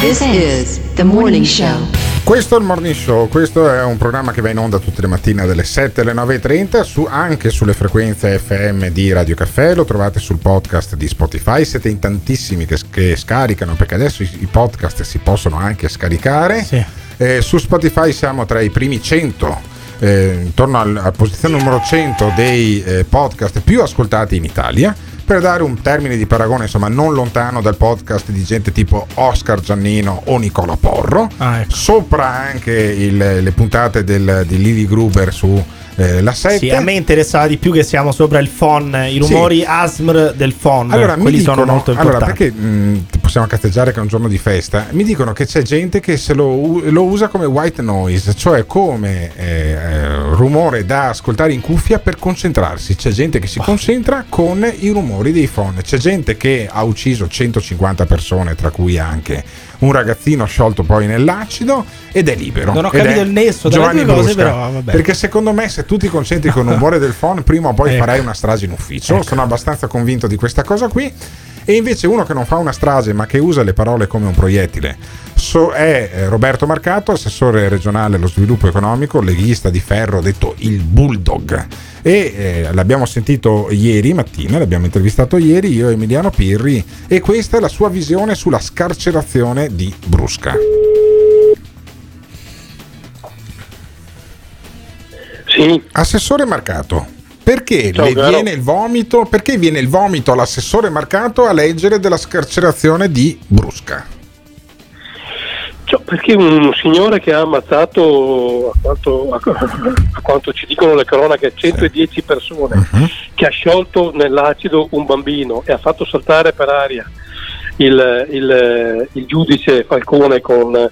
This is the morning show. Questo è il Morning Show, questo è un programma che va in onda tutte le mattine dalle 7 alle 9.30 su, anche sulle frequenze FM di Radio Caffè, lo trovate sul podcast di Spotify, siete in tantissimi che, che scaricano perché adesso i, i podcast si possono anche scaricare. Eh, su Spotify siamo tra i primi 100 eh, intorno al- alla posizione numero 100 dei eh, podcast più ascoltati in Italia. Per dare un termine di paragone, insomma, non lontano dal podcast di gente tipo Oscar Giannino o Nicola Porro. Sopra anche il- le puntate del- di Lily Gruber su eh, la 7. Sì, a me interessava di più che siamo sopra il phon, i Sì. rumori ASMR del phon. Allora, quelli dicono, sono molto allora, importanti. perché mh, possiamo cazzeggiare che è un giorno di festa? Mi dicono che c'è gente che se lo, lo usa come white noise, cioè come eh, eh, rumore da ascoltare in cuffia per concentrarsi. C'è gente che si concentra con i rumori dei phon. C'è gente che ha ucciso 150 persone, tra cui anche un ragazzino sciolto poi nell'acido ed è libero. Non ho capito il nesso Giovanni due cose, però, vabbè. Perché secondo me se tu ti concentri con un rumore del phone, prima o poi Ecco. farai una strage in ufficio. Ecco. Sono abbastanza convinto di questa cosa qui. E invece uno che non fa una strage ma che usa le parole come un proiettile so- è eh, Roberto Marcato, assessore regionale allo sviluppo economico, leghista di ferro, detto il bulldog. E eh, l'abbiamo sentito ieri mattina, l'abbiamo intervistato ieri io e Emiliano Pirri e questa è la sua visione sulla scarcerazione di Brusca. Sì. Assessore Marcato, perché Ciao, le caro. viene il vomito? Perché viene il vomito all'assessore Marcato a leggere della scarcerazione di Brusca? Perché un signore che ha ammazzato, a quanto, a- quanto ci dicono le cronache, 110 persone, che ha sciolto nell'acido un bambino e ha fatto saltare per aria il, il- il giudice Falcone con,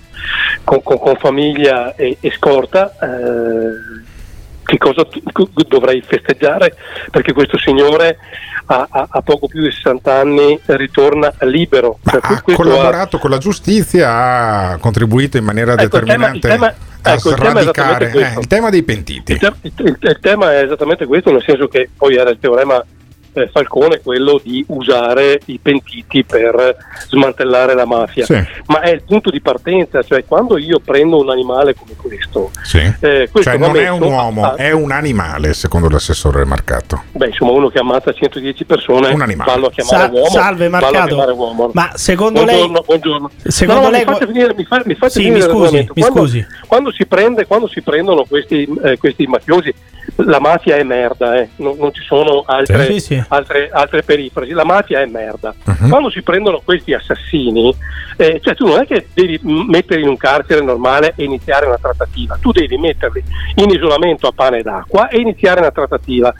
con- con- con famiglia e, e scorta, eh, che cosa dovrei festeggiare? Perché questo signore a, a- a poco più di 60 anni ritorna libero. Cioè, Ha questo ha- collaborato con la giustizia, ha contribuito in maniera Ecco, il tema- il determinante tema- a ecco, il tema eh, il tema dei pentiti. Il, te- il tema è esattamente questo, nel senso che poi era il teorema eh, Falcone quello di usare i pentiti per smantellare la mafia. Sì. Ma è il punto di partenza, cioè quando io prendo un animale come questo, Sì. eh, questo Cioè non è un uomo, a- è un animale, secondo l'assessore Marcato. Beh, insomma, uno che ammazza 110 persone, Un animale. vallo a chiamare Sa- uomo. salve, Marcato. uomo. Ma secondo buongiorno, lei- Buongiorno. Secondo No, lei- Mi faccia finire, mi fa- mi faccia Sì, finire mi scusi, mi quando, scusi. Quando si, prende, quando si prendono questi, eh, questi mafiosi, la mafia è merda, eh. non, non ci sono altre, Sì, sì. Altre, altre perifrasi, la mafia è merda. Mhm. Quando si prendono questi assassini, eh, cioè tu non è che devi metterli in un carcere normale e iniziare una trattativa, tu devi metterli in isolamento a pane ed acqua e iniziare una trattativa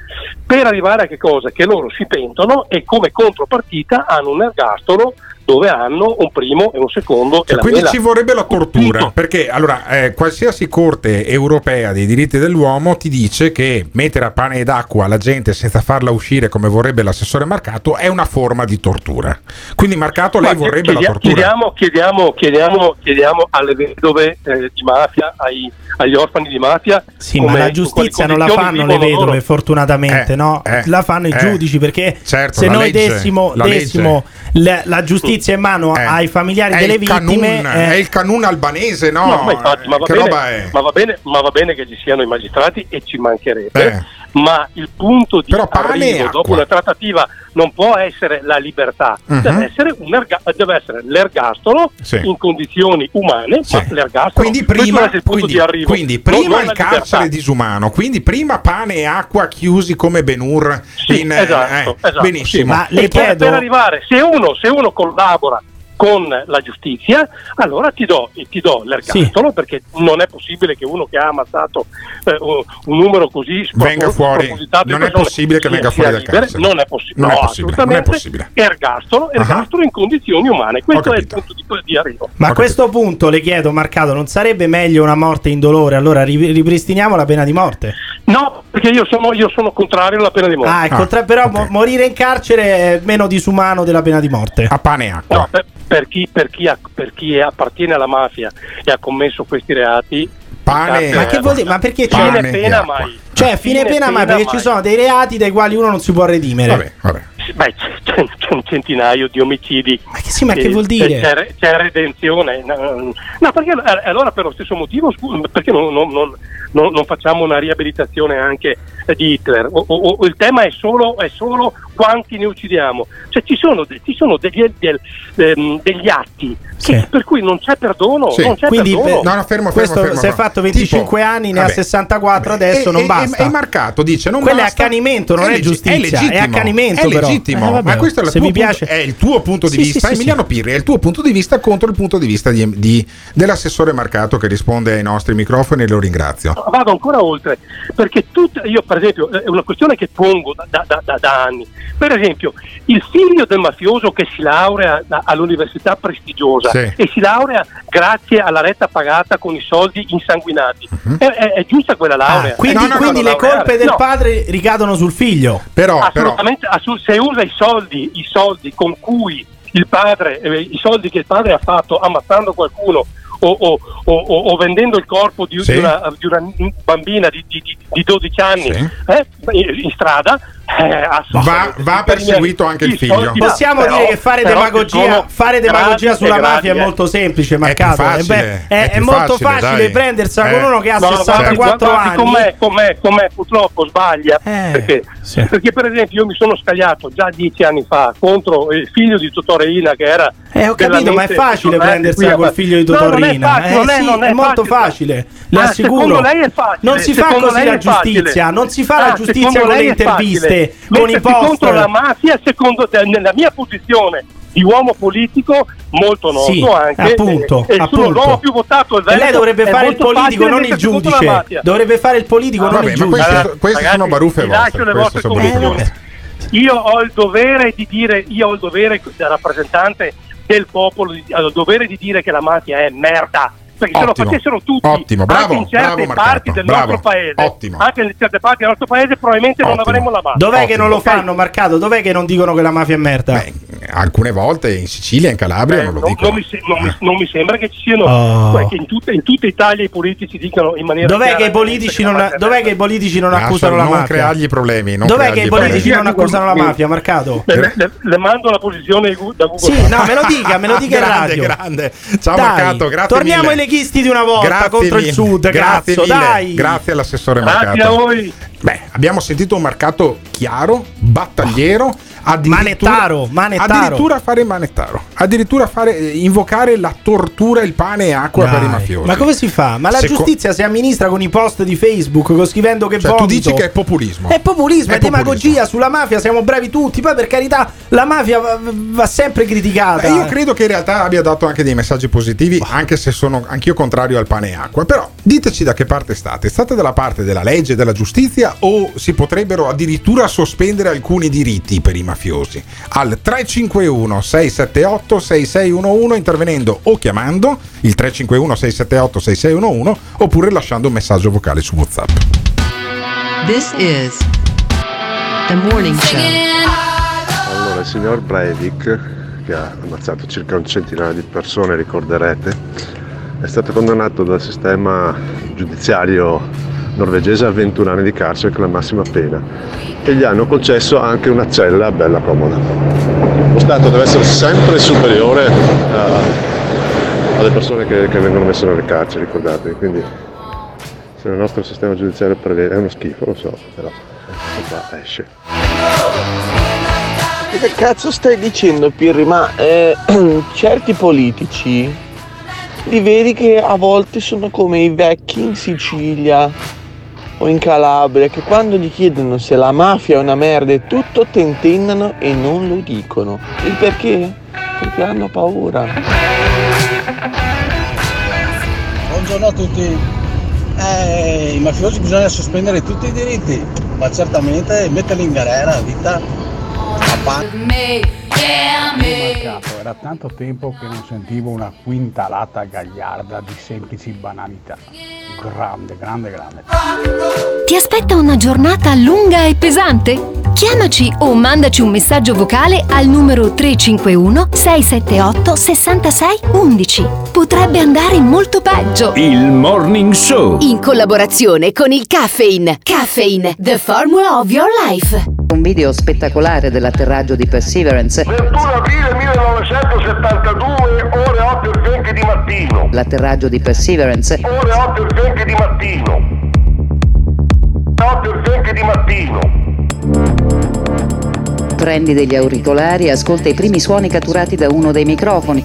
per arrivare a che cosa? Che loro si pentono e come contropartita hanno un ergastolo dove hanno un primo e un secondo e Cioè, la quindi mela. ci vorrebbe la tortura, perché allora eh, qualsiasi corte europea dei diritti dell'uomo ti dice che mettere a pane ed acqua la gente senza farla uscire come vorrebbe l'assessore Marcato è una forma di tortura. Quindi Marcato lei Ma vorrebbe la chiedia- tortura. Chiediamo, chiediamo, chiediamo, chiediamo alle vedove eh, di mafia, ai- agli orfani di mafia. Sì, come- ma la giustizia non la fanno le vedove, loro. fortunatamente, Eh, no? eh, la fanno i eh. giudici perché Certo, se la noi legge, dessimo, la dessimo la, la giustizia in mano Eh, ai familiari è delle il vittime, canun, eh, è il canun albanese, no? No, ma infatti, ma va, bene, ma va bene- ma va bene che ci siano i magistrati e ci mancherebbe. Eh. Ma il punto di Però arrivo dopo una trattativa non può essere la libertà, Mhm. deve, essere un erga- deve essere l'ergastolo Sì. in condizioni umane, Sì. ma l'ergastolo Quindi prima, il punto quindi, di arrivo. quindi prima il carcere libertà. disumano, quindi prima pane e acqua chiusi come Benur. in, eh, esatto, eh, esatto, benissimo. sì. E per, per arrivare, se uno, se uno collabora con la giustizia, allora ti do, ti do l'ergastolo perché non è possibile che uno che ha ammazzato eh, un, numero così Venga fuori. Non è possibile che venga fuori dal carcere. Non è possibile, Non è no, possibile, non è assolutamente. possibile. Ergastolo, ergastolo in condizioni umane, questo è il punto di, di arrivo. Ma a questo punto le chiedo, Marcato, non sarebbe meglio una morte indolore? Allora ri- ripristiniamo la pena di morte. No, perché io sono, io sono contrario alla pena di morte. Ah, ecco, tra- però mo- morire in carcere è meno disumano della pena di morte. A pane e acqua. No, per, per chi, per, chi ha- per chi appartiene alla mafia e ha commesso questi reati, Pane- Ma che vuol dire? Ma perché c'è fine e pena mai? Cioè, fine pena mai perché ci sono dei reati dai quali uno non si può redimere. Vabbè, vabbè. Beh, c'è, c'è- un centinaio di omicidi. Ma che sì, ma che vuol dire? C'è, c'è redenzione. No, no, perché eh, allora per lo stesso motivo, perché non, non- non- non- facciamo una riabilitazione anche di Hitler? O, o- o il tema è solo, è solo quanti ne uccidiamo. Cioè ci sono, ci sono degli, del- ehm, degli atti che- per cui non c'è perdono. Sì. Non c'è Quindi perdono. per- No, no, fermo, questo fermo, fermo, si è fatto 25 Tipo, anni, ne ha vabbè. 64 adesso, E- non e- basta. E Marcato dice: non Quello è basta. accanimento, non è leggi- giustizia, è legittimo, accanimento, È però. Legittimo, Eh, vabbè, ma questo è, la se tua vi punto- è il tuo punto di Sì, vista. sì, Emiliano Pirri è il tuo punto di vista contro il punto di vista di- di- dell'assessore Marcato che risponde ai nostri microfoni e lo ringrazio. vado ancora oltre, perché tut- io per esempio è una questione che pongo da, da- da- da- anni, per esempio il figlio del mafioso che si laurea all'università prestigiosa Sì. e si laurea grazie alla retta pagata con i soldi insanguinati, Mhm. è, è- è giusta quella laurea? Quindi, È giusta quindi quella le laureare? colpe del No. padre ricadono sul figlio. Però, Assolutamente, assu- se usa i soldi, i soldi con cui il padre, eh, i soldi che il padre ha fatto ammazzando qualcuno o, o- o- o- vendendo il corpo di, Sì. di una, di una bambina di, di- di- di 12 anni Sì. eh, in strada, eh, Va, va perseguito anche il figlio. Possiamo però- dire che fare demagogia, sono fare demagogia sulla e mafia è eh. molto semplice, Marcato. facile, beh, è è, è più molto facile, facile, prendersela Eh. con uno che ha No, guardi, 64 guardi anni. Com'è, com'è, com'è, purtroppo sbaglia. Eh, perché, sì. perché, per esempio, io mi sono scagliato già dieci anni fa contro il figlio di Totò Reina, che era. Eh, ho capito, ma è facile prendersela col figlio di No, non è facile, Eh, non è- sì, non è molto facile, le Ah, assicuro. è facile. Non si fa così la è facile. giustizia, non si fa la Ah, giustizia con le è interviste, facile. con i post. contro la mafia, secondo te, nella mia posizione di uomo politico, molto noto Sì, anche. appunto, e, e sono appunto. l'uomo più votato al E lei Veneto, dovrebbe è fare il politico, non il giudice. Dovrebbe fare il politico, Ah, non vabbè, il giudice. queste- Queste, queste Ragazzi, sono baruffe vostre. le convinzioni. Io ho il dovere di dire, io ho il dovere da rappresentante del popolo, ho il dovere di dire che la mafia è merda. Perché se lo Ottimo, facessero tutti, ottimo, bravo, anche in certe bravo Marcato, parti del bravo, nostro paese, ottimo. anche in certe parti del nostro paese, probabilmente non Ottimo. avremmo la mafia. Dov'è che Ottimo. non lo Ok? fanno, Marcato? Dov'è che non dicono che la mafia è merda? Alcune volte in Sicilia, in Calabria Eh, non lo non, dicono. non mi se- non mi- non mi sembra che ci siano Oh. che in, tutte, in tutta Italia i politici dicano in maniera Dov'è che, i politici non, dov'è che i politici non accusano la non mafia? creargli problemi. non Dov'è creargli che i politici non accusano la mafia, Marcato? Le, mando la posizione da Google. Sì, no, me lo dica, me lo dica in grande, radio. grande. Ciao Marcato, grazie Torniamo mille. Leghisti di una volta Grazie contro il mille. sud, Grazie mille. dai. Grazie all'assessore Grazie a voi. Beh, abbiamo sentito un marcato chiaro, battagliero, addirittura, Manettaro, manettaro. addirittura fare manettaro, addirittura fare, eh, invocare la tortura, il pane e acqua Dai, per i mafiosi. Ma come si fa? Ma la Seco- giustizia si amministra con i post di Facebook, scrivendo che Cioè, tu vomito. dici che è populismo. È populismo, è, È populismo. demagogia sulla mafia, siamo bravi tutti. Poi per carità, la mafia va, va sempre criticata. Eh, io credo che in realtà abbia dato anche dei messaggi positivi, anche se sono anch'io contrario al pane e acqua. Però diteci da che parte state. State dalla parte della legge, della giustizia o si potrebbero addirittura sospendere alcuni diritti per i mafiosi? Al 351 678 6611 intervenendo o chiamando il 351 678 6611 oppure lasciando un messaggio vocale su WhatsApp. This is the morning show. Allora, il signor Breivik, che ha ammazzato circa un centinaio di persone, ricorderete, è stato condannato dal sistema giudiziario norvegese a 21 anni di carcere, che è la massima pena, e gli hanno concesso anche una cella bella comoda. Lo Stato deve essere sempre superiore a- alle persone che, che vengono messe nelle carceri, ricordate, quindi se il nostro sistema giudiziario prevede, è uno schifo, lo so, però qua esce. Che cazzo stai dicendo Pirri? Ma eh, certi politici li vedi che a volte sono come i vecchi in Sicilia o in Calabria che quando gli chiedono se la mafia è una merda e tutto tentennano e non lo dicono. Il perché? Perché hanno paura. Buongiorno a tutti. Eh, I mafiosi bisogna sospendere tutti i diritti, ma certamente metterli in galera vita. A era tanto tempo che non sentivo una quintalata gagliarda di semplici banalità. Grande, grande, grande. Ti aspetta una giornata lunga e pesante? Chiamaci o mandaci un messaggio vocale al numero 351 678 66 11. Potrebbe andare molto peggio. Il Morning Show. In collaborazione con il Caffeine. Caffeine, the formula of your life. Un video spettacolare dell'atterraggio di Perseverance. 21 aprile 1972, ore 8 e 20 di mattino. L'atterraggio di Perseverance. Ore 8 e 20 di mattino. 8 e 20 di mattino. Prendi degli auricolari e ascolta i primi suoni catturati da uno dei microfoni.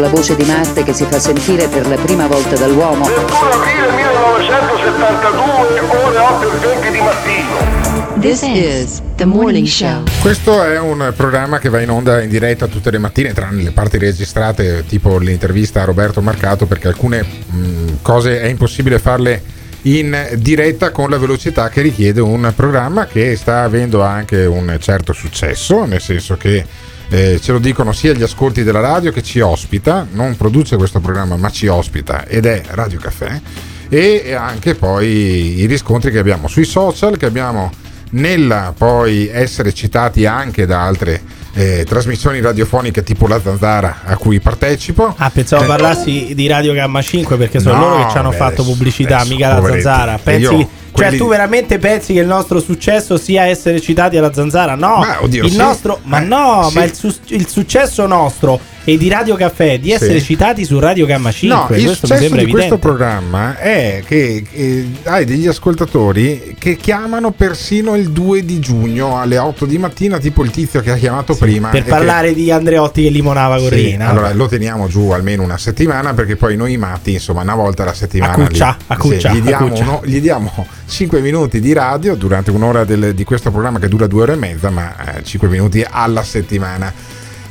La voce di Marte che si fa sentire per la prima volta dall'uomo. 21 aprile 1972, ore 8 e 20 di mattino. This is the morning show. Questo è un programma che va in onda in diretta tutte le mattine, tranne le parti registrate, tipo l'intervista a Roberto Marcato, perché alcune mh, cose è impossibile farle in diretta con la velocità che richiede un programma che sta avendo anche un certo successo, nel senso che eh, ce lo dicono sia gli ascolti della radio che ci ospita, non produce questo programma ma ci ospita ed è Radio Caffè e anche poi i riscontri che abbiamo sui social, che abbiamo nella poi essere citati anche da altre eh, trasmissioni radiofoniche tipo La Zanzara a cui partecipo. Ah, pensavo Eh, parlassi di Radio Gamma 5 perché sono No, loro che ci hanno beh, fatto pubblicità, adesso, mica la zanzara. Pensi, io, cioè, tu veramente pensi che il nostro successo sia essere citati alla zanzara? No, Ma, oddio, il sì. nostro, ma Eh, no, sì. ma il, su- il successo nostro e di Radio Caffè di essere Sì. citati su Radio Gamma 5. No, il questo mi successo di questo evidente. programma è che eh, hai degli ascoltatori che chiamano persino il 2 di giugno alle 8 di mattina, tipo il tizio che ha chiamato prima. per e che- parlare di Andreotti che limonava con Rina. allora lo teniamo giù almeno una settimana perché poi noi matti, insomma, una volta alla settimana A cuccia, gli, a cuccia, gli, diamo cuccia. uno- gli diamo 5 minuti di radio durante un'ora del- di questo programma che dura due ore e mezza, ma 5 minuti alla settimana.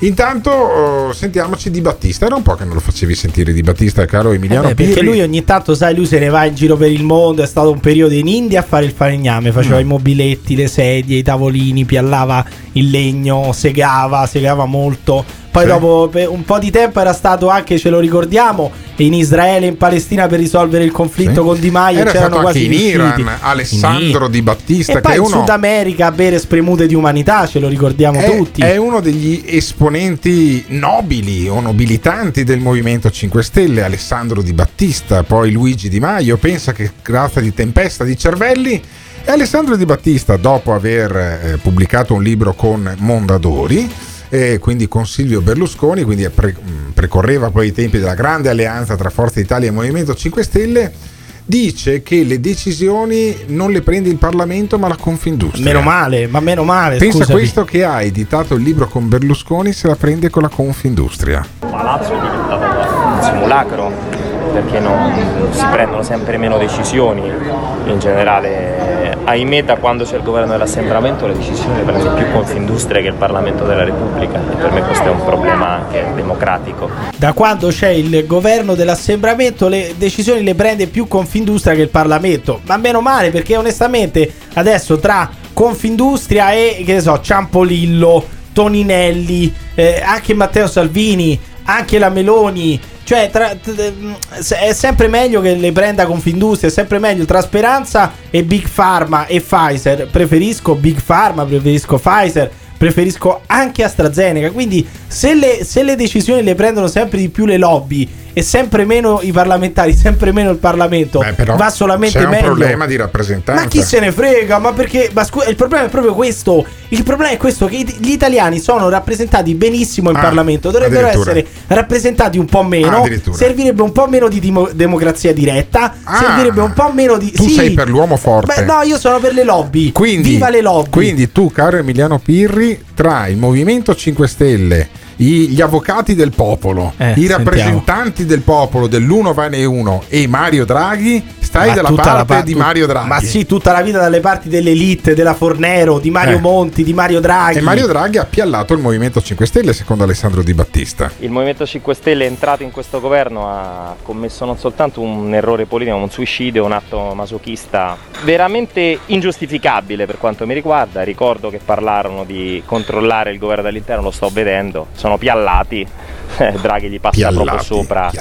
Intanto oh, sentiamoci di Battista. Era un po' che non lo facevi sentire di Battista, caro Emiliano Eh beh, perché Pirri. lui ogni tanto, sai, lui se ne va in giro per il mondo. È stato un periodo in India a fare il falegname. Faceva Mm. i mobiletti, le sedie, i tavolini, piallava il legno, segava, segava molto. Poi Sì. dopo un po' di tempo era stato anche, ce lo ricordiamo, in Israele e in Palestina per risolvere il conflitto Sì. con Di Maio. Era c'erano stato anche quasi in riusciti. Iran, Alessandro In- Di Battista, E che poi è in uno Sud America a bere spremute di umanità, ce lo ricordiamo è, tutti. è uno degli esponenti nobili o nobilitanti del Movimento 5 Stelle, Alessandro Di Battista, poi Luigi Di Maio, pensa che grazia di tempesta di cervelli. E Alessandro Di Battista, dopo aver eh, pubblicato un libro con Mondadori, e quindi con Silvio Berlusconi, quindi pre- mh, precorreva poi i tempi della grande alleanza tra Forza Italia e Movimento 5 Stelle, dice che le decisioni non le prende il Parlamento ma la Confindustria. Meno male, ma meno male. Pensa scusami. questo che ha editato il libro con Berlusconi se la prende con la Confindustria. Palazzo è diventato un simulacro perché non si prendono sempre meno decisioni in generale. Ahimè da quando c'è il governo dell'assembramento le decisioni le prende più Confindustria che il Parlamento della Repubblica e per me questo è un problema anche democratico. Da quando c'è il governo dell'assembramento le decisioni le prende più Confindustria che il Parlamento. Ma meno male perché onestamente adesso tra Confindustria e che ne so, Ciampolillo, Toninelli, eh, anche Matteo Salvini, anche la Meloni, Cioè, tra- è sempre meglio che le prenda Confindustria, è sempre meglio tra Speranza e Big Pharma e Pfizer. Preferisco Big Pharma, preferisco Pfizer, preferisco anche AstraZeneca. Quindi, se le, se le decisioni le prendono sempre di più le lobby e sempre meno i parlamentari, sempre meno il Parlamento, Beh, però va solamente c'è un meglio. problema di rappresentanza. Ma chi se ne frega? Ma perché? Ma scu- il problema è proprio questo. Il problema è questo: che gli italiani sono rappresentati benissimo in Ah, Parlamento. Dovrebbero essere rappresentati un po' Ah, meno. addirittura. servirebbe un po' meno di dimo- democrazia diretta. servirebbe un po' meno di. Tu sì. sei per l'uomo forte. Beh, no, io sono per le lobby. Quindi, Viva le lobby. quindi tu, caro Emiliano Pirri, tra il Movimento 5 Stelle, gli avvocati del popolo, Eh, i sentiamo. rappresentanti del popolo dell'uno va ne uno e Mario Draghi, stai Ma dalla parte la pa- di Mario Draghi. Ma sì, tutta la vita dalle parti dell'elite, della Fornero, di Mario Eh. Monti, di Mario Draghi. E Mario Draghi ha piallato il Movimento 5 Stelle, secondo Alessandro Di Battista. Il Movimento 5 Stelle entrato in questo governo ha commesso non soltanto un errore politico, ma un suicidio, un atto masochista veramente ingiustificabile per quanto mi riguarda. Ricordo che parlarono di controllare il governo dall'interno, lo sto vedendo, sono piallati. Draghi gli passa Piallati, proprio sopra,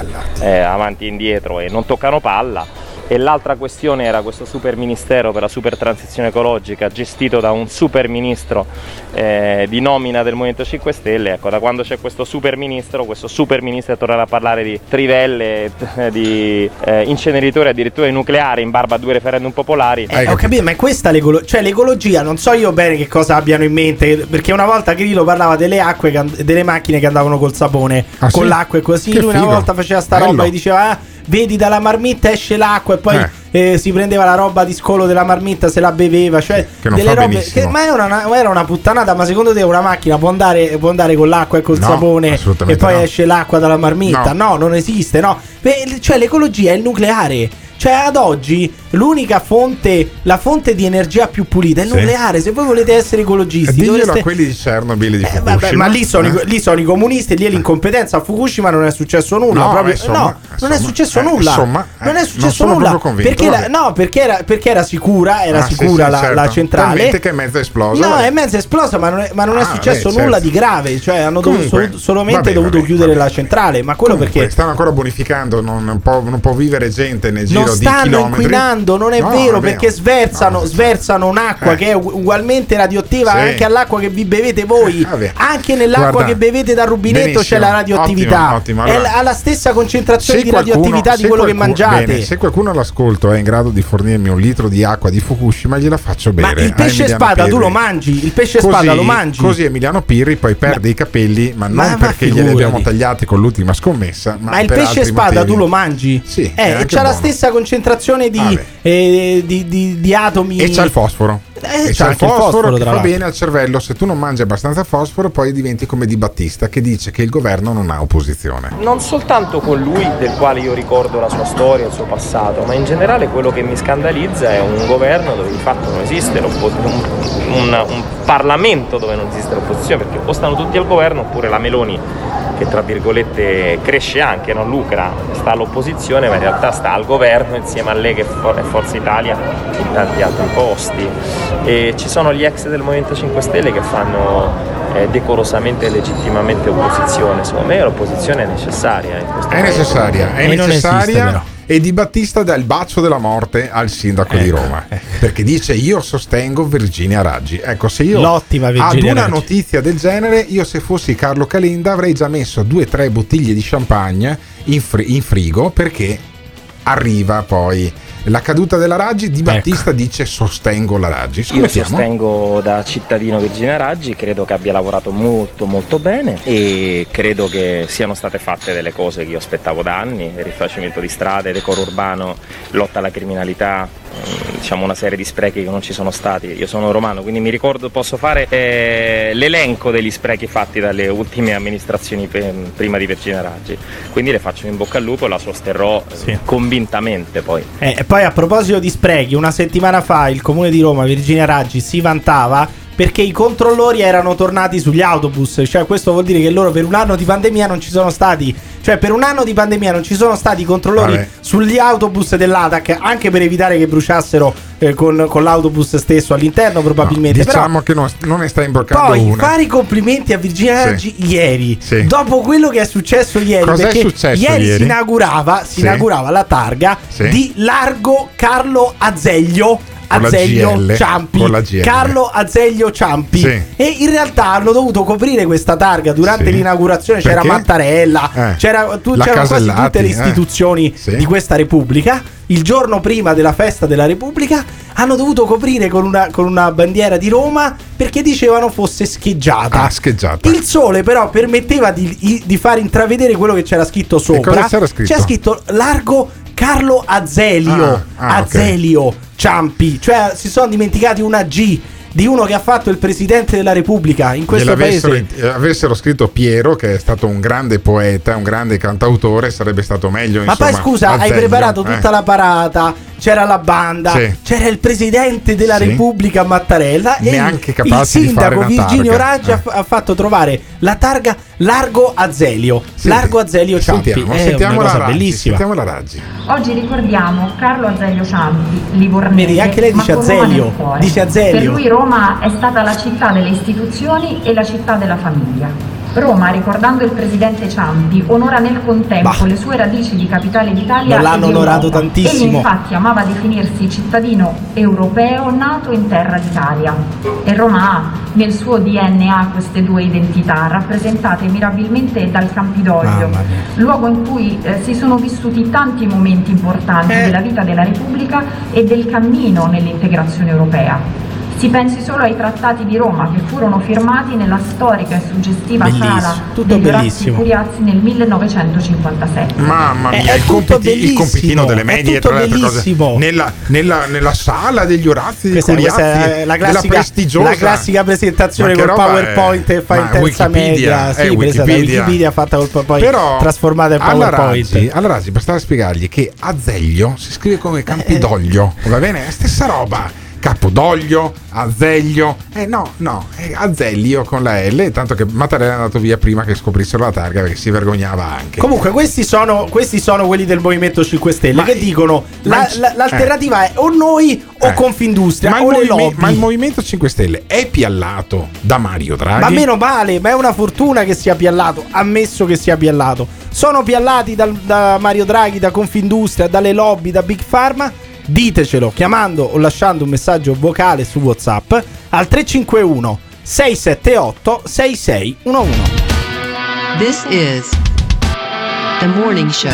eh, avanti e indietro e non toccano palla. E l'altra questione era questo super ministero per la super transizione ecologica gestito da un super ministro eh, di nomina del Movimento 5 Stelle. Ecco, da quando c'è questo super ministro, questo super ministro è tornato a parlare di trivelle, di eh, inceneritori addirittura di nucleare in barba a due referendum popolari. Eh, ho capito, ma è questa l'ecologia. Cioè, l'ecologia, non so io bene che cosa abbiano in mente. Perché una volta Grillo parlava delle acque, che and- delle macchine che andavano col sapone, Ah, con sì? l'acqua e così. Che Lui una figo. volta faceva sta Bello. roba e diceva: "Ah, Vedi dalla marmitta esce l'acqua e poi eh, si prendeva la roba di scolo della marmitta, se la beveva. Cioè, Che delle robe. Che, ma era una, era una puttanata. Ma secondo te una macchina può andare, può andare con l'acqua e col No, sapone e poi no. esce l'acqua dalla marmitta? No. non esiste, no. Beh, Cioè, l'ecologia è il nucleare. Cioè, ad oggi l'unica fonte, la fonte di energia più pulita è il Sì. nucleare. Se voi volete essere ecologisti, Diglielo dovreste- a quelli di Chernobyl di Fukushima. Vabbè, ma lì sono, i- Eh? lì sono i comunisti, lì è l'incompetenza. A Fukushima non è successo nulla. No, proprio- insomma, no, non è insomma, successo eh, nulla. insomma, non eh, è successo nulla. convinto, perché, la- no, perché era, perché era sicura, era Ah, sì, sicura sì, la, certo. la centrale. Talmente che è mezza esplosa. No, è mezza esplosa, ma non è, ma non è Ah, successo vabbè, nulla certo. di grave. Cioè, hanno dovuto Comunque, sol- solamente vabbè, dovuto vabbè, chiudere la centrale. Ma quello perché stanno ancora bonificando, non, può, vivere gente nel giro di stanno chilometri. Inquinando, non è No, vero, è perché sversano, sversano un'acqua Eh. che è ugualmente radioattiva Sì. anche all'acqua che vi bevete voi. Vabbè. Anche nell'acqua Guarda, che bevete dal rubinetto c'è benissimo, la radioattività. ottimo, ottimo, È allora- l- ha la stessa concentrazione di qualcuno- radioattività di quello che qualcuno- mangiate. bene, se qualcuno all'ascolto è in grado di fornirmi un litro di acqua di Fukushima, gliela faccio Ma bere. il a pesce spada tu Pirri. lo mangi? Il pesce Così- spada lo mangi? Così Emiliano Pirri poi perde i capelli, ma non Ma- ma perché glieli figurati. abbiamo tagliati con l'ultima scommessa. Ma, Ma il pesce spada motivi. tu lo mangi? Sì, è Eh, e c'ha la stessa concentrazione di. Eh, di, di- di atomi. E c'ha il fosforo. Eh, e c'ha c'ha il anche il fosforo, fosforo, che fa bene al cervello. Se tu non mangi abbastanza fosforo, poi diventi come Di Battista che dice che il governo non ha opposizione. Non soltanto con lui, del quale io ricordo la sua storia, il suo passato, ma in generale quello che mi scandalizza è un governo dove di fatto non esiste l'opposizione, un, un- un Parlamento dove non esiste l'opposizione, perché o stanno tutti al governo oppure la Meloni, che tra virgolette cresce anche, non lucra, sta all'opposizione, ma in realtà sta al governo insieme a lei che è For- è Forza Italia in tanti altri posti. E ci sono gli ex del Movimento 5 Stelle che fanno eh, decorosamente e legittimamente opposizione. Secondo me l'opposizione è necessaria. in questo È paese. necessaria, è E non esiste, necessaria. E Di Battista dà il bacio della morte al sindaco di Ecco, Roma perché dice io sostengo Virginia Raggi. Ecco, se io L'ottima ad Virginia una Raggi. notizia del genere, io se fossi Carlo Calenda avrei già messo due o tre bottiglie di champagne in, fri- in frigo perché arriva poi la caduta della Raggi. Di Battista dice sostengo la Raggi. Io sostengo da cittadino Virginia Raggi, credo che abbia lavorato molto molto bene e credo che siano state fatte delle cose che io aspettavo da anni, rifacimento di strade, decoro urbano, lotta alla criminalità, diciamo una serie di sprechi che non ci sono stati. Io sono romano, quindi mi ricordo, posso fare eh, l'elenco degli sprechi fatti dalle ultime amministrazioni pe- prima di Virginia Raggi. Quindi le faccio in bocca al lupo e la sosterrò eh, convintamente poi. Eh, e poi a proposito di sprechi, una settimana fa il comune di Roma, Virginia Raggi, si vantava perché i controllori erano tornati sugli autobus. Cioè, questo vuol dire che loro per un anno di pandemia non ci sono stati Cioè, per un anno di pandemia non ci sono stati controllori Vabbè. sugli autobus dell'ATAC, anche per evitare che bruciassero eh, con, con l'autobus stesso all'interno, probabilmente. Però Diciamo che non, non ne sta imbroccando poi una. fare i complimenti a Virginia Sì. Raggi ieri, Sì. dopo quello che è successo ieri, Cos'è perché successo ieri, ieri? si inaugurava, si Sì. inaugurava la targa Sì. di Largo Carlo Azeglio. Azeglio GL, Ciampi. Carlo Azeglio Ciampi. Sì. E in realtà hanno dovuto coprire questa targa durante Sì. l'inaugurazione. C'era Perché? Mattarella, Eh. c'era, tu- c'erano quasi tutte le eh. istituzioni Sì. di questa Repubblica. Il giorno prima della festa della Repubblica hanno dovuto coprire con una, con una bandiera di Roma perché dicevano fosse scheggiata. Ah, scheggiata. Il sole però permetteva di, di far intravedere quello che c'era scritto sopra. cosa c'era scritto? C'era scritto largo Carlo Azelio. Ah, ah. Azelio Ciampi. Cioè si sono dimenticati una G di uno che ha fatto il presidente della Repubblica in questo paese. eh, avessero scritto Piero, che è stato un grande poeta, un grande cantautore, sarebbe stato meglio. Ma insomma, poi scusa, hai preparato eh. tutta la parata, c'era la banda, Sì. c'era il presidente della Sì. Repubblica Mattarella e Neanche il, capaci il di fare sindaco Virginio targa. Raggi ha Eh. ha fatto trovare la targa Largo Azelio. Largo Azelio Ciampi. Sentiamo, è sentiamo una la cosa Raggi, bellissima. sentiamo la Raggi. Oggi ricordiamo Carlo Azeglio Ciampi, livornese. Vedi, anche lei ma dice Azelio, dice Azelio. Per lui Roma è stata la città delle istituzioni e la città della famiglia. Roma, ricordando il presidente Ciampi, onora nel contempo le sue radici di capitale d'Italia Non l'hanno e di onorato tantissimo. Egli infatti amava definirsi cittadino europeo nato in terra d'Italia. E Roma ha nel suo DNA queste due identità, rappresentate mirabilmente dal Campidoglio, luogo in cui eh, si sono vissuti tanti momenti importanti Eh. della vita della Repubblica e del cammino nell'integrazione europea. Si pensi solo ai trattati di Roma che furono firmati nella storica e suggestiva Bellissimo, sala tutto degli Orazzi bellissimo. Curiazzi nel 1957. Mamma È- mia, è il, tutto compiti- il compitino delle è medie tutto tra le altre cose. Nella, nella- nella sala degli Orazzi di Questa, Curiazzi, questa è la classica, prestigiosa. la classica presentazione col roba PowerPoint è? e fa in terza Wikipedia, media. è Sì, presa da Wikipedia. Wikipedia fatta col PowerPoint, Però trasformata in PowerPoint. Alla Raggi bastava spiegargli che Azeglio si scrive come Campidoglio, Eh. va bene? È la stessa roba. Capodoglio, Azeglio, eh no, no, è Azeglio con la L, tanto che Mattarella è andato via prima che scoprissero la targa perché si vergognava anche. Comunque, questi sono, questi sono quelli del Movimento 5 Stelle che dicono ma- la- la- l'alternativa è o noi o Eh. Confindustria ma il, o le movime- lobby. ma il Movimento 5 Stelle è piallato da Mario Draghi? Ma meno male, ma è una fortuna che sia piallato, ammesso che sia piallato. Sono piallati dal- da Mario Draghi, da Confindustria, dalle lobby, da Big Pharma? Ditecelo chiamando o lasciando un messaggio vocale su WhatsApp al 351 678 6611. This is the morning show.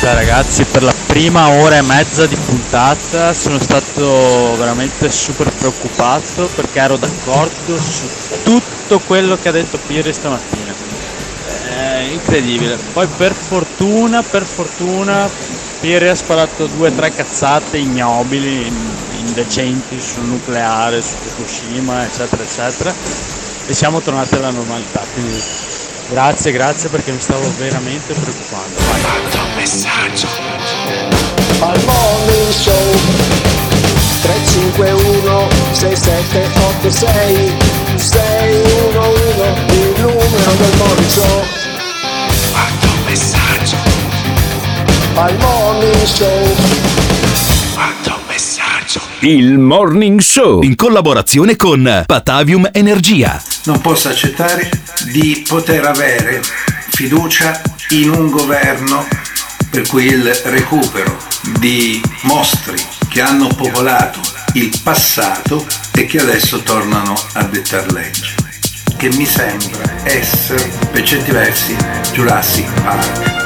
Ciao ragazzi, per la prima ora e mezza di puntata sono stato veramente super preoccupato perché ero d'accordo su tutto quello che ha detto Piri stamattina. È incredibile. Poi per fortuna, per fortuna, Piri ha sparato due o tre cazzate ignobili, indecenti sul nucleare, su Fukushima, eccetera, eccetera. E siamo tornati alla normalità. Quindi grazie, grazie perché mi stavo veramente preoccupando. Vai. messaggio. Al morning show 351 6786 611 il numero del morning show Quanto messaggio. Al morning show Quanto messaggio. Il Morning Show in collaborazione con Patavium Energia. Non posso accettare di poter avere fiducia in un governo per cui il recupero di mostri che hanno popolato il passato e che adesso tornano a dettar legge, che mi sembra essere per certi versi Jurassic Park.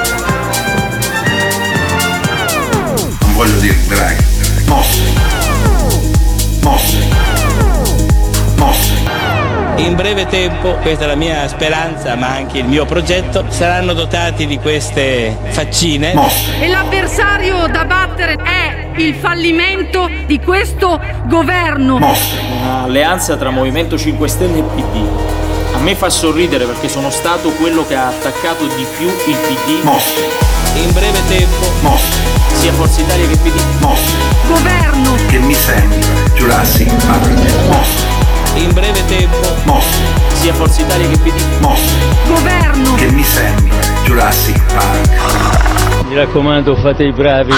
Voglio dire Draghi, mostri, mostri, mostri. In breve tempo, questa è la mia speranza, ma anche il mio progetto, saranno dotati di queste faccine. E l'avversario da battere è il fallimento di questo governo. Un'alleanza tra Movimento 5 Stelle e PD. A me fa sorridere perché sono stato quello che ha attaccato di più il PD. E in breve tempo, sia Forza Italia che PD. Governo che mi sembra Jurassic Park. Mostri, E in breve tempo, sia Forza Italia che PD. Mostri Governo. che mi sembra Jurassic Park. Mi raccomando, fate i bravi.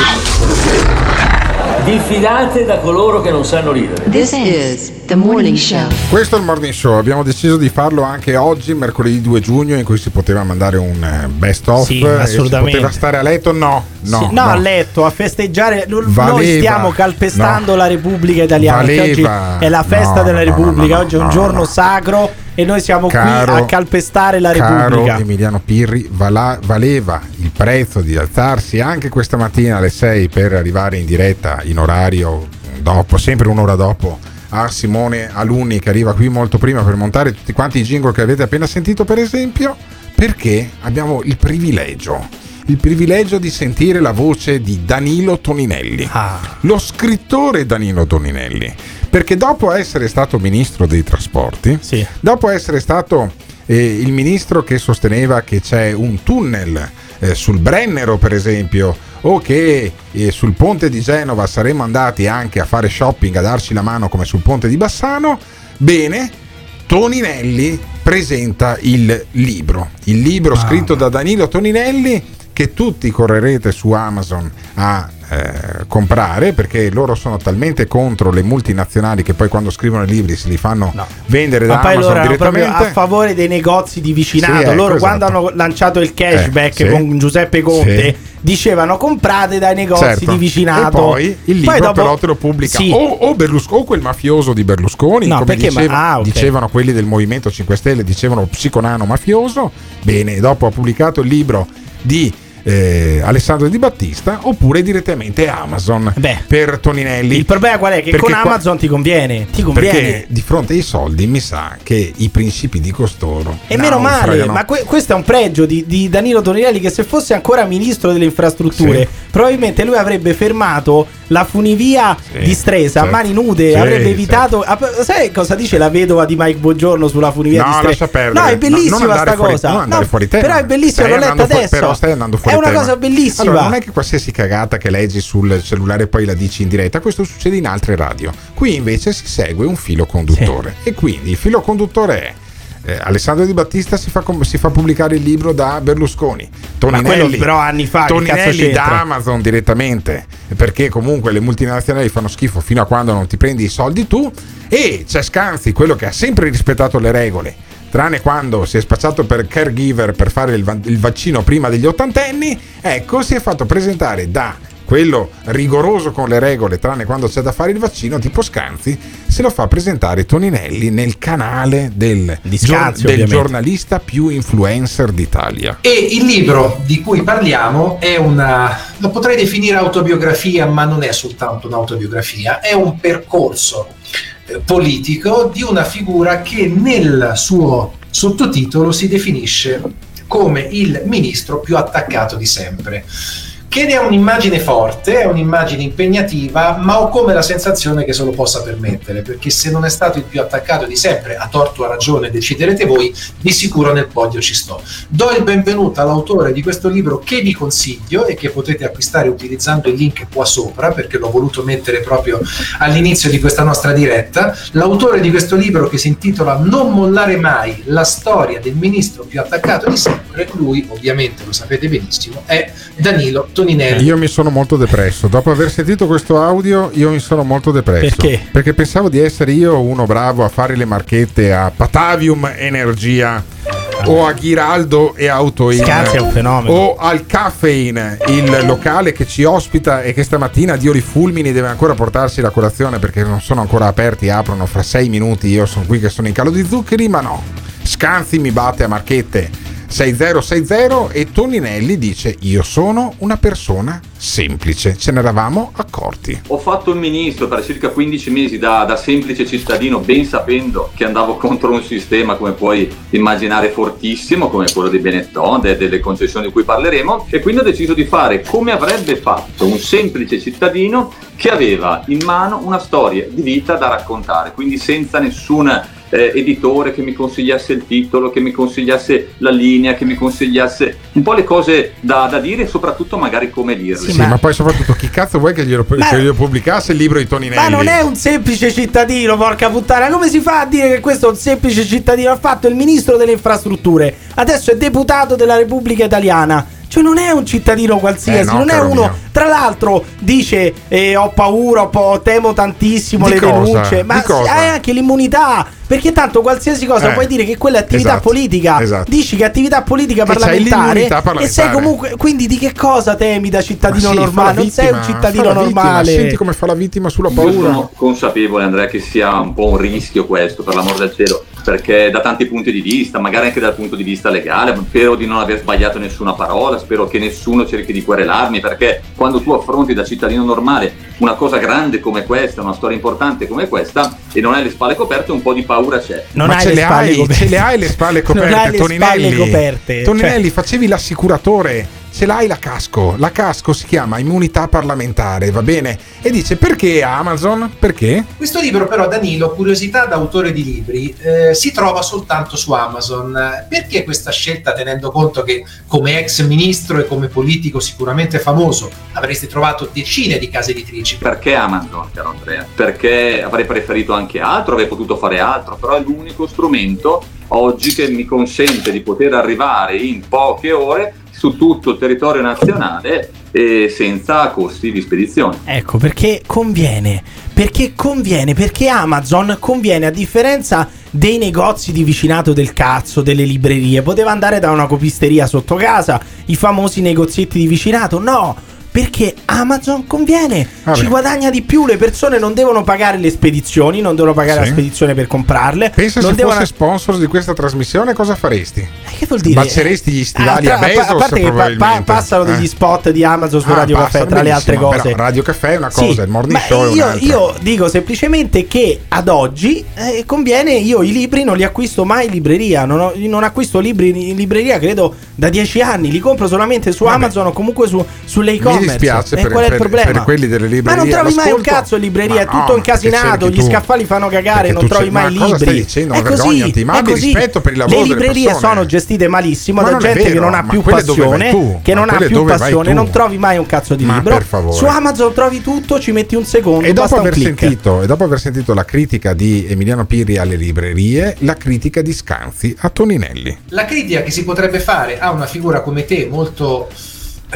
Diffidate da coloro che non sanno ridere. This is The Morning Show. Questo è il morning show, abbiamo deciso di farlo anche oggi, mercoledì 2 giugno, in cui si poteva mandare un eh, best of. Sì, e si assolutamente. poteva stare a letto? No, no. Sì, no, a letto, a festeggiare. Noi Valeva. stiamo calpestando No. la Repubblica Italiana. oggi è la festa No, della no, no, Repubblica. no, oggi è un no, giorno no. sacro e noi siamo Caro- qui a calpestare la Repubblica. Emiliano Pirri, vala- valeva il prezzo di alzarsi anche questa mattina alle 6 per arrivare in diretta in orario dopo, sempre un'ora dopo, a Simone Alunni che arriva qui molto prima per montare tutti quanti i jingle che avete appena sentito, per esempio, perché abbiamo il privilegio. Il privilegio di sentire la voce di Danilo Toninelli, Ah. lo scrittore Danilo Toninelli, perché dopo essere stato ministro dei trasporti, dopo essere stato eh, il ministro che sosteneva che c'è un tunnel eh, sul Brennero, per esempio, o che eh, sul ponte di Genova saremmo andati anche a fare shopping, a darci la mano come sul ponte di Bassano, bene, Toninelli presenta il libro, il libro scritto da Danilo Toninelli che tutti correrete su Amazon a eh, comprare perché loro sono talmente contro le multinazionali che poi quando scrivono i libri si li fanno vendere da Ma poi Amazon loro direttamente. a favore dei negozi di vicinato. Sì, ecco, loro esatto. quando hanno lanciato il cashback Eh, sì. con Giuseppe Conte Sì. dicevano comprate dai negozi Certo. di vicinato. E poi il libro dopo- però te lo pubblica o, o Berlusconi, o quel mafioso di Berlusconi, No, come perché ma- diceva- ah, ok. dicevano quelli del Movimento 5 Stelle, dicevano psiconano mafioso. Bene, dopo ha pubblicato il libro di eh, Alessandro Di Battista oppure direttamente Amazon per Toninelli. Il problema qual è? Che Perché con qua- Amazon ti conviene. Ti conviene. Perché di fronte ai soldi mi sa che i principi di costoro E meno male, ma que- questo è un pregio di, di Danilo Toninelli che se fosse ancora ministro delle infrastrutture, Sì. probabilmente lui avrebbe fermato la funivia Sì, di Stresa a certo. mani nude, Sì, avrebbe evitato... app- Sai cosa dice la vedova di Mike Buongiorno sulla funivia No, di Stresa? No, è No, bellissima non andare sta fuori- cosa. No, fuori tema. Però è bellissima, l'ho letta andando fuori- adesso. però stai andando fuori è una tema. cosa bellissima. Allora, non è che qualsiasi cagata che leggi sul cellulare poi la dici in diretta, questo succede in altre radio. Qui invece si segue un filo conduttore. E quindi il filo conduttore è. eh, Alessandro Di Battista si fa, si fa pubblicare il libro da Berlusconi. Toninelli, quello però anni fa, Toninelli da Amazon direttamente. Perché comunque le multinazionali fanno schifo fino a quando non ti prendi i soldi tu. E c'è Scanzi, quello che ha sempre rispettato le regole tranne quando si è spacciato per caregiver per fare il, va- il vaccino prima degli ottantenni, ecco, si è fatto presentare da quello rigoroso con le regole, tranne quando c'è da fare il vaccino, tipo Scanzi, se lo fa presentare Toninelli nel canale del, Scanzi, gior- del giornalista più influencer d'Italia. E il libro di cui parliamo è una, lo potrei definire autobiografia, ma non è soltanto un'autobiografia, è un percorso politico di una figura che nel suo sottotitolo si definisce come il ministro più attaccato di sempre. Che ha un'immagine forte, è un'immagine impegnativa, ma ho come la sensazione che se lo possa permettere, perché se non è stato il più attaccato di sempre, a torto o a ragione, deciderete voi, di sicuro nel podio ci sto. Do il benvenuto all'autore di questo libro che vi consiglio e che potete acquistare utilizzando il link qua sopra, perché l'ho voluto mettere proprio all'inizio di questa nostra diretta. L'autore di questo libro che si intitola Non mollare mai, la storia del ministro più attaccato di sempre, lui ovviamente lo sapete benissimo, è Danilo Toninelli. Io mi sono molto depresso. Dopo aver sentito questo audio, io mi sono molto depresso. Perché? Perché pensavo di essere io uno bravo a fare le marchette a Patavium Energia o a Ghiraldo e Autoin Scanzi è un fenomeno. o al Caffeine, il locale che ci ospita e che stamattina Dio rifulmini deve ancora portarsi la colazione perché non sono ancora aperti, aprono fra sei minuti. Io sono qui che sono in calo di zuccheri, ma no. Scanzi mi batte a marchette 6060 e Toninelli dice io sono una persona semplice. Ce ne eravamo accorti. Ho fatto il ministro per circa 15 mesi da, da semplice cittadino, ben sapendo che andavo contro un sistema, come puoi immaginare, fortissimo, come quello dei Benetton, de- delle concessioni di cui parleremo, e quindi ho deciso di fare come avrebbe fatto un semplice cittadino che aveva in mano una storia di vita da raccontare, quindi senza nessun eh, editore che mi consigliasse il titolo, che mi consigliasse la linea, che mi consigliasse un po' le cose da, da dire e soprattutto magari come dirle. Sì, ma... poi soprattutto chi cazzo vuoi che glielo, Ma- che glielo pubblicasse il libro di Toninelli? Ma non è un semplice cittadino, porca puttana. Come si fa a dire che questo è un semplice cittadino? Ha fatto il ministro delle infrastrutture. Adesso è deputato della Repubblica Italiana. Cioè, non è un cittadino qualsiasi, Eh, no, non è uno. mio. Tra l'altro, dice: eh, Ho paura, ho temo tantissimo Di le cosa? denunce. Ma hai anche l'immunità. Perché tanto qualsiasi cosa Eh, puoi dire che quella è attività esatto, politica. esatto. Dici che è attività politica parlamentare. l'immunità E parlamentare. sei comunque. Quindi di che cosa temi da cittadino sì, normale? Non sei un cittadino la vittima, normale. Senti come fa la vittima sulla Io paura. sono consapevole Andrea che sia un po' un rischio questo per l'amor del cielo perché da tanti punti di vista magari anche dal punto di vista legale spero di non aver sbagliato nessuna parola spero che nessuno cerchi di querelarmi perché quando tu affronti da cittadino normale una cosa grande come questa una storia importante come questa e non hai le spalle coperte un po' di paura c'è Non Ma hai ce le le, spalle hai, coperte. ce le hai le spalle Non coperte, hai le Toninelli. spalle coperte, Toninelli, cioè- facevi l'assicuratore. Ce l'hai la casco. La casco si chiama immunità parlamentare, va bene? E dice perché Amazon? Perché? Questo libro però, Danilo, curiosità da autore di libri, eh, si trova soltanto su Amazon. Perché questa scelta, tenendo conto che come ex ministro e come politico sicuramente famoso avresti trovato decine di case editrici? Perché Amazon, caro Andrea? Perché avrei preferito anche altro, avrei potuto fare altro, però è l'unico strumento oggi che mi consente di poter arrivare in poche ore su tutto il territorio nazionale e senza costi di spedizione. Ecco, perché conviene. Perché conviene? Perché Amazon conviene a differenza dei negozi di vicinato del cazzo, delle librerie. Poteva andare da una copisteria sotto casa, i famosi negozietti di vicinato. No! Perché Amazon conviene, Vabbè. ci guadagna di più, le persone non devono pagare le spedizioni, non devono pagare Sì. la spedizione per comprarle. Pensa non se devono... fosse sponsor di questa trasmissione, cosa faresti? Che vuol dire? Baceresti gli stivali Ah, a Bezos a parte che pa- passano degli Eh. spot di Amazon su Ah, Radio Caffè passano tra le altre cose. però Radio Caffè è una Sì, cosa, il morning show è io, un'altra. io dico semplicemente che ad oggi eh, conviene, io i libri non li acquisto mai in libreria, non, ho- non acquisto libri in libreria credo da dieci anni, li compro solamente su Vabbè. Amazon o comunque su, sulle Mi e-commerce. dispiace e per, qual è il per- problema? per quelli delle librerie. ma non trovi mai un cazzo in libreria, è tutto no, incasinato, gli tu. scaffali fanno cagare, Perché non trovi mai ma libri. stai dicendo? È Ma così, ma è così. rispetto per il lavoro Le librerie sono gestite malissimo Ma da gente che vero, non ha più passione, che non ha più passione, non trovi mai un cazzo di libro. per favore. Su Amazon trovi tutto, ci metti un secondo, E dopo, aver sentito, e dopo aver sentito la critica di Emiliano Pirri alle librerie, la critica di Scanzi a Toninelli. La critica che si potrebbe fare a una figura come te, molto eh,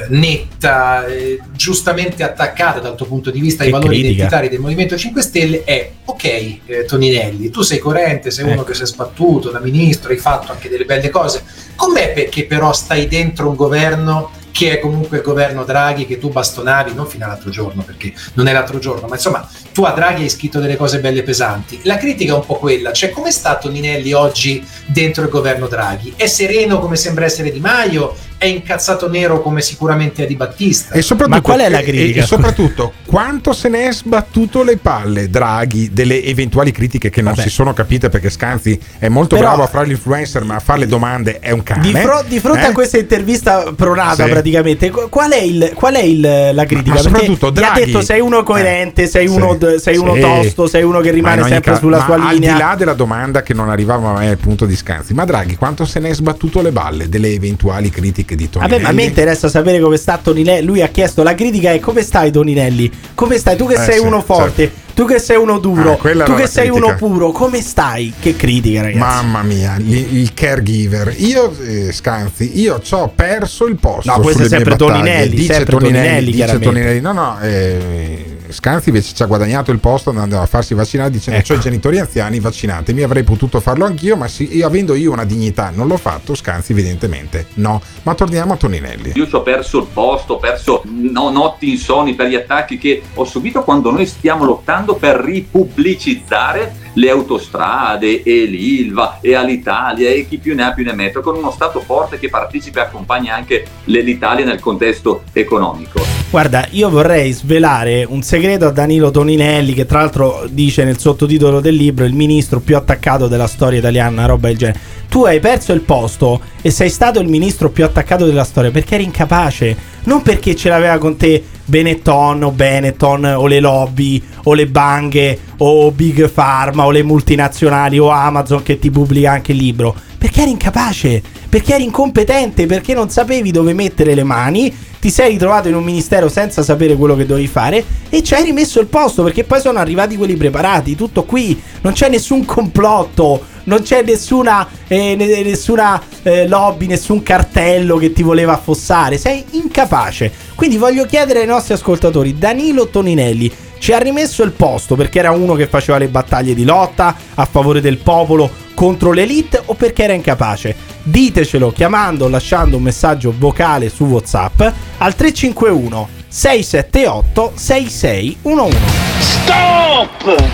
netta, eh, giustamente attaccata dal tuo punto di vista ai valori critica. identitari del Movimento 5 Stelle, è ok, eh, Toninelli, tu sei coerente, sei uno Ecco. che si è sbattuto da ministro, hai fatto anche delle belle cose. Com'è perché però stai dentro un governo che è comunque il governo Draghi che tu bastonavi non fino all'altro giorno perché non è l'altro giorno ma insomma tu a Draghi hai scritto delle cose belle pesanti la critica è un po' quella cioè come sta Toninelli oggi dentro il governo Draghi è sereno come sembra essere Di Maio è incazzato nero come sicuramente è Di Battista E soprattutto, Ma qual è la e- critica? E, soprattutto, quanto se ne è sbattuto le palle Draghi delle eventuali critiche che non Vabbè. si sono capite perché Scanzi è molto Però- bravo a fare l'influencer, ma a fare le domande è un cane. Di, fro- di fronte Eh? a questa intervista pronata, Sì. praticamente, qu- qual è, il, qual è il- la critica? Ma Perché soprattutto gli ha Draghi- detto sei uno coerente, sei, Sì. uno, d- sei uno Sì. tosto, sei uno che Ma rimane sempre caso- sulla ma sua Al linea. di là della domanda che non arrivava mai al punto di Scanzi, ma Draghi quanto se ne è sbattuto le balle delle eventuali critiche di Toninelli? Vabbè, ma a me interessa sapere come sta Toninelli. Lui ha chiesto la critica è come stai Toninelli? Come stai? Tu che Eh, sei sì, uno forte, tu che sei uno duro, Ah, tu che sei critica. uno puro, come stai? Che critica, ragazzi. Mamma mia, il, il caregiver. Io, eh, Scanzi, io ci ho perso il posto. No, questo è sempre. Toninelli, Dice sempre Toninelli, dice chiaramente. Toninelli. No, no, eh, Scanzi invece ci ha guadagnato il posto andando a farsi vaccinare dicendo Ecco. c'ho i genitori anziani, vaccinatemi. Avrei potuto farlo anch'io, ma sì, io, avendo io una dignità non l'ho fatto. Scanzi evidentemente no. Ma torniamo a Toninelli. Io ci ho perso il posto, ho perso no- notti insonni per gli attacchi che ho subito quando noi stiamo lottando per ripubblicizzare le autostrade e l'Ilva e all'Italia e chi più ne ha più ne mette, con uno Stato forte che partecipa e accompagna anche l'Italia nel contesto economico. Guarda, io vorrei svelare un segreto a Danilo Toninelli, che tra l'altro dice nel sottotitolo del libro il ministro più attaccato della storia italiana, roba del genere. Tu hai perso il posto e sei stato il ministro più attaccato della storia perché eri incapace, non perché ce l'aveva con te Benetton o Benetton o le lobby o le banghe o Big Pharma o le multinazionali o Amazon che ti pubblica anche il libro? Perché eri incapace, perché eri incompetente, perché non sapevi dove mettere le mani, ti sei ritrovato in un ministero senza sapere quello che dovevi fare? E ci hai rimesso il posto perché poi sono arrivati quelli preparati, tutto qui, non c'è nessun complotto, non c'è nessuna, eh, ne- nessuna eh, lobby, nessun cartello che ti voleva affossare, sei incapace. Quindi voglio chiedere ai nostri ascoltatori, Danilo Toninelli, ci ha rimesso il posto perché era uno che faceva le battaglie di lotta a favore del popolo contro l'elite o perché era incapace? Ditecelo chiamando o lasciando un messaggio vocale su WhatsApp al 351 678 6611. Stop!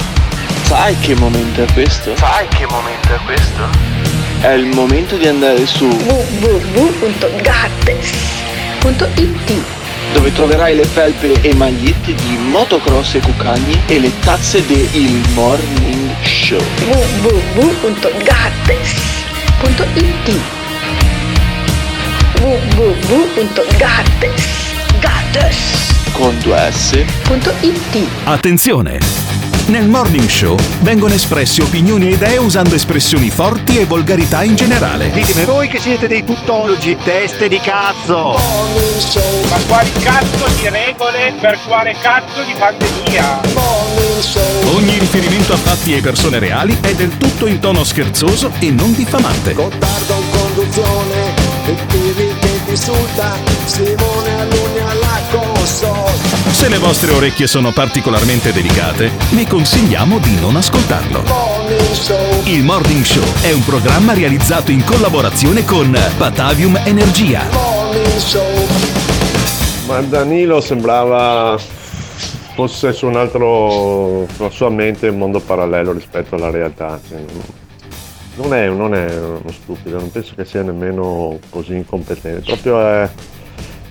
Sai che momento è questo? Sai che momento è questo? È il momento di andare su www.gattes.it dove troverai le felpe e magliette di motocross e cucagni e le tazze del Il Morning Show. www.gattes.it www.gattes.it Con due S. Attenzione! Nel Morning Show vengono espresse opinioni e idee usando espressioni forti e volgarità in generale. Ditemi voi che siete dei tuttologi, teste di cazzo! Ma quali cazzo di regole per quale cazzo di pandemia? Ogni riferimento a fatti e persone reali è del tutto in tono scherzoso e non diffamante. Gottardo in conduzione e che ti insulta Simone console Se le vostre orecchie sono particolarmente delicate, vi consigliamo di non ascoltarlo. Morning Show Il Morning Show è un programma realizzato in collaborazione con Batavium Energia. Morning Show Ma Danilo sembrava fosse su un altro, sulla sua mente un mondo parallelo rispetto alla realtà. non, è, non è uno stupido, non penso che sia nemmeno così incompetente, proprio è,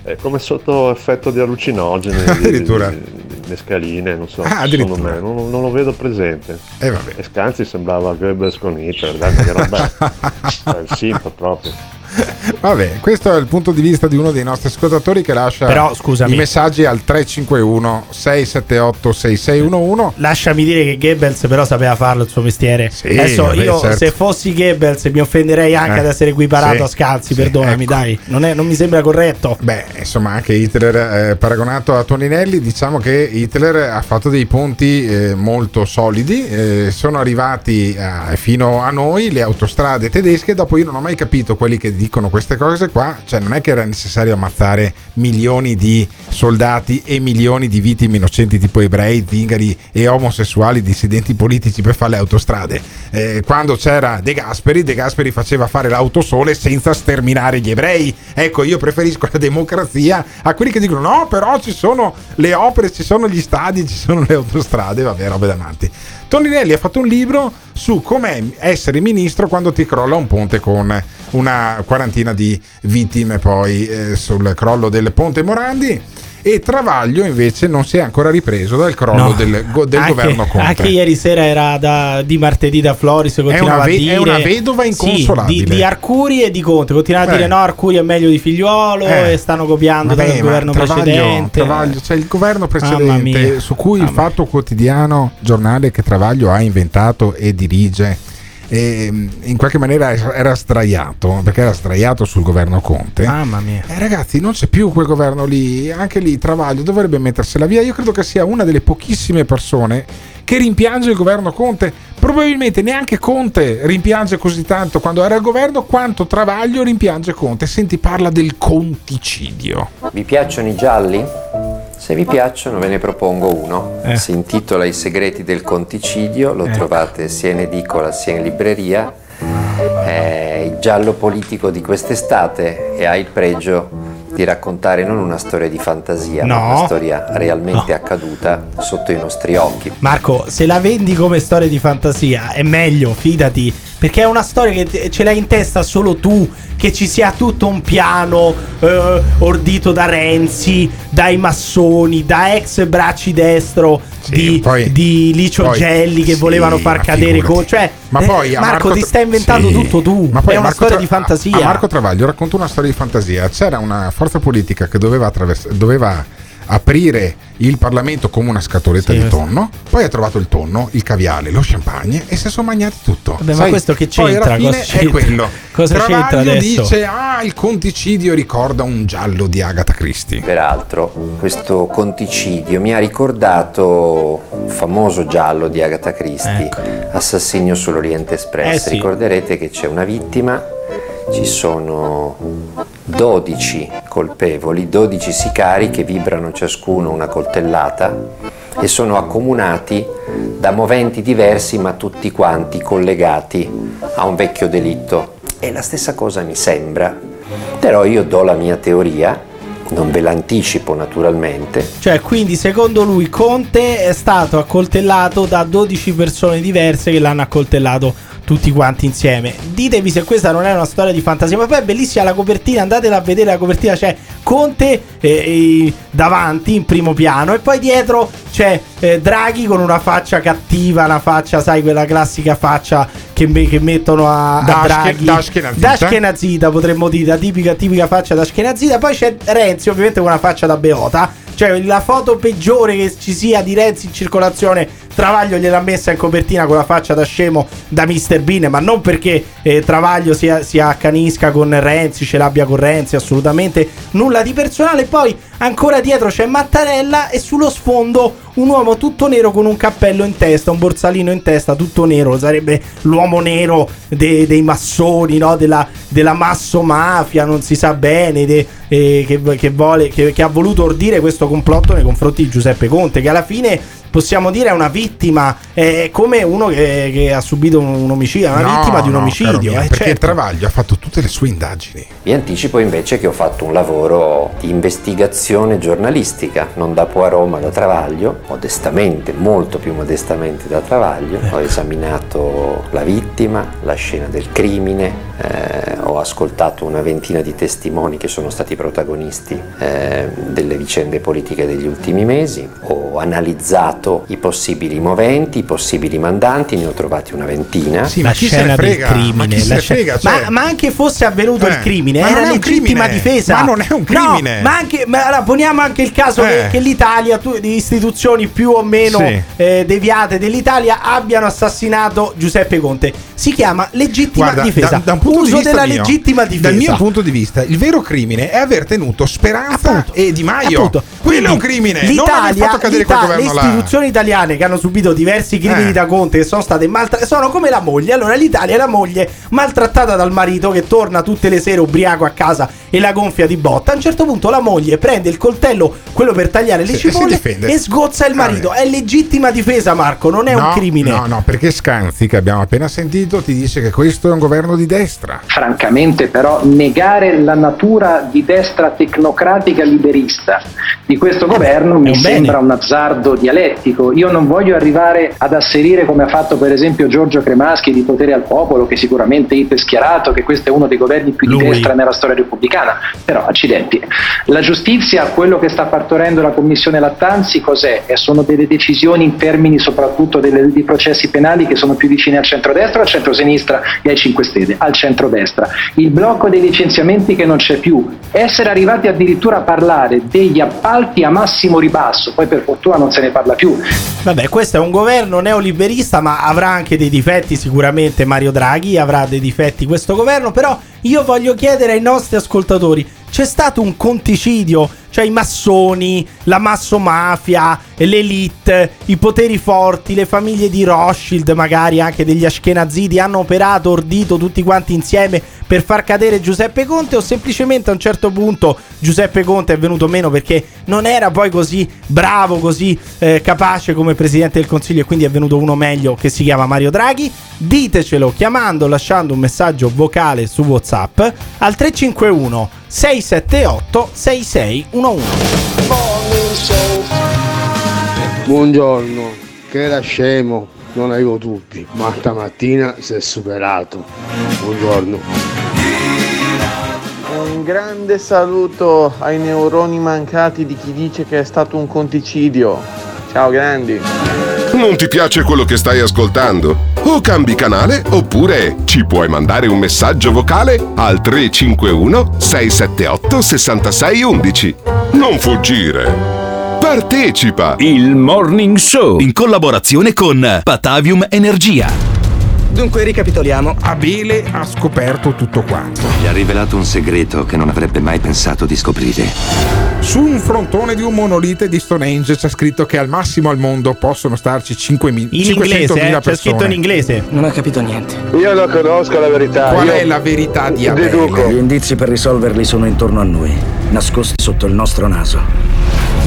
è come sotto effetto di allucinogeni, di- Addirittura. di, di mescaline, non so, Ah, secondo me, non, non lo vedo presente. E vabbè. E Scanzi sembrava Goebbels con Hitler, dai, che roba è? Cioè, il simp proprio. Vabbè, questo è il punto di vista di uno dei nostri ascoltatori che lascia Però, i messaggi al 351 678 6611. Lasciami dire che Goebbels però sapeva farlo il suo mestiere. Sì, Adesso vabbè, io certo. se fossi Goebbels mi offenderei anche Eh, ad essere equiparato sì, a Scalzi, sì, perdonami, ecco. dai. Non, è- non mi sembra corretto. Beh, insomma, anche Hitler eh, paragonato a Toninelli, diciamo che Hitler ha fatto dei ponti eh, molto solidi, eh, sono arrivati eh, fino a noi le autostrade tedesche, dopo io non ho mai capito quelli che dicono queste cose qua, cioè non è che era necessario ammazzare milioni di soldati e milioni di vittime innocenti tipo ebrei, zingari e omosessuali dissidenti politici per fare le autostrade. Eh, quando c'era De Gasperi, De Gasperi faceva fare l'autosole senza sterminare gli ebrei. Ecco, io preferisco la democrazia a quelli che dicono no, però ci sono le opere, ci sono gli stadi, ci sono le autostrade, vabbè, robe da matti. Toninelli ha fatto un libro su com'è essere ministro quando ti crolla un ponte con una quarantina di vittime poi eh, sul crollo del ponte Morandi. E Travaglio invece non si è ancora ripreso dal crollo No. del, go- del Anche- governo Conte. Anche ieri sera era da- di martedì da Floris. Continuava una ve- dire, è una vedova Sì, inconsolabile. di, di Arcuri e di Conte. Continuava a Eh. dire no, Arcuri è meglio di figliuolo Eh. e stanno copiando Vabbè, dal governo Travaglio- precedente. Travaglio, cioè il governo Mamma precedente su cui il Fatto Quotidiano, giornale che Travaglio ha inventato e dirige, e, in qualche maniera era straiato, perché era straiato sul governo Conte. Mamma mia. Eh, ragazzi, non c'è più quel governo lì, anche lì Travaglio dovrebbe mettersela via. Io credo che sia una delle pochissime persone che rimpiange il governo Conte. Probabilmente neanche Conte rimpiange così tanto quando era al governo quanto Travaglio rimpiange Conte. Senti, parla del conticidio. Vi piacciono i gialli? Se vi piacciono ve ne propongo uno. Eh. Si intitola I segreti del conticidio, lo Eh. trovate sia in edicola sia in libreria. È il giallo politico di quest'estate e ha il pregio di raccontare non una storia di fantasia, ma No. una storia realmente accaduta sotto i nostri occhi. Marco, se la vendi come storia di fantasia è meglio, fidati, perché è una storia che ce l'hai in testa solo tu, che ci sia tutto un piano eh, ordito da Renzi, dai massoni, da ex bracci destro di, di Licio poi- Gelli che sì, volevano far cadere con... Cioè, Ma eh, poi a Marco, Marco ti stai inventando Sì. tutto tu, Ma poi è una Marco storia Tra- di fantasia. A Marco Travaglio racconta una storia di fantasia. C'era una forza politica che doveva, attravers- doveva aprire il Parlamento come una scatoletta di tonno, poi ha trovato il tonno, il caviale, lo champagne e si sono mangiati tutto. Vabbè, ma Sai, questo che poi c'entra? alla fine Cosa è c'entra? quello. Cosa c'entra Travaglio adesso? dice, ah, il conticidio ricorda un giallo di Agatha Christie. Peraltro, questo conticidio mi ha ricordato un famoso giallo di Agatha Christie, Assassinio sull'Oriente Express. Eh sì. Ricorderete che c'è una vittima, ci sono 12 colpevoli, 12 sicari che vibrano ciascuno una coltellata e sono accomunati da moventi diversi ma tutti quanti collegati a un vecchio delitto. E la stessa cosa mi sembra, però io do la mia teoria, non ve l'anticipo naturalmente, Cioè, quindi secondo lui Conte è stato accoltellato da 12 persone diverse che l'hanno accoltellato tutti quanti insieme. Ditemi se questa non è una storia di fantasia, ma poi è bellissima la copertina, andatela a vedere la copertina, c'è Conte eh, eh, davanti in primo piano e poi dietro c'è eh, Draghi con una faccia cattiva, una faccia, sai, quella classica faccia che, me- che mettono a, a Da Ashke- Draghi. da Ashkenazita, potremmo dire, la tipica, tipica faccia da Ashkenazita. Poi c'è Renzi, ovviamente con una faccia da Beota. Cioè, la foto peggiore che ci sia di Renzi in circolazione. Travaglio gliel'ha messa in copertina con la faccia da scemo da Mr. Bean. Ma non perché eh, Travaglio si, si accanisca con Renzi, ce l'abbia con Renzi, assolutamente nulla di personale. Poi ancora dietro c'è Mattarella e sullo sfondo un uomo tutto nero con un cappello in testa, un borsalino in testa, tutto nero. Sarebbe l'uomo nero de- dei massoni, no? della, della massomafia, non si sa bene, de- eh, che, che vuole, che, che ha voluto ordire questo complotto nei confronti di Giuseppe Conte, che alla fine possiamo dire è una vittima, è come uno che, che ha subito un, omicidio, è una No, vittima di un no, omicidio. mio, eh, perché certo. Travaglio ha fatto tutte le sue indagini. Vi anticipo invece che ho fatto un lavoro di investigazione giornalistica, non da Poirot ma da Travaglio, modestamente, molto più modestamente da Travaglio. Ho esaminato la vittima, la scena del crimine, eh, ho ascoltato una ventina di testimoni che sono stati protagonisti eh, delle vicende politiche degli ultimi mesi, ho analizzato i possibili moventi, i possibili mandanti, ne ho trovati una ventina. Sì, la scena del crimine, la scena- ma, ma anche fosse avvenuto il Eh, crimine, ma non era legittima crimine. difesa. Ma non è un crimine. No, ma anche, ma allora, poniamo anche il caso che, Eh. che l'Italia, tu, di istituzioni più o meno Sì. eh, deviate dell'Italia, abbiano assassinato Giuseppe Conte. Si chiama legittima Guarda, difesa. da, da un punto Uso di della mio, legittima difesa. Dal mio punto di vista, il vero crimine è aver tenuto Speranza e Di Maio. Appunto. Quello è un crimine. non L'Italia, fatto cadere quel l'Italia- le governo là. istituzioni italiane che hanno subito diversi crimini Eh. da Conte che sono state maltrattate sono come la moglie. Allora l'Italia è la moglie maltrattata dal marito che torna tutte le sere ubriaco a casa e la gonfia di botta. A un certo punto la moglie prende il coltello, quello per tagliare le Sì, e cipolle e sgozza il marito. È legittima difesa, Marco, non è un No, crimine. No, no, perché Scanzi, che abbiamo appena sentito, ti dice che questo è un governo di destra. Francamente però negare la natura di destra tecnocratica liberista di questo governo mi un bene. sembra un azzardo dialettico. Io non voglio arrivare ad asserire come ha fatto per esempio Giorgio Cremaschi di potere al popolo, che sicuramente è iperschierato, che questo è uno dei governi più di Lui. destra nella storia repubblicana. Però accidenti. La giustizia, quello che sta partorendo la commissione Lattanzi, cos'è? E sono delle decisioni in termini soprattutto delle- di processi penali che sono più vicini al centrodestra o al centrosinistra e ai 5 Stelle, al centrodestra. Il blocco dei licenziamenti che non c'è più, essere arrivati addirittura a parlare degli appalti a massimo ribasso, poi per fortuna non se ne parla più. Vabbè, questo è un governo neoliberista, ma avrà anche dei difetti sicuramente Mario Draghi, avrà dei difetti questo governo, però io voglio chiedere ai nostri ascoltatori, c'è stato un conticidio, cioè i massoni, la massomafia, l'elite, i poteri forti, le famiglie di Rothschild, magari anche degli Ashkenazidi, hanno operato, ordito tutti quanti insieme per far cadere Giuseppe Conte o semplicemente a un certo punto Giuseppe Conte è venuto meno perché non era poi così bravo, così eh, capace come Presidente del Consiglio e quindi è venuto uno meglio che si chiama Mario Draghi? Ditecelo chiamando, lasciando un messaggio vocale su WhatsApp al 351 678 6611. Buongiorno, che era scemo, non avevo dubbi, ma stamattina si è superato. Buongiorno. Un grande saluto ai neuroni mancati di chi dice che è stato un conticidio. Ciao grandi. Non ti piace quello che stai ascoltando? O cambi canale oppure ci puoi mandare un messaggio vocale al 351 678 6611. Non fuggire. Partecipa! Il Morning Show in collaborazione con Patavium Energia. Dunque ricapitoliamo. Abele ha scoperto tutto quanto. Gli ha rivelato un segreto che non avrebbe mai pensato di scoprire. Su un frontone di un monolite di Stonehenge c'è scritto che al massimo al mondo possono starci 5.000 In inglese, eh? c'è scritto in inglese. Non ho capito niente. Io non conosco la verità. Qual Io è la verità di Abele? deduco. Gli indizi per risolverli sono intorno a noi, nascosti sotto il nostro naso.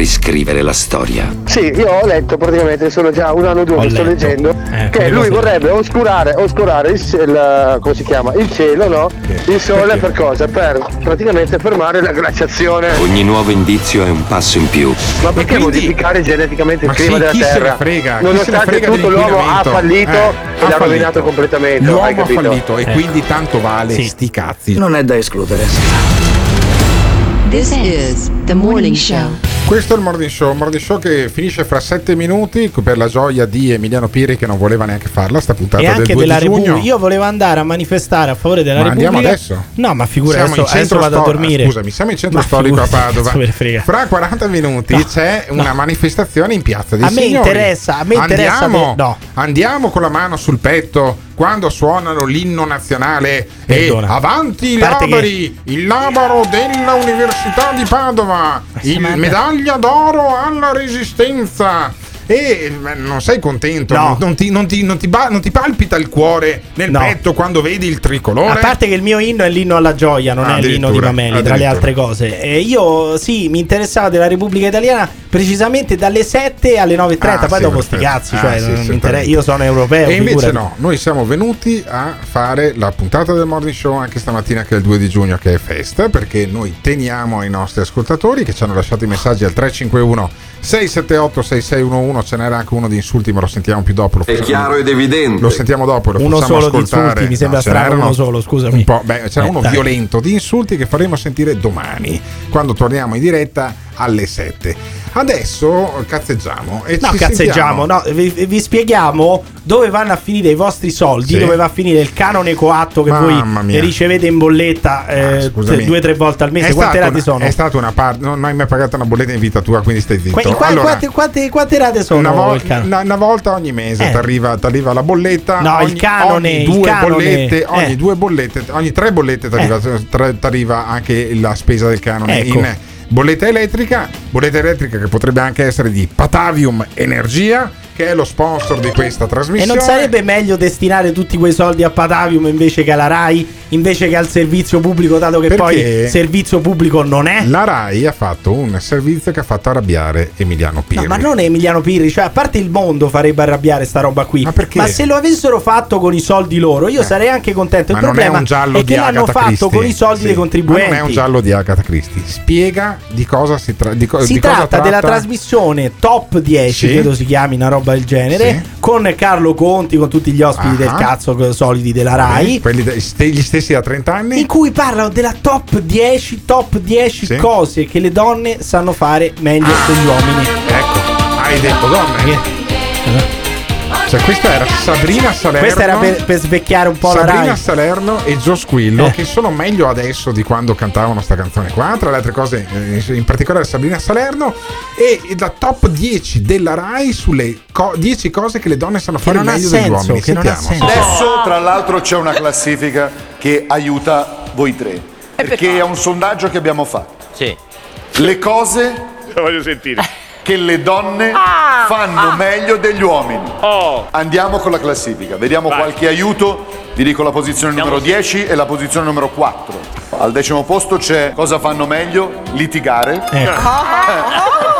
riscrivere la storia. Sì, io ho letto praticamente, sono già un anno o due Ho che sto letto. leggendo, Eh, che lui cosa- vorrebbe oscurare, oscurare il, il- come si chiama? il cielo, no? Il sole per cosa? Per praticamente fermare la glaciazione. Ogni nuovo indizio è un passo in più. Ma perché modificare geneticamente il Ma clima sì, della chi se ne Terra? frega? Chi se ne Nonostante frega tutto l'uomo ha fallito Eh, e ha l'ha fallito. rovinato completamente. hai L'uomo ha fallito e quindi tanto vale Sì. sti cazzi. Non è da escludere. This is the morning show. Questo è il Morning Show, Morning Show che finisce fra sette minuti per la gioia di Emiliano Piri che non voleva neanche farla sta puntata E del anche 2 della di. Repubblica. Io volevo andare a manifestare a favore della Ma Repubblica. andiamo adesso? No, ma figura Siamo adesso, in centro adesso vado a sto- dormire. Scusami, siamo in centro Ma storico a figurati, Padova. me. Fra 40 minuti No, c'è una no. manifestazione in piazza dei A me Signori. interessa, a me interessa Andiamo, de- no. andiamo con la mano sul petto quando suonano l'inno nazionale Perdona. e avanti i Parte che- labari, il labaro della Università di Padova, il medaglia d'oro alla resistenza. E non sei contento? No. Non, ti, non ti- non ti ba- non ti palpita il cuore nel No. petto quando vedi il tricolore? A parte che il mio inno è l'inno alla gioia, non Ah, è l'inno di Mameli, tra le altre cose. E io sì, mi interessava della Repubblica Italiana precisamente dalle 7 alle 9.30. Ah, poi sì, dopo sti cazzi, Ah, cioè, sì, non mi certamente. interessa. io sono europeo. E invece figurati. no, noi siamo venuti a fare la puntata del Morning Show anche stamattina che è il 2 di giugno che è festa perché noi teniamo ai nostri ascoltatori che ci hanno lasciato i messaggi al 351 678 6611 ce n'era anche uno di insulti ma lo sentiamo più dopo lo È chiaro ed evidente. lo sentiamo dopo lo Uno facciamo solo di ascoltare insulti, mi sembra ce strano uno solo, scusami. un po', beh, c'era Eh, uno dai. violento di insulti che faremo sentire domani quando torniamo in diretta alle 7 adesso cazzeggiamo e No, cazzeggiamo, no, vi, vi spieghiamo dove vanno a finire i vostri soldi, Sì. dove va a finire il canone coatto che Mamma voi mia. ricevete in bolletta eh, Scusami. due o tre volte al mese. È Quante rate una- sono? È stata una parte, non hai mai pagato una bolletta in vita tua, quindi stai zitto. Qu- qua- Allora, quante, quante- quante rate sono? una, vo- una- una volta ogni mese Eh. ti arriva, la bolletta. No, ogni, il canone, ogni due canone. bollette, ogni Eh. due bollette, ogni tre bollette ti arriva, t'arriva anche la spesa del canone Ecco. in bolletta elettrica, bolletta elettrica che potrebbe anche essere di Patavium Energia, che è lo sponsor di questa E trasmissione. non sarebbe meglio destinare tutti quei soldi a Patavium invece che alla Rai, invece che al servizio pubblico, dato che Perché? poi servizio pubblico non è? La RAI ha fatto un servizio che ha fatto arrabbiare Emiliano Pirri. No, ma non è Emiliano Pirri, cioè a parte il mondo farebbe arrabbiare sta roba qui. Ma, perché? se lo avessero fatto con i soldi loro, io sarei anche contento. Il Ma è problema un giallo è di che l'hanno Agatha fatto Christie. con i soldi Sì. dei contribuenti. Ma non è un giallo di Agatha Christie. Spiega di cosa si, tra- di co- Si di cosa tratta della trasmissione Top 10, Sì. credo si chiami una roba del genere, con Carlo Conti, con tutti gli ospiti Ah. del cazzo solidi della Rai. Quelli gli stessi da 30 anni. In cui parlano della top 10, top 10 Sì. cose che le donne sanno fare meglio degli uomini. Ecco, hai detto donne. Cioè, questa era Sabrina Salerno. Questa era per, per svecchiare un po' la Sabrina. Salerno e Gio Squillo Eh. che sono meglio adesso di quando cantavano sta canzone qua tra le altre cose eh, in particolare Sabrina Salerno e la top 10 della Rai sulle co- 10 cose che le donne sanno fare non meglio senso, degli uomini che non ha Sentiamo. Adesso, tra l'altro, c'è una classifica che aiuta voi tre. Perché è un sondaggio che abbiamo fatto. Sì. Le cose voglio sentire. Che le donne Ah, fanno meglio degli uomini. Oh. Andiamo con la classifica, vediamo qualche aiuto. Vi dico la posizione numero 10 e la posizione numero 4. Al decimo posto c'è cosa fanno meglio? Litigare. Ecco.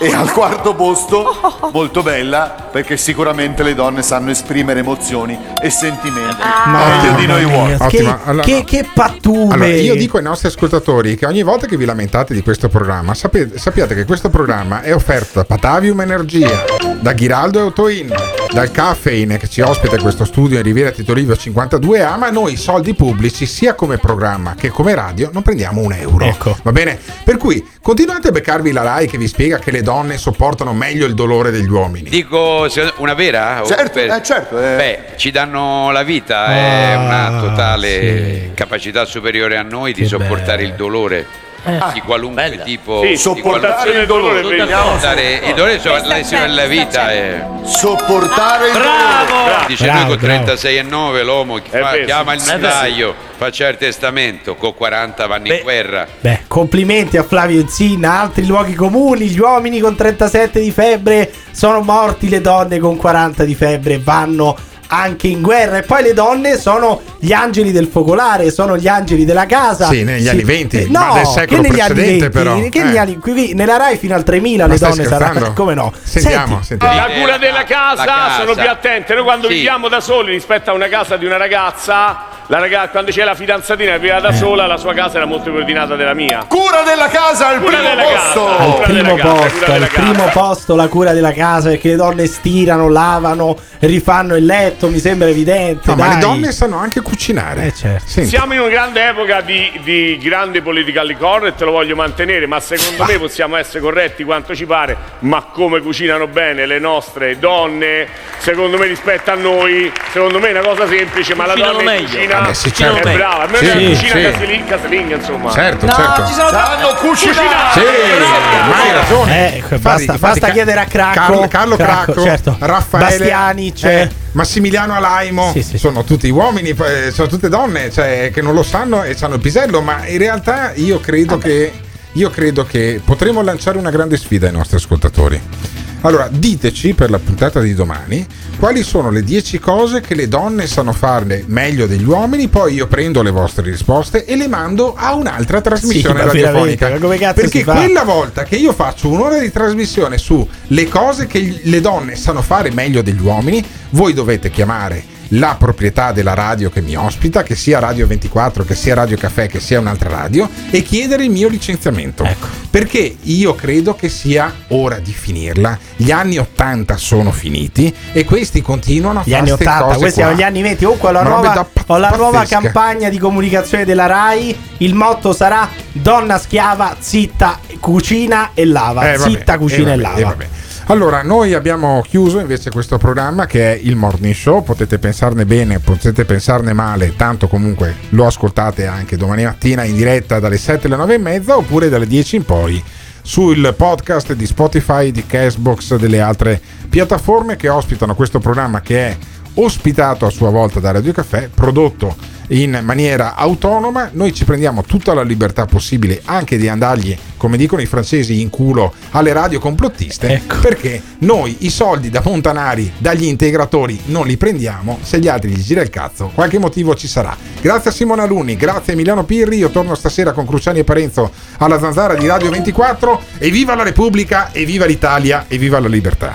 E al quarto posto, molto bella, perché sicuramente le donne sanno esprimere emozioni e sentimenti meglio di noi uomini. Che, Ottima. Allora- che, che pattume. Allora, io dico ai nostri ascoltatori che ogni volta che vi lamentate di questo programma, sapete- sappiate che questo programma è offerto da Patavium Energia, da Ghiraldo e Autoin, dal Caffeine che ci ospita in questo studio in Riviera Tito Livio 52A, ma noi soldi pubblici, sia come programma che come radio, non prendiamo un euro. Ecco. Va bene? Per cui continuate a beccarvi la Rai che vi spiega che le donne sopportano meglio il dolore degli uomini. Dico una vera? Certo, per- eh, certo. eh. Beh, ci danno la vita, è Ah, una totale sì. capacità superiore a noi di Che sopportare bello. il dolore Eh. di qualunque tipo. Sì, di sopportazione del dolore. Sopportare il dolore è la lesione della vita. È... Sopportare il Bravo! Dice Bravo, lui con bravo. 36 e 9 l'uomo fa- chiama il beh, notaio, faccia il testamento, con 40 vanno in guerra. Beh, complimenti a Flavio Insinna, altri luoghi comuni, gli uomini con 37 di febbre sono morti, le donne con 40 di febbre vanno anche in guerra e poi le donne sono gli angeli del focolare, sono gli angeli della casa. Sì, negli anni 20, Eh, ma no, del secolo che negli anni precedente, 20, però. Che Eh. negli anni- qui- nella Rai fino al 3000 Ma le donne scherzando? saranno come no? Sentiamo, Senti, sentiamo. La cura della casa, casa. sono più attente. Noi quando Sì. viviamo da soli rispetto a una casa di una ragazza, la raga- quando c'è la fidanzatina che vive da sola, la sua casa era molto più ordinata della mia. Cura della casa al Cura primo della posto. casa. al Cura primo della casa, cura posto, della al primo casa. posto la cura della casa perché le donne stirano, lavano, rifanno il letto, mi sembra evidente. No, ma le donne sanno anche cucinare. Eh, certo. Senti. Siamo in una grande epoca di, di grande politically correct, lo voglio mantenere, ma secondo me possiamo essere corretti quanto ci pare, ma come cucinano bene le nostre donne, secondo me rispetto a noi, secondo me è una cosa semplice, ma la Cucinano donna meglio. cucina Vabbè, sì, è certo. brava, a me Sì, la cucina sì. casalinga, casalinga, insomma. Certo, certo. Sanno cucinare. Sì, ma hai ragione. Eh, basta- basta chiedere a Cracco. Carlo, Carlo Cracco, Cracco, certo. Raffaele, Bastiani, c'è. eh, Massimiliano Alaimo, Sì, sì. sono tutti uomini, eh, sono tutte donne cioè, che non lo sanno e sanno il pisello, ma in realtà io credo che io credo che potremo lanciare una grande sfida ai nostri ascoltatori. Allora, diteci per la puntata di domani quali sono le 10 cose che le donne sanno fare meglio degli uomini, poi io prendo le vostre risposte e le mando a un'altra trasmissione Sì, radiofonica. Perché quella volta che io faccio un'ora di trasmissione su le cose che le donne sanno fare meglio degli uomini, voi dovete chiamare la proprietà della radio che mi ospita, che sia Radio 24, che sia Radio Caffè, che sia un'altra radio, e chiedere il mio licenziamento. Ecco. Perché io credo che sia ora di finirla. Gli anni 80 sono finiti e questi continuano a Gli fare anni ste 80, cose questi qua. sono gli anni 20. Comunque ho la, nuova, ho la nuova campagna di comunicazione della RAI. Il motto sarà donna schiava, zitta, cucina e lava. Eh, vabbè, zitta, cucina eh, e vabbè, lava. eh, vabbè. Allora, noi abbiamo chiuso invece questo programma che è il Morning Show. Potete pensarne bene, potete pensarne male, tanto comunque lo ascoltate anche domani mattina in diretta dalle 7 alle 9 e mezza oppure dalle 10 in poi sul podcast di Spotify, di Cashbox, delle altre piattaforme che ospitano questo programma che è ospitato a sua volta da Radio Caffè, prodotto in maniera autonoma. Noi ci prendiamo tutta la libertà possibile anche di andargli, come dicono i francesi, in culo alle radio complottiste, Ecco. perché noi i soldi da Montanari, dagli integratori, non li prendiamo, se gli altri gli gira il cazzo, qualche motivo ci sarà. Grazie a Simone Aluni, grazie a Emiliano Pirri, io torno stasera con Cruciani e Parenzo alla zanzara di Radio 24 e viva la Repubblica, e viva l'Italia, e viva la libertà.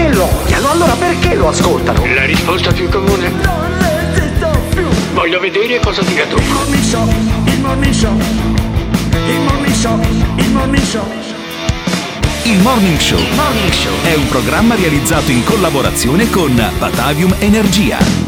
Se lo odiano, allora perché lo ascoltano? La risposta più comune? Non resisto più Voglio vedere cosa dirà tu. Il morning show, il morning show Il morning show, il morning show Il Morning Show è un programma realizzato in collaborazione con Batavium Energia.